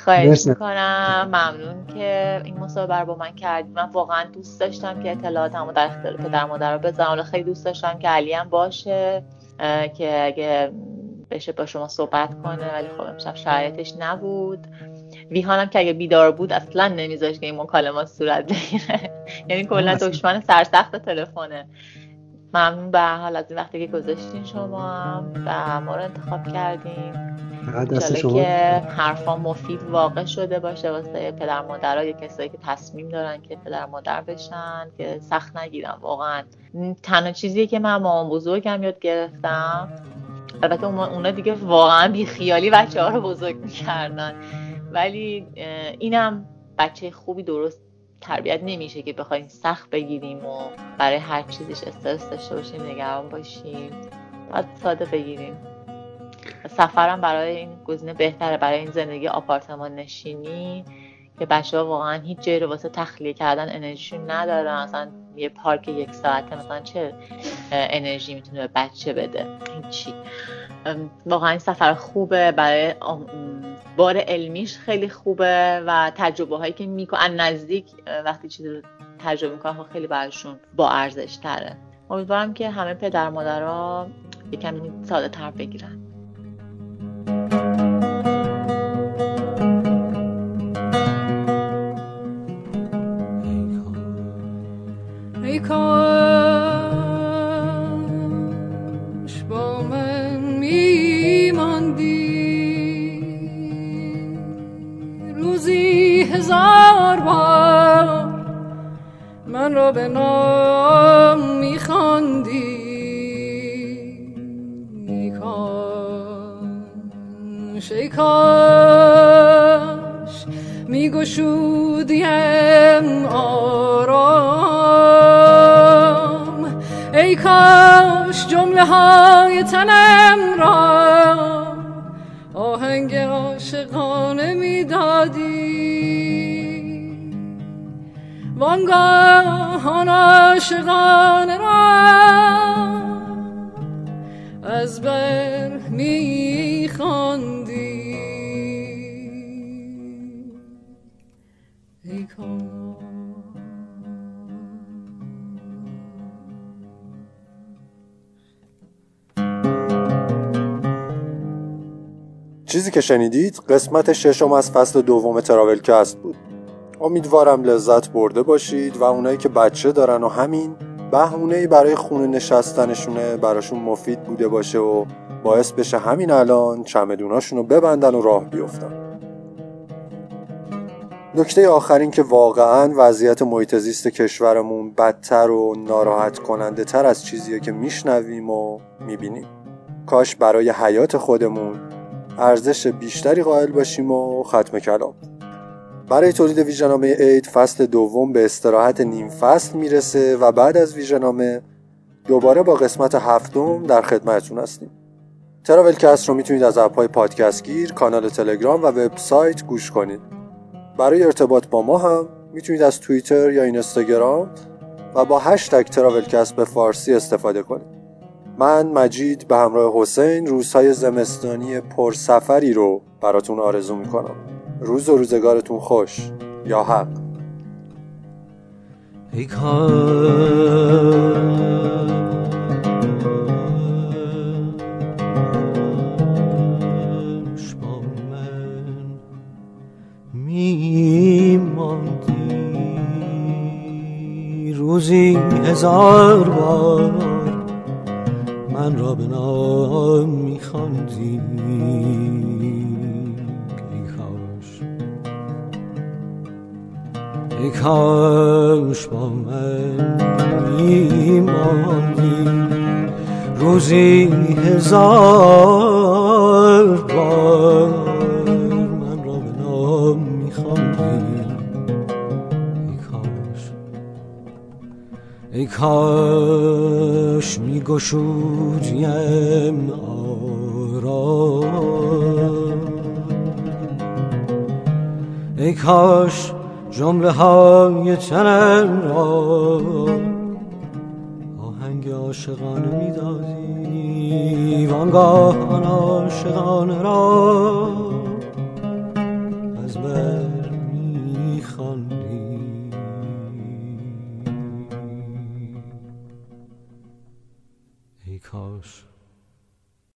خواهش مرسی. می‌کنم. ممنون که این مصاحبه رو با من کردید. من واقعا دوست داشتم که اطلاعاتمو در اختیار پدر مادر رو بذارم. خیلی دوست داشتم که علی هم باشه که اگه بشه با شما صحبت کنه ولی خب امشب شرایطش نبود. ویهانم که اگه بیدار بود اصلا نمیذاشت که این مکالمات صورت بگیره. *laughs* یعنی کلا. دشمن سرسخت تلفنه. ممنون به حال از این وقتی که گذاشتین شما هم و ما رو انتخاب انشالله شما. که حرفا مفید واقع شده باشه واسه پدر مادرها یا کسایی که تصمیم دارن که پدر مادر بشن که سخت نگیرن واقعا. تنها چیزی که من مامان بزرگم یاد گرفتم. البته اون- اونا دیگه واقعا بیخیالی بچه ها رو بزرگ می‌کردن. ولی اینم بچه خوبی درست تربیت نمیشه که بخوایم سخت بگیریم و برای هر چیزش استرس داشته باشیم نگران باشیم. باید ساده بگیریم. سفرم برای این گزینه بهتره برای این زندگی آپارتمان نشینی که بچه ها واقعا هیچ جایی رو واسه تخلیه کردن انرژیشون ندارن. مثلا یه پارک یک ساعته مثلا چه انرژی می‌تونه به بچه بده؟ هیچی واقعا این سفر خوبه برای بار علمیش خیلی خوبه و تجربه هایی که می‌کنن نزدیک وقتی چیزی رو تجربه می‌کنن خیلی براشون با ارزش تره امیدوارم که همه پدر مادرها یکم ساده تر بگیرن. شنیدید قسمت ششم از فصل دوم تراولکست بود. امیدوارم لذت برده باشید و اونایی که بچه دارن و همین بهونه برای خونه نشستنشونه براشون مفید بوده باشه و باعث بشه همین الان چمدوناشون رو ببندن و راه بیفتن. نکته آخرین که واقعا وضعیت محیط زیست کشورمون بدتر و ناراحت کننده تر از چیزیه که میشنویم و می‌بینیم. کاش برای حیات خودمون ارزش بیشتری قائل باشیم و ختم کلام برای تولید ویژنامه اید فصل دوم به استراحت نیم فصل می‌رسه و بعد از ویژنامه دوباره با قسمت هفتم در خدمتتون هستیم تراولکست رو می‌تونید از اپهای پادکست گیر، کانال تلگرام و وبسایت گوش کنید. برای ارتباط با ما هم می‌تونید از توییتر یا اینستاگرام و با هشتگ تراولکست به فارسی استفاده کنید. من مجید به همراه حسین روزهای زمستانی پرسفری رو براتون آرزو می‌کنم. روز و روزگارتون خوش یا حق میماندی روزی هزار بار من را به نام میخواندی ای کاش. با من میماندی روزی هزار بار من را به نام میخواندی ای کاش. ای کاش. میگشودیم آرام. ای کاش جمله های تنم را آهنگ عاشقانه می‌دادی وانگاه آن عاشقانه را